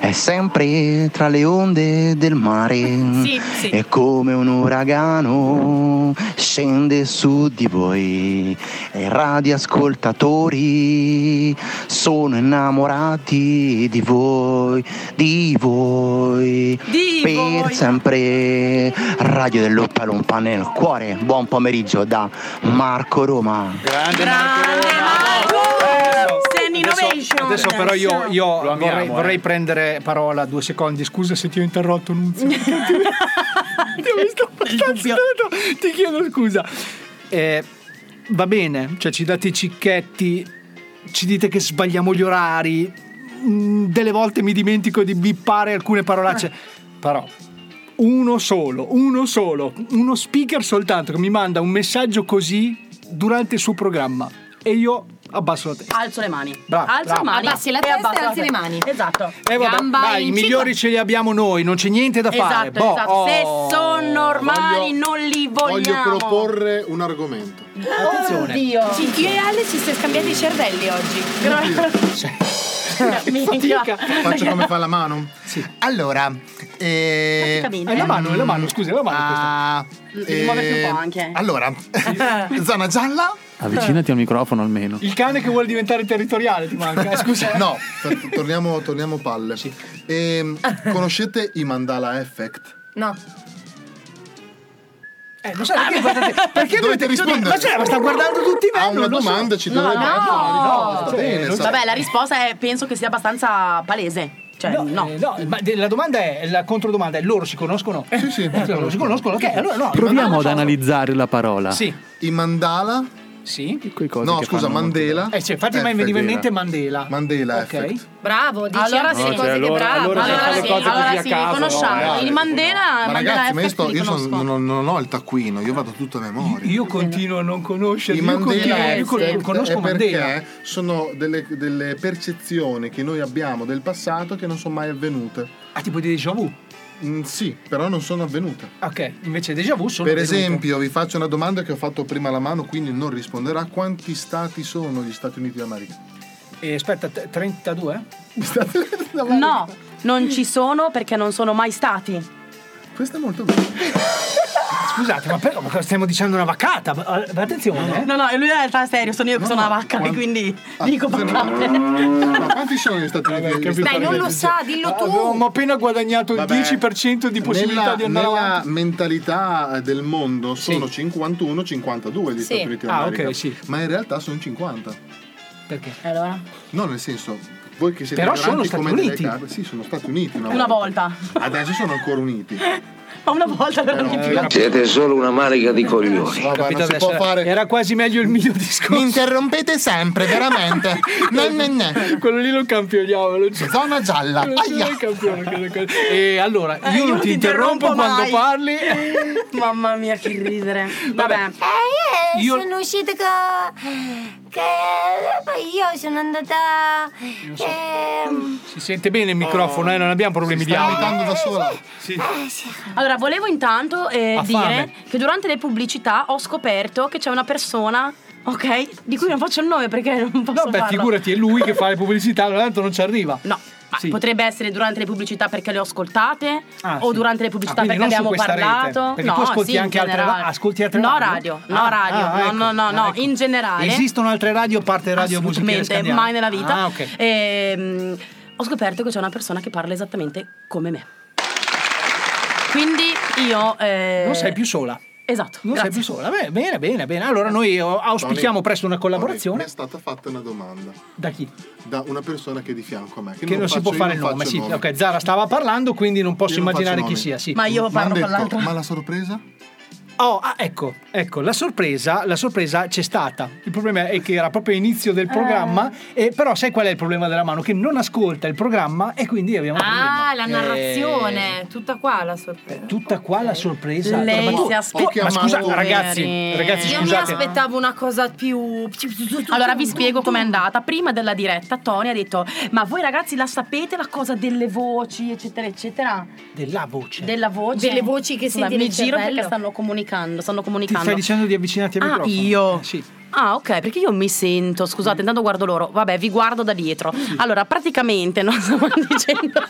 è sempre tra le onde del mare Sì, sì. e come un uragano scende su di voi e radioascoltatori sono innamorati di voi, di voi, Di per voi. sempre Radio dell'Umpa Lumpa nel cuore. Buon pomeriggio da Marco Roma. Grande Grande Marco! Stand innovation. Adesso però io, io Lo amiamo, vorrei, eh. vorrei prendere parola due secondi. Scusa se ti ho interrotto, Nunzio. ti ho visto abbastanza. Ti chiedo scusa. Eh, va bene, cioè ci date i cicchetti, ci dite che sbagliamo gli orari, mm, delle volte mi dimentico di bippare alcune parolacce, però uno solo, uno solo, uno speaker soltanto che mi manda un messaggio così durante il suo programma e io abbasso la testa. Alzo le mani. Bravo, alzo bravo. le mani. Abbassi la e testa e abbasso la alzi le mani. Esatto. Eh vabbè, Gamba dai, i migliori ce li abbiamo noi, non c'è niente da fare. Esatto, Boh, esatto. oh. Se sono normali Voglio- non li Voglio vogliamo. proporre un argomento. Attenzione. Oddio. Io e Ale ci siamo scambiati i cervelli oggi. Minchia. Faccio come fa la mano? Sì. Allora, eh, Praticamente. È la mano, è la mano, scusi, è la mano questa. ah, Devi muoverti un po' anche. Allora, zona gialla? Avvicinati al microfono almeno. Il cane che vuole diventare territoriale ti manca, eh, scusa. No, per- torniamo, torniamo palle. Ehm, conoscete i mandala effect? No. Eh, non so perché, guardate, perché Dovete dovete rispondere. Ma cioè, ma sta guardando tutti me, A non una lo so. domanda ci No, dovrebbe no. una risposta. Cioè, Bene, Vabbè, la risposta è penso che sia abbastanza palese. Cioè, No, no. eh, no, ma de- la domanda è, la controdomanda è, loro si conoscono? Sì, sì, Eh, loro si conoscono, ok, allora no. Proviamo ad analizzare la parola. Sì, I mandala Sì. No, che scusa, Mandela. Eh, sì, infatti mi veniva in mente Mandela. Mandela Ok. effect. Bravo, dici Allora sì. cose cioè, che allora- bravo. allora le sì, cose allora sì, caso, conosciamo. no, il Mandela, Ma Mandela ragazzi, ma io, sto- io sono- non, non ho il taccuino, io vado tutto a memoria. Io continuo a non conoscerli. I Io, continuo, Mandela io con- effect conosco Mandela. sono delle, delle percezioni che noi abbiamo del passato che non sono mai avvenute. Ah, tipo di déjà vu? Mm, sì, però non sono avvenute. Ok, invece déjà vu sono per avvenute. esempio, vi faccio una domanda che ho fatto prima alla mano, quindi non risponderà. Quanti stati sono gli Stati Uniti d'America? E aspetta, t- 32? No, non ci sono perché non sono mai stati. Questo è molto bello. Scusate, ma però ma stiamo dicendo una vaccata. ma- ma Attenzione, eh. No, no, lui in realtà è serio, sono io che sono una vacca e quindi dico paccate. Ma quanti sono gli Stati Uniti? Dai, non lo sa, dillo tu. Avevamo appena guadagnato il Vabbè, 10% di possibilità nella, di andare nella avanti. mentalità del mondo sono 51-52 gli Sì. Stati Uniti Ah, d'America. ok, sì. Ma in realtà sono 50. Perché? Allora? No, nel senso, voi che siete Però sono Stati come delle Uniti. carte- sì, sono Stati Uniti una, Una volta. Adesso sono ancora uniti. Ma una volta però di più. Siete solo una marica di coglioni. Vabbè, Capito non si adesso? può fare. Era quasi meglio il mio discorso. Mi interrompete sempre, veramente. No, no, no. Quello lì lo campioniamo. Lo Zona gialla. Non. E allora, Eh, io, non ti interrompo, quando mai. parli. Mamma mia, che ridere. Vabbè. Eh, Io- sono uscita che... che poi io sono andata... ehm, Si sente bene il microfono, eh, non abbiamo problemi di Sta audio. imitando da sola. Sì. Allora, volevo intanto eh, dire fame. che durante le pubblicità ho scoperto che c'è una persona, ok, di cui non faccio il nome perché non posso Vabbè, farlo. figurati, è lui che fa le pubblicità, tanto non ci arriva. No. Ma Sì. Potrebbe essere durante le pubblicità perché le ho ascoltate Ah, o sì. durante le pubblicità Ah, perché abbiamo questa rete, parlato. perché no, tu ascolti sì, anche altre ascolti altre no radio? radio? No Ah, radio, ah, no, ecco, no, no, no, ah, ecco. in generale. Esistono altre radio parte Radio Musichiere Assolutamente, mai nella vita. Ah, ok. Ehm, ho scoperto che c'è una persona che parla esattamente come me. Quindi io. eh, Non sei più sola. Esatto. Non grazie. sei più sola. Beh, bene, bene, bene. Allora noi oh, auspichiamo Tony, presto una Tony, collaborazione. Mi è stata fatta una domanda Da chi? da una persona che è di fianco a me. Che, Che non, si faccio può fare il non nome, sì. nome. Ok, Zara stava parlando, quindi non posso Io non immaginare faccio chi sia. Sì. Ma io parlo con l'altra. Ma la sorpresa? Oh, ah, ecco, ecco, la sorpresa, la sorpresa c'è stata. Il problema è che era proprio inizio del programma, e, però sai qual è il problema della mano? Che non ascolta il programma e quindi abbiamo Ah, la problema. narrazione, tutta qua la sorpresa. Eh, tutta qua la sorpresa. Lei Ma tu- si tu- Ma scusa, ragazzi, ragazzi, Io mi scusate. aspettavo una cosa più. Allora vi spiego com'è andata. Prima della diretta, Tony ha detto: Ma voi ragazzi la sapete la cosa delle voci, eccetera, eccetera? Della voce. Della voce. Delle voci che senti mi giro perché stanno comunicando. Stanno Ti comunicando. stai dicendo di avvicinarti al Ah, microfono? io? Eh, sì. Ah, ok, perché io mi sento, scusate, intanto guardo loro. Vabbè, vi guardo da dietro. Allora, praticamente, non stavo dicendo.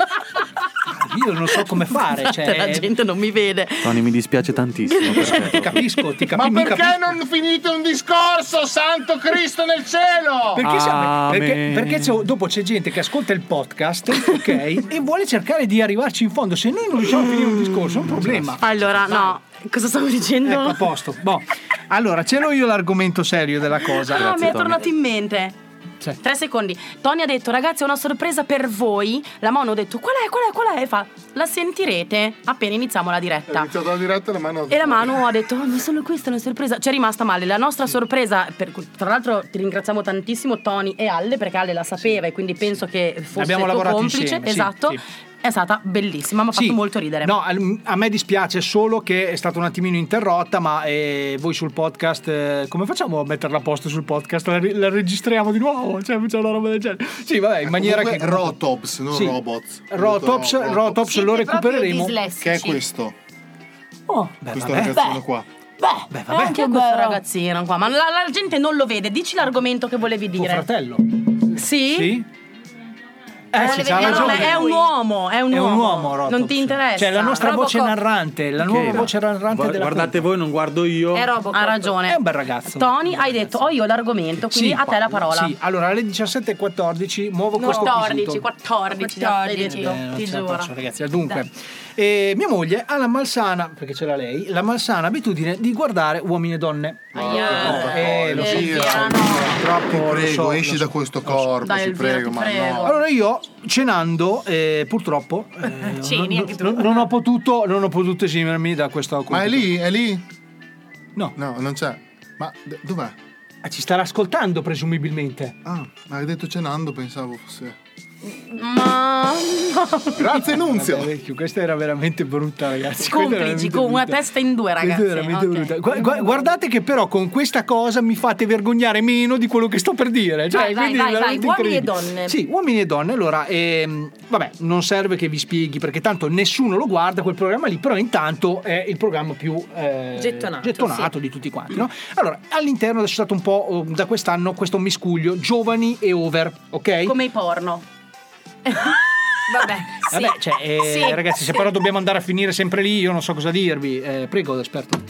Io non so come fare. Cioè, la gente non mi vede. Tony, mi dispiace tantissimo. per te. Ti capisco, ti Ma capisco. mi perché capisco. non finite un discorso, santo Cristo nel cielo? Perché, siamo- perché- perché c'è- dopo c'è gente che ascolta il podcast, ok? e vuole cercare di arrivarci in fondo. Se noi non riusciamo a finire un discorso, è un problema. Allora, no, cosa stavo dicendo? Ecco, a posto. Boh. Allora, ce l'ho io l'argomento serio della cosa. Ah, mi è tornato in mente. Sì. Tre secondi. Tony ha detto, ragazzi, ho una sorpresa per voi. La Mono ha detto, qual è, qual è, qual è? E fa, la sentirete appena iniziamo la Ho diretta. iniziato la diretta e la mano... E la Manu ha detto: oh, Ma solo questa è una sorpresa. Ci è rimasta male. La nostra sorpresa, per tra l'altro, ti ringraziamo tantissimo, Tony e Alle, perché Alle la sapeva e quindi penso che fosse Abbiamo tuo lavorato complice. insieme, sì, esatto. sì. È stata bellissima, mi ha Sì. fatto molto ridere. No, a me dispiace solo che è stata un attimino interrotta, ma eh, voi sul podcast, eh, come facciamo a metterla a posto sul podcast? La, la registriamo di nuovo? Cioè, facciamo una roba del genere. Sì, vabbè, in maniera Comunque, che... Rotops, non Sì. robots. Rotops, Rotops. Rotops lo recupereremo. Che è questo? Oh, beh, questo vabbè. ragazzino qua. Beh, Beh, vabbè. anche questo ragazzino qua. Ma la, la gente non lo vede. Dici l'argomento che volevi Tuo dire. fratello. Sì? Sì? Eh sì, c'ha ragione. È un uomo, è un, è uomo. un uomo. Rotops. Non ti interessa. Cioè, la nostra Robocop. voce narrante, la nuova voce narrante Guard- della Guardate punta. voi, non guardo io. È Robocop. Ha ragione. È un bel ragazzo. Tony, hai detto, ho io l'argomento, quindi a te la parola. Sì, allora alle 17.14 muovo questo 14, 14, 14, 14, 14, 14, 14, 14, e mia moglie ha la malsana, perché c'era lei, la malsana abitudine di guardare uomini e donne. Eh, lo so, troppo prego, esci da questo corpo, Dai, ti prego, ma no. Allora io cenando eh, purtroppo eh, Ceni, non, non, non, ho potuto non ho potuto esimermi da questo compito. Ma è lì, è lì? No. No, non c'è. Ma d- dov'è? Ah, ci starà ascoltando presumibilmente. Ah, ma hai detto cenando, pensavo fosse ma Grazie Nunzio. Vabbè, vecchio, questa era veramente brutta, ragazzi. Complici con una testa in due, Questa ragazzi. è veramente Ok. brutta. Gu- gu- guardate che però con questa cosa mi fate vergognare meno di quello che sto per dire. Cioè, Vai, vai, vai, uomini e donne. Sì, uomini e donne. Allora, ehm, vabbè, non serve che vi spieghi perché tanto nessuno lo guarda quel programma lì, però intanto è il programma più eh, Gettonato, di tutti quanti. no? Allora, all'interno adesso è stato un po' oh, da quest'anno questo miscuglio giovani e over, ok? Come i porno. Vabbè, sì. Vabbè, cioè, eh, Sì. ragazzi, se però dobbiamo andare a finire sempre lì, io non so cosa dirvi. Eh, prego, esperto.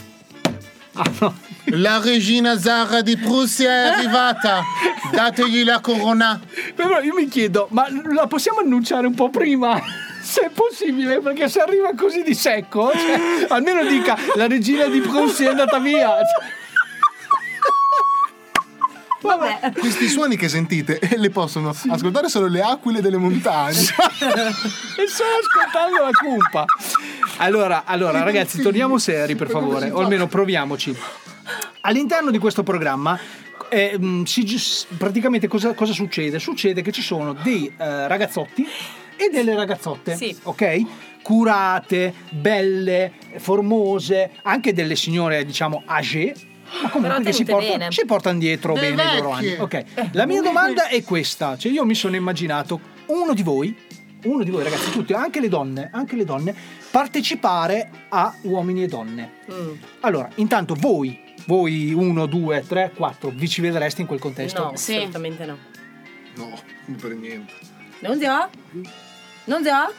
Ah, no. La regina Zara di Prussia è arrivata. Dategli la corona. Però io mi chiedo, ma la possiamo annunciare un po' prima? Se è possibile, perché se arriva così di secco, cioè, almeno dica la regina di Prussia è andata via. Vabbè. Questi suoni che sentite eh, le possono ascoltare solo le aquile delle montagne. e sto ascoltando la cumpa. Allora, allora, ragazzi, torniamo seri, per favore, o almeno proviamoci. All'interno di questo programma. eh, mh, si praticamente cosa, cosa succede? Succede che ci sono dei eh, ragazzotti e delle ragazzotte, ok? Curate, belle, formose, anche delle signore, diciamo, âgée, ma comunque si portano, bene. si portano dietro Delle bene i loro anni. vecchie. Ok, la mia domanda è questa: cioè, io mi sono immaginato uno di voi, uno di voi ragazzi, tutti, anche le donne, anche le donne, partecipare a uomini e donne. Mm. Allora, intanto voi, voi uno, due, tre, quattro, vi ci vedreste in quel contesto? No, assolutamente no. No, per niente. Non già? Non già?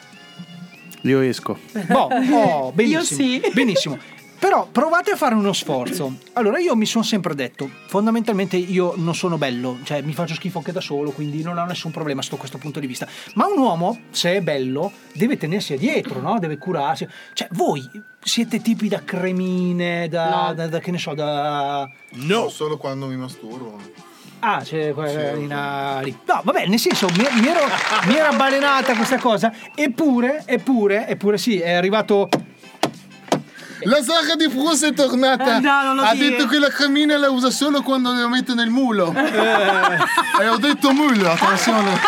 Io esco. Boh, oh, benissimo. Io sì. Benissimo. Però provate a fare uno sforzo. Allora, io mi sono sempre detto, fondamentalmente io non sono bello, cioè mi faccio schifo anche da solo, quindi non ho nessun problema sotto questo punto di vista. Ma un uomo, se è bello, deve tenersi dietro, no? Deve curarsi. Cioè, voi siete tipi da cremine, da, da- da- che ne so, da... No. Solo quando mi masturbo. Ah, c'è quella lì. No, vabbè, nel senso, mi, mi ero, mi era balenata questa cosa, eppure, eppure, eppure sì, è arrivato... La Zara di Prussia è tornata. Eh, no, ha dire. detto che la cremina la usa solo quando la mette nel mulo. E ho detto mulo, attenzione.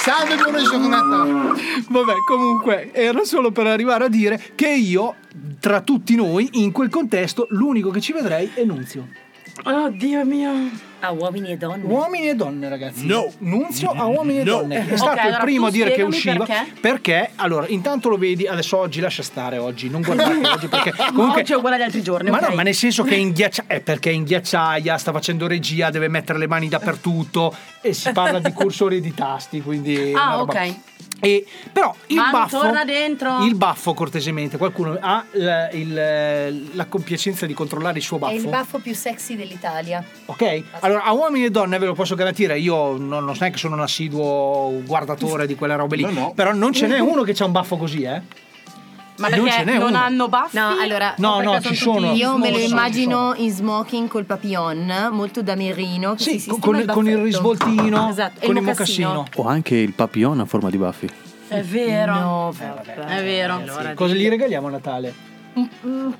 Salve, buona giornata. Vabbè, comunque, era solo per arrivare a dire che io, tra tutti noi, in quel contesto, l'unico che ci vedrei è Nunzio. Oh Dio mio. A uomini e donne. Uomini e donne, ragazzi. No. Nunzio a uomini e No. donne. È stato il allora primo a dire che usciva. perché. Perché, allora, intanto lo vedi, adesso oggi lascia stare oggi, non guardate oggi perché comunque Oggi è uguale agli altri giorni. Ma ok? no, ma nel senso che è in ghiaccia- è perché è in ghiacciaia, sta facendo regia, deve mettere le mani dappertutto e si parla di cursori di tasti, quindi Ah, ok. E, però il Ma baffo torna dentro. Il baffo cortesemente, qualcuno ha la, il- la compiacenza di controllare il suo È il baffo? baffo più sexy dell'Italia. Ok? Allora, a uomini e donne ve lo posso garantire, io non, non so neanche sono un assiduo guardatore di quelle robe lì, però non ce n'è uno che ha un baffo così, eh? Ma non ce n'è non uno. hanno baffi? No, allora. No, no, ci sono. Io me lo immagino in smoking col papillon, molto da merino. Che Sì, si con, sistema con- il risvoltino, Esatto, e con il mocassino. mocassino. O anche il papillon a forma di baffi. È vero. No, È vero. Cosa gli regaliamo a Natale?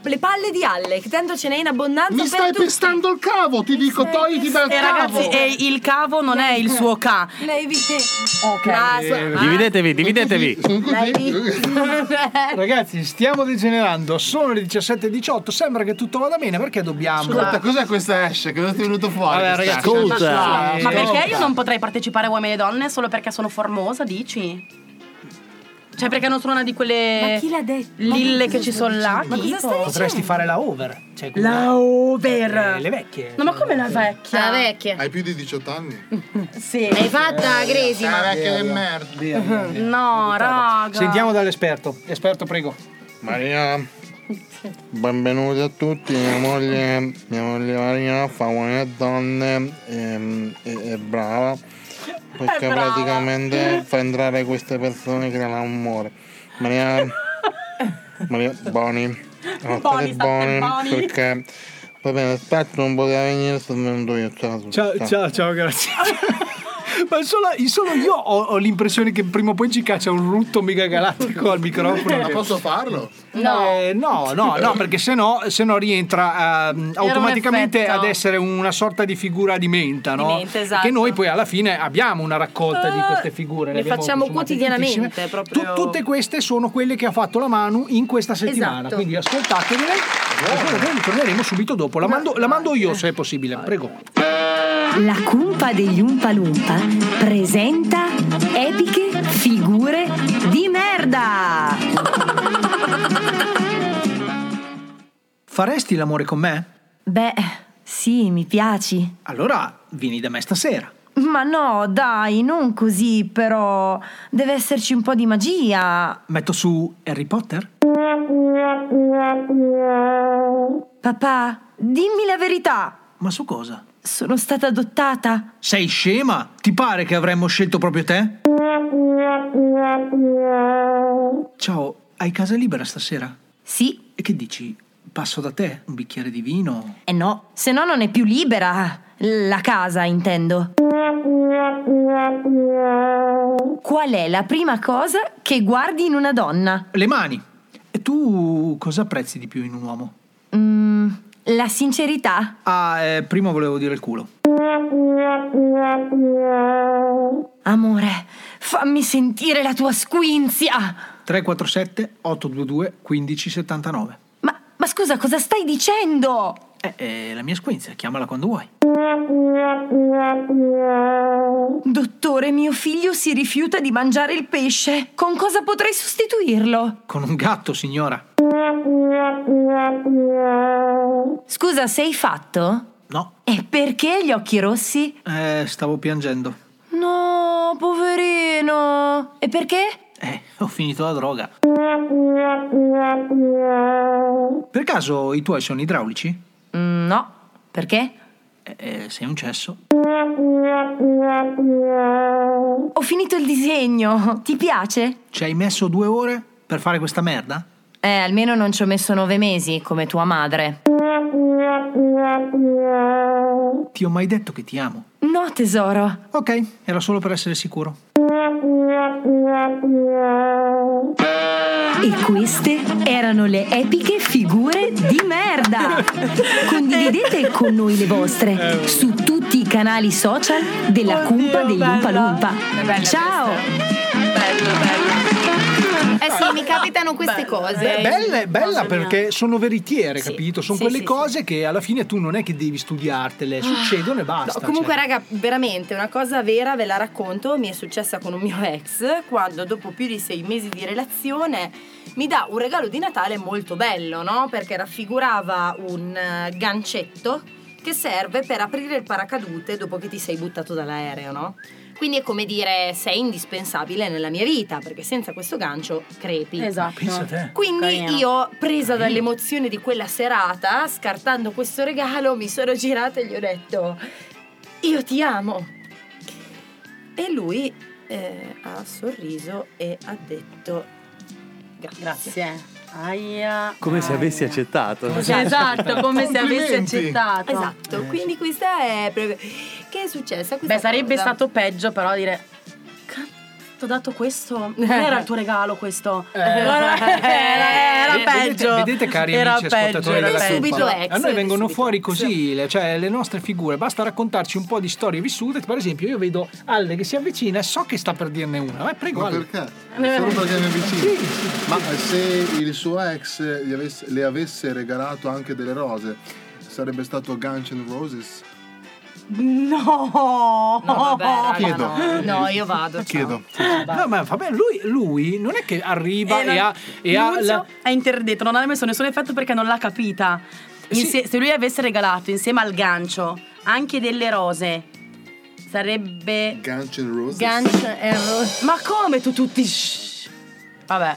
Le palle di Alle, che tanto ce n'è in abbondanza. Mi stai tutti. pestando il cavo, ti dico, togliti dal E cavo. ragazzi, e il cavo non è il suo ca. Lei vi te. Ok. Dividetevi, dividetevi. Ragazzi, stiamo degenerando. Sono le 17.18. Sembra che tutto vada bene. Perché dobbiamo? Ascolta, cos'è questa Ash? Cosa ti è venuto fuori? Vabbè, ragazzi, ascolta. Ma perché io non potrei partecipare a uomini e donne solo perché sono formosa, dici? Cioè perché non sono una di quelle Ma chi l'ha detto? lille che ci sono là? Ma cosa stai Potresti fare la over. Cioè, La over. Eh, le vecchie. No, ma come la vecchia? La vecchia. Hai più di 18 anni? Sì. L'hai fatta, Gresi? Sei ma- una vecchia del merda. Via, via, via. No, raga. Sentiamo dall'esperto. Esperto, prego. Maria, benvenuti a tutti. Mia moglie, mia moglie Maria fa uomini e donne, ehm, è, è brava perché È brava. praticamente fa entrare queste persone che hanno amore. Maria, Maria, state buoni buoni. perché va bene, aspetta, non poteva venire, sono venuto io. Ciao, Ciao, ciao. ciao, ciao, grazie. Ma solo, solo io ho, ho l'impressione che prima o poi ci caccia un rutto mega galattico al microfono. Ma posso farlo? No, no, no, no, perché se no, se no rientra ehm, automaticamente ad essere una sorta di figura di menta, no? Di menta, esatto. Che noi poi alla fine abbiamo una raccolta di queste figure. le facciamo quotidianamente, proprio- Tu- tutte queste sono quelle che ha fatto la Manu in questa settimana, Esatto. quindi ascoltatevele. E poi torneremo subito dopo. La mando, la mando io se è possibile, prego. La cumpa degli Umpa Lumpa presenta epiche figure di merda. Faresti l'amore con me? Beh, sì, mi piaci. Allora vieni da me stasera. Ma no, dai, non così, però. Deve esserci un po' di magia. Metto su Harry Potter? Papà, dimmi la verità. Ma su cosa? Sono stata adottata. Sei scema? Ti pare che avremmo scelto proprio te? Ciao, hai casa libera stasera? Sì. E che dici? Passo da te? Un bicchiere di vino? Eh no, se no non è più libera. La casa, intendo. Qual è la prima cosa che guardi in una donna? Le mani. E tu cosa apprezzi di più in un uomo? La sincerità. Ah, eh, prima volevo dire il culo. Amore, fammi sentire la tua squinzia. 347 822 1579. Ma scusa, cosa stai dicendo? Eh, eh, la mia squinzia, chiamala quando vuoi. Dottore, mio figlio si rifiuta di mangiare il pesce. Con cosa potrei sostituirlo? Con un gatto, signora. Scusa, sei fatto? No. E perché gli occhi rossi? Eh, stavo piangendo. No, poverino. E perché? Eh, ho finito la droga. Per caso i tuoi sono idraulici? Mm, no. Perché? Eh, eh, sei un cesso. Ho finito il disegno. Ti piace? Ci hai messo due ore per fare questa merda? Eh, almeno non ci ho messo nove mesi, come tua madre. Ti ho mai detto che ti amo. No, tesoro. Ok, era solo per essere sicuro. E queste erano le epiche figure di merda. Condividete con noi le vostre su tutti i canali social della Cumpa degli Umpa Lumpa. Ciao! Eh sì, mi capitano queste cose. Beh, bella, bella perché sono veritiere, Sì, capito? Sono sì, quelle sì, cose che alla fine tu non è che devi studiartele, succedono e basta. No, comunque, cioè. raga, veramente una cosa vera ve la racconto. Mi è successa con un mio ex quando, dopo più di sei mesi di relazione, mi dà un regalo di Natale molto bello, no? Perché raffigurava un eh, gancetto che serve per aprire il paracadute dopo che ti sei buttato dall'aereo, no? Quindi è come dire sei indispensabile nella mia vita, perché senza questo gancio crepi. Esatto. Quindi Carino. io, presa dall'emozione di quella serata, scartando questo regalo, mi sono girata e gli ho detto: Io ti amo. E lui eh, ha sorriso e ha detto: Grazie. Grazie. Aia. Come se avessi accettato. Esatto, come se avessi Complimenti. accettato. Esatto, quindi questa è. Che è successa? Beh, sarebbe cosa. stato peggio, però dire. "Cazzo, Ti ho dato questo. Non era il tuo regalo questo. Guarda, era, era Eh, vedete- peggio. Vedete, cari era amici ascoltatori peggio, della era peggio. ex, a noi vengono subito fuori così, le, cioè le nostre figure, basta raccontarci un po' di storie vissute. Per esempio, io vedo Alle che si avvicina e so che sta per dirne una. Eh, prego, Ma Ale. perché? Solo perché mi avvicino. Ma se il suo ex gli avesse- le avesse regalato anche delle rose, sarebbe stato Guns N' Roses? No. No, vabbè, raga, Chiedo. no. No, io vado. Chiedo. No, ma vabbè, lui, lui non è che arriva e, ha. E ha la- è interdetto, non ha messo nessun effetto perché non l'ha capita. Insie- Se lui avesse regalato insieme al gancio anche delle rose, sarebbe. Guns N' Roses? Guns N' Roses. Ma come tu tutti. shh. Vabbè.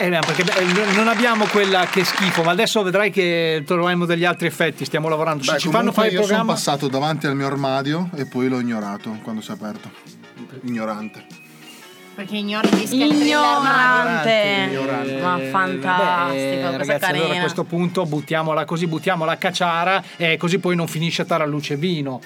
Eh, perché beh, non abbiamo quella che schifo, ma adesso vedrai che troveremo degli altri effetti. Stiamo lavorando. Beh, ci fanno fare il io sono programma. passato davanti al mio armadio e poi l'ho ignorato quando si è aperto. Ignorante. Perché ignori gli scheletri. Ignorante. Ignorante. Ma Eh, fantastico, cosa ragazzi, carina. allora a questo punto buttiamola così, buttiamola a cacciara e così poi non finisce a taralluce vino.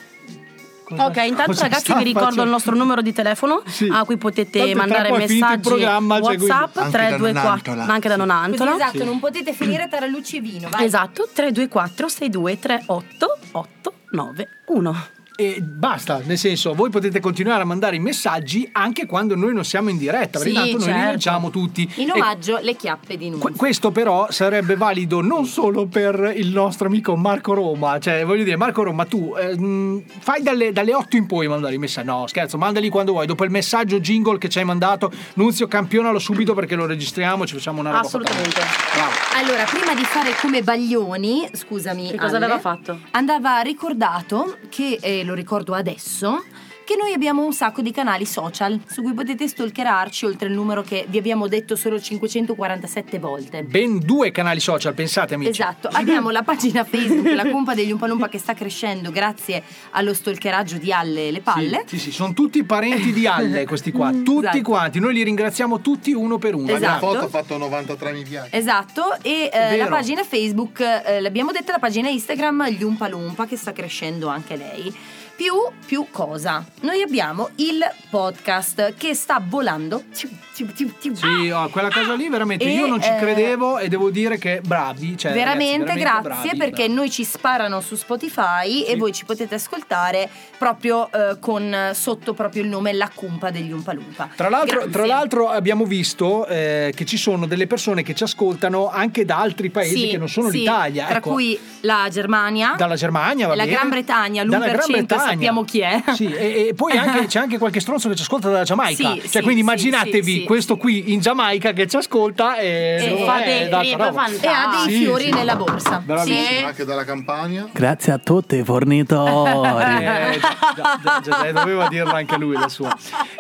Ok, intanto cosa ragazzi vi ricordo facendo? il nostro numero di telefono a cui potete Tanto mandare messaggi programma, cioè, quindi- WhatsApp Anche da 324 Nonantola. ma anche da Nonantola. esatto, non potete finire tra luci e vino. Vai. Esatto, 324 62 38 891. E basta, nel senso, voi potete continuare a mandare i messaggi anche quando noi non siamo in diretta, perché Sì, tanto noi li certo. leggiamo tutti. In E omaggio le chiappe di Nunzio. questo però sarebbe valido non solo per il nostro amico Marco Roma, cioè voglio dire Marco Roma tu eh, fai dalle, dalle 8 in poi mandare i messaggi, no scherzo, mandali quando vuoi, dopo il messaggio jingle che ci hai mandato, Nunzio campionalo subito perché lo registriamo, ci facciamo una roba. Assolutamente. Bravo. Allora, prima di fare come Baglioni, scusami. Che cosa Ale, aveva fatto? Andava ricordato che, eh, lo ricordo adesso, che noi abbiamo un sacco di canali social su cui potete stalkerarci oltre il numero che vi abbiamo detto solo 547 volte. Ben due canali social, pensate amici. Esatto, abbiamo la pagina Facebook, la Cumpa degli Umpalumpa che sta crescendo grazie allo stalkeraggio di Alle Le Palle. Sì, sì, sono tutti parenti di Alle questi qua, tutti Esatto. quanti, noi li ringraziamo tutti uno per uno. La Esatto. foto ha fatto 93 mi piace. Esatto, e eh, la pagina Facebook, eh, l'abbiamo detta, la pagina Instagram, gli Umpa Lumpa, che sta crescendo anche lei. Più, più cosa? Noi abbiamo il podcast che sta volando. Sì, oh, quella cosa lì veramente E, io non ci eh, credevo e devo dire che bravi. Cioè, veramente, ragazzi, grazie bravi, perché noi ci sparano su Spotify e voi ci potete ascoltare proprio eh, con sotto proprio il nome La Cumpa degli Umpa Lumpa. Tra l'altro, tra l'altro abbiamo visto eh, che ci sono delle persone che ci ascoltano anche da altri paesi Sì, che non sono sì, l'Italia. Tra ecco. cui la Germania, Dalla Germania, va la bene. Gran Bretagna, Dalla l'1% Gran Bretagna. Sappiamo chi è. Sì, e, e poi anche- c'è anche qualche stronzo che ci ascolta dalla Giamaica. Sì, cioè, sì, quindi immaginatevi sì, sì. questo qui in Giamaica che ci ascolta e, E fa dei roba. E ha dei Sì, fiori sì. nella borsa. Bravissimo. Anche dalla Campania. Grazie a tutti i fornitori. Eh, già, già, già, già, doveva dirla anche lui la sua.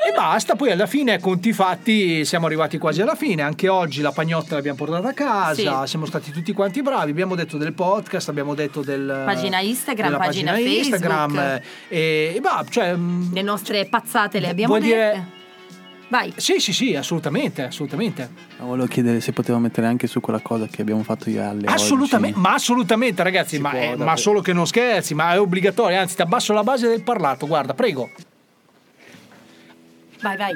E basta, poi alla fine, conti fatti, siamo arrivati quasi alla fine. Anche oggi la pagnotta l'abbiamo portata a casa, Sì. siamo stati tutti quanti bravi. Abbiamo detto del podcast, abbiamo detto del Pagina Instagram, pagina Instagram. Facebook. eh, E, e bah, cioè, mm, Le nostre pazzate le abbiamo vuol dette. dire. Vai. Sì, sì, sì, assolutamente, assolutamente. Volevo chiedere se potevo mettere anche su quella cosa che abbiamo fatto io alle Assolutamente, ma assolutamente ragazzi, ma, può, davvero. ma solo che non scherzi, ma è obbligatorio, anzi ti abbasso la base del parlato, guarda, prego. Vai, vai.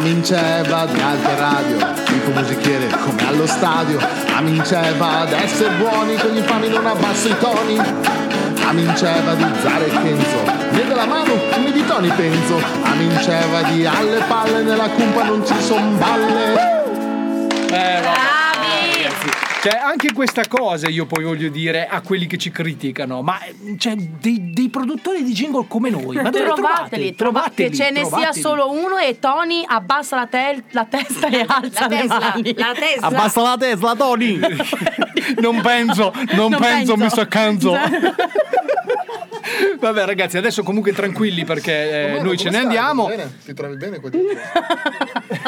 Aminceva di alte radio, tipo musichiere come allo stadio. Aminceva ad essere buoni con gli infami non abbasso i toni. Aminceva di Zara e Kenzo, vedo la mano, mi di toni penso. Aminceva di alle palle, nella cumpa non ci son balle. Eh, Cioè, anche questa cosa io poi voglio dire a quelli che ci criticano, ma eh, cioè, dei, dei produttori di jingle come noi, ma dove trovateli, trovateli? trova- che ce ne sia trovateli. solo uno e Tony abbassa la, tel- la testa e alza le Tesla, mani. la Tesla. Abbassa la Tesla, Tony! non penso, non, Non penso, penso. mi sto canzo. Vabbè ragazzi, adesso comunque tranquilli perché eh, noi ce ne andiamo. Bene, ti trovi bene qua dietro?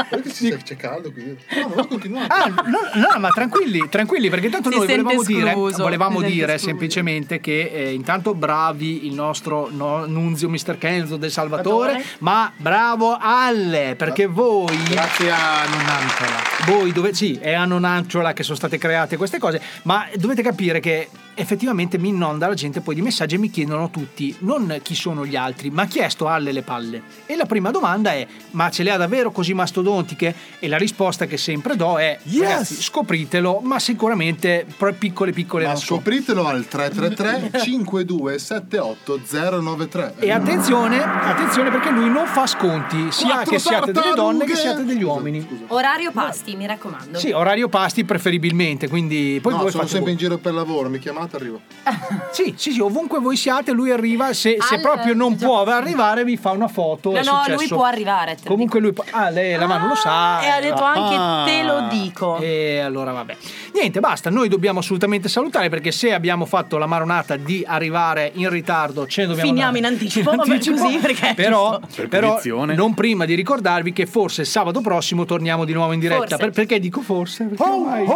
Perché c'è, c'è caldo qui? No, non continuare. Ah, no, no, ma tranquilli, tranquilli, perché tanto Si noi volevamo dire, escluso, volevamo si sente dire semplicemente che eh, intanto bravi il nostro no- nunzio Mr. Kenzo del Salvatore, Salvatore. ma bravo Alle, perché voi... Grazie a Nonantola. Voi dove sì, è a Nonanciola che sono state create queste cose, ma dovete capire che effettivamente mi inonda la gente poi di messaggi e mi chiedono tutti, non chi sono gli altri, ma chi è sto alle le palle? E la prima domanda è, ma ce le ha davvero così mastodontiche? E la risposta che sempre do è, ragazzi, scopritelo, ma sicuramente piccole piccole Ma scopritelo al 333 5278 093. E attenzione, attenzione perché lui non fa sconti, sia Quattro che siate delle donne che siate degli uomini. Orario pasti, mi raccomando. Sì, orario pasti preferibilmente, quindi poi no, voi sono sempre voi. in giro per lavoro, mi chiamate arrivo. Sì, sì, sì, ovunque voi siate, lui arriva. Se, se Al- proprio non può arrivare, vi fa una foto. No, è no, lui può arrivare. Comunque lui può- Ah, lei la mano lo sa. E ha detto anche Ah. te lo dico. E allora vabbè. Niente, basta, noi dobbiamo assolutamente salutare perché se abbiamo fatto la maronata di arrivare in ritardo, ce ne dobbiamo Finiamo andare in anticipo, vabbè, così, perché Però, Per però non prima di ricordarvi che forse sabato prossimo torniamo di nuovo in diretta. Per- perché dico forse? Perché ormai-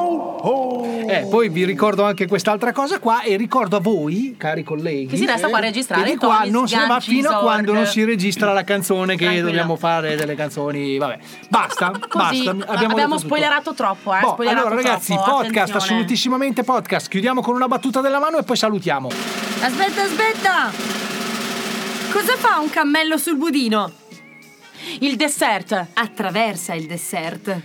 Eh, poi vi ricordo anche quest'altra cosa qua e ricordo a voi, cari colleghi, Che si resta qua a registrare, che di qua Tony, non ne va fino a quando non si registra la canzone che Tranquillo. dobbiamo fare delle canzoni, vabbè. Basta, basta, abbiamo, abbiamo, detto tutto. spoilerato troppo, eh. Boh, spoilerato allora ragazzi, troppo, podcast, assolutissimamente podcast. Chiudiamo con una battuta della mano e poi salutiamo. Aspetta, aspetta! Cosa fa un cammello sul budino? Il dessert. Attraversa il dessert.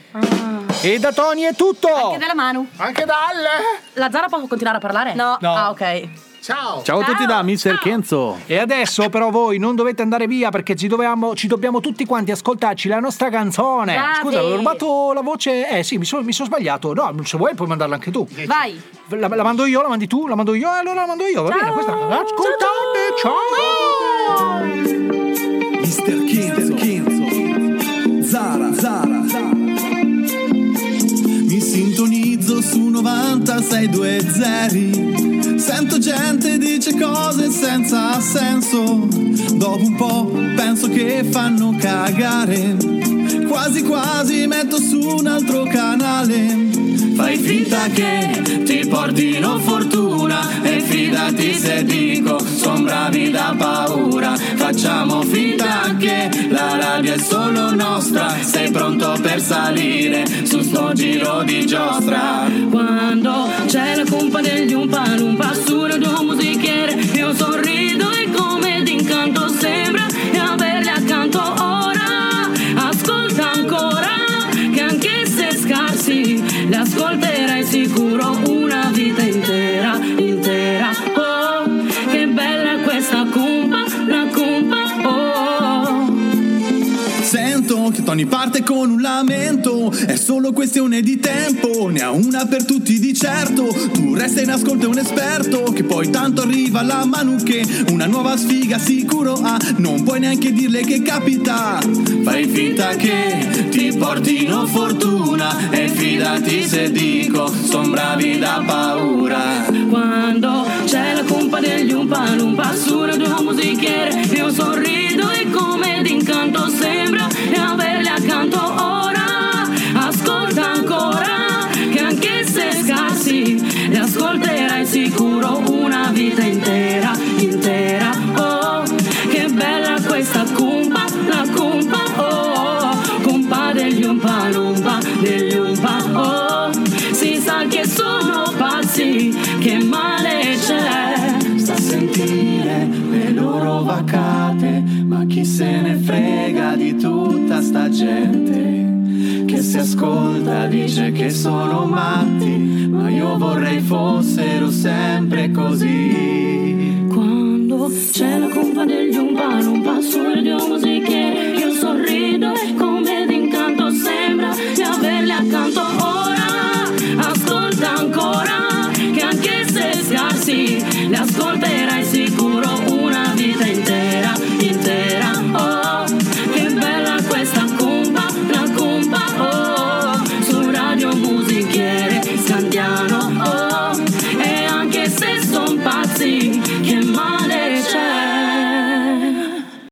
E da Tony è tutto! Anche dalla mano. Anche dalle! La Zara può continuare a parlare? No. No. Ah, ok. Ciao. Ciao a tutti da Mr. Ciao. Kenzo. E adesso però voi non dovete andare via perché ci, dovevamo, ci dobbiamo tutti quanti ascoltarci la nostra canzone. Bravi. Scusa, avevo rubato la voce. Eh sì, mi sono so sbagliato. No, se vuoi puoi mandarla anche tu. Vai. La, la, mando io, la mandi tu, la mando io e allora la mando io. Va ciao. bene, questa. Ascoltate, ciao. ciao. Mr. Kenzo. Kenzo. Zara, Zara, Zara. Mi sintonizza 19620 Sento gente dice cose senza senso. Dopo un po' penso che fanno cagare. Quasi quasi metto su un altro canale. Fai finta che ti portino fortuna e fidati se dico son bravi da paura. Facciamo finta che la radio è solo nostra. Sei pronto per salire su sto giro di giostra? Quando c'è la colpa degli umpa lumpa su radio Che Tony parte con un lamento, è solo questione di tempo, ne ha una per tutti di certo, tu resta in ascolto e un esperto, che poi tanto arriva la che una nuova sfiga sicuro ha, non puoi neanche dirle che capita, fai finta che ti portino fortuna e fidati se dico, son bravi da paura. Quando c'è la colpa degli umpa lumpa su radio musichiere Io sorrido e come d'incanto sembra di di tutta sta gente che si ascolta dice che sono matti, ma io vorrei fossero sempre così. Quando c'è la colpa degli umpa lumpa su radio musichiere Io sorrido e come d'incanto sembra di averli accanto ora Ascolta ancora che anche se scarsi li ascolterai sicuro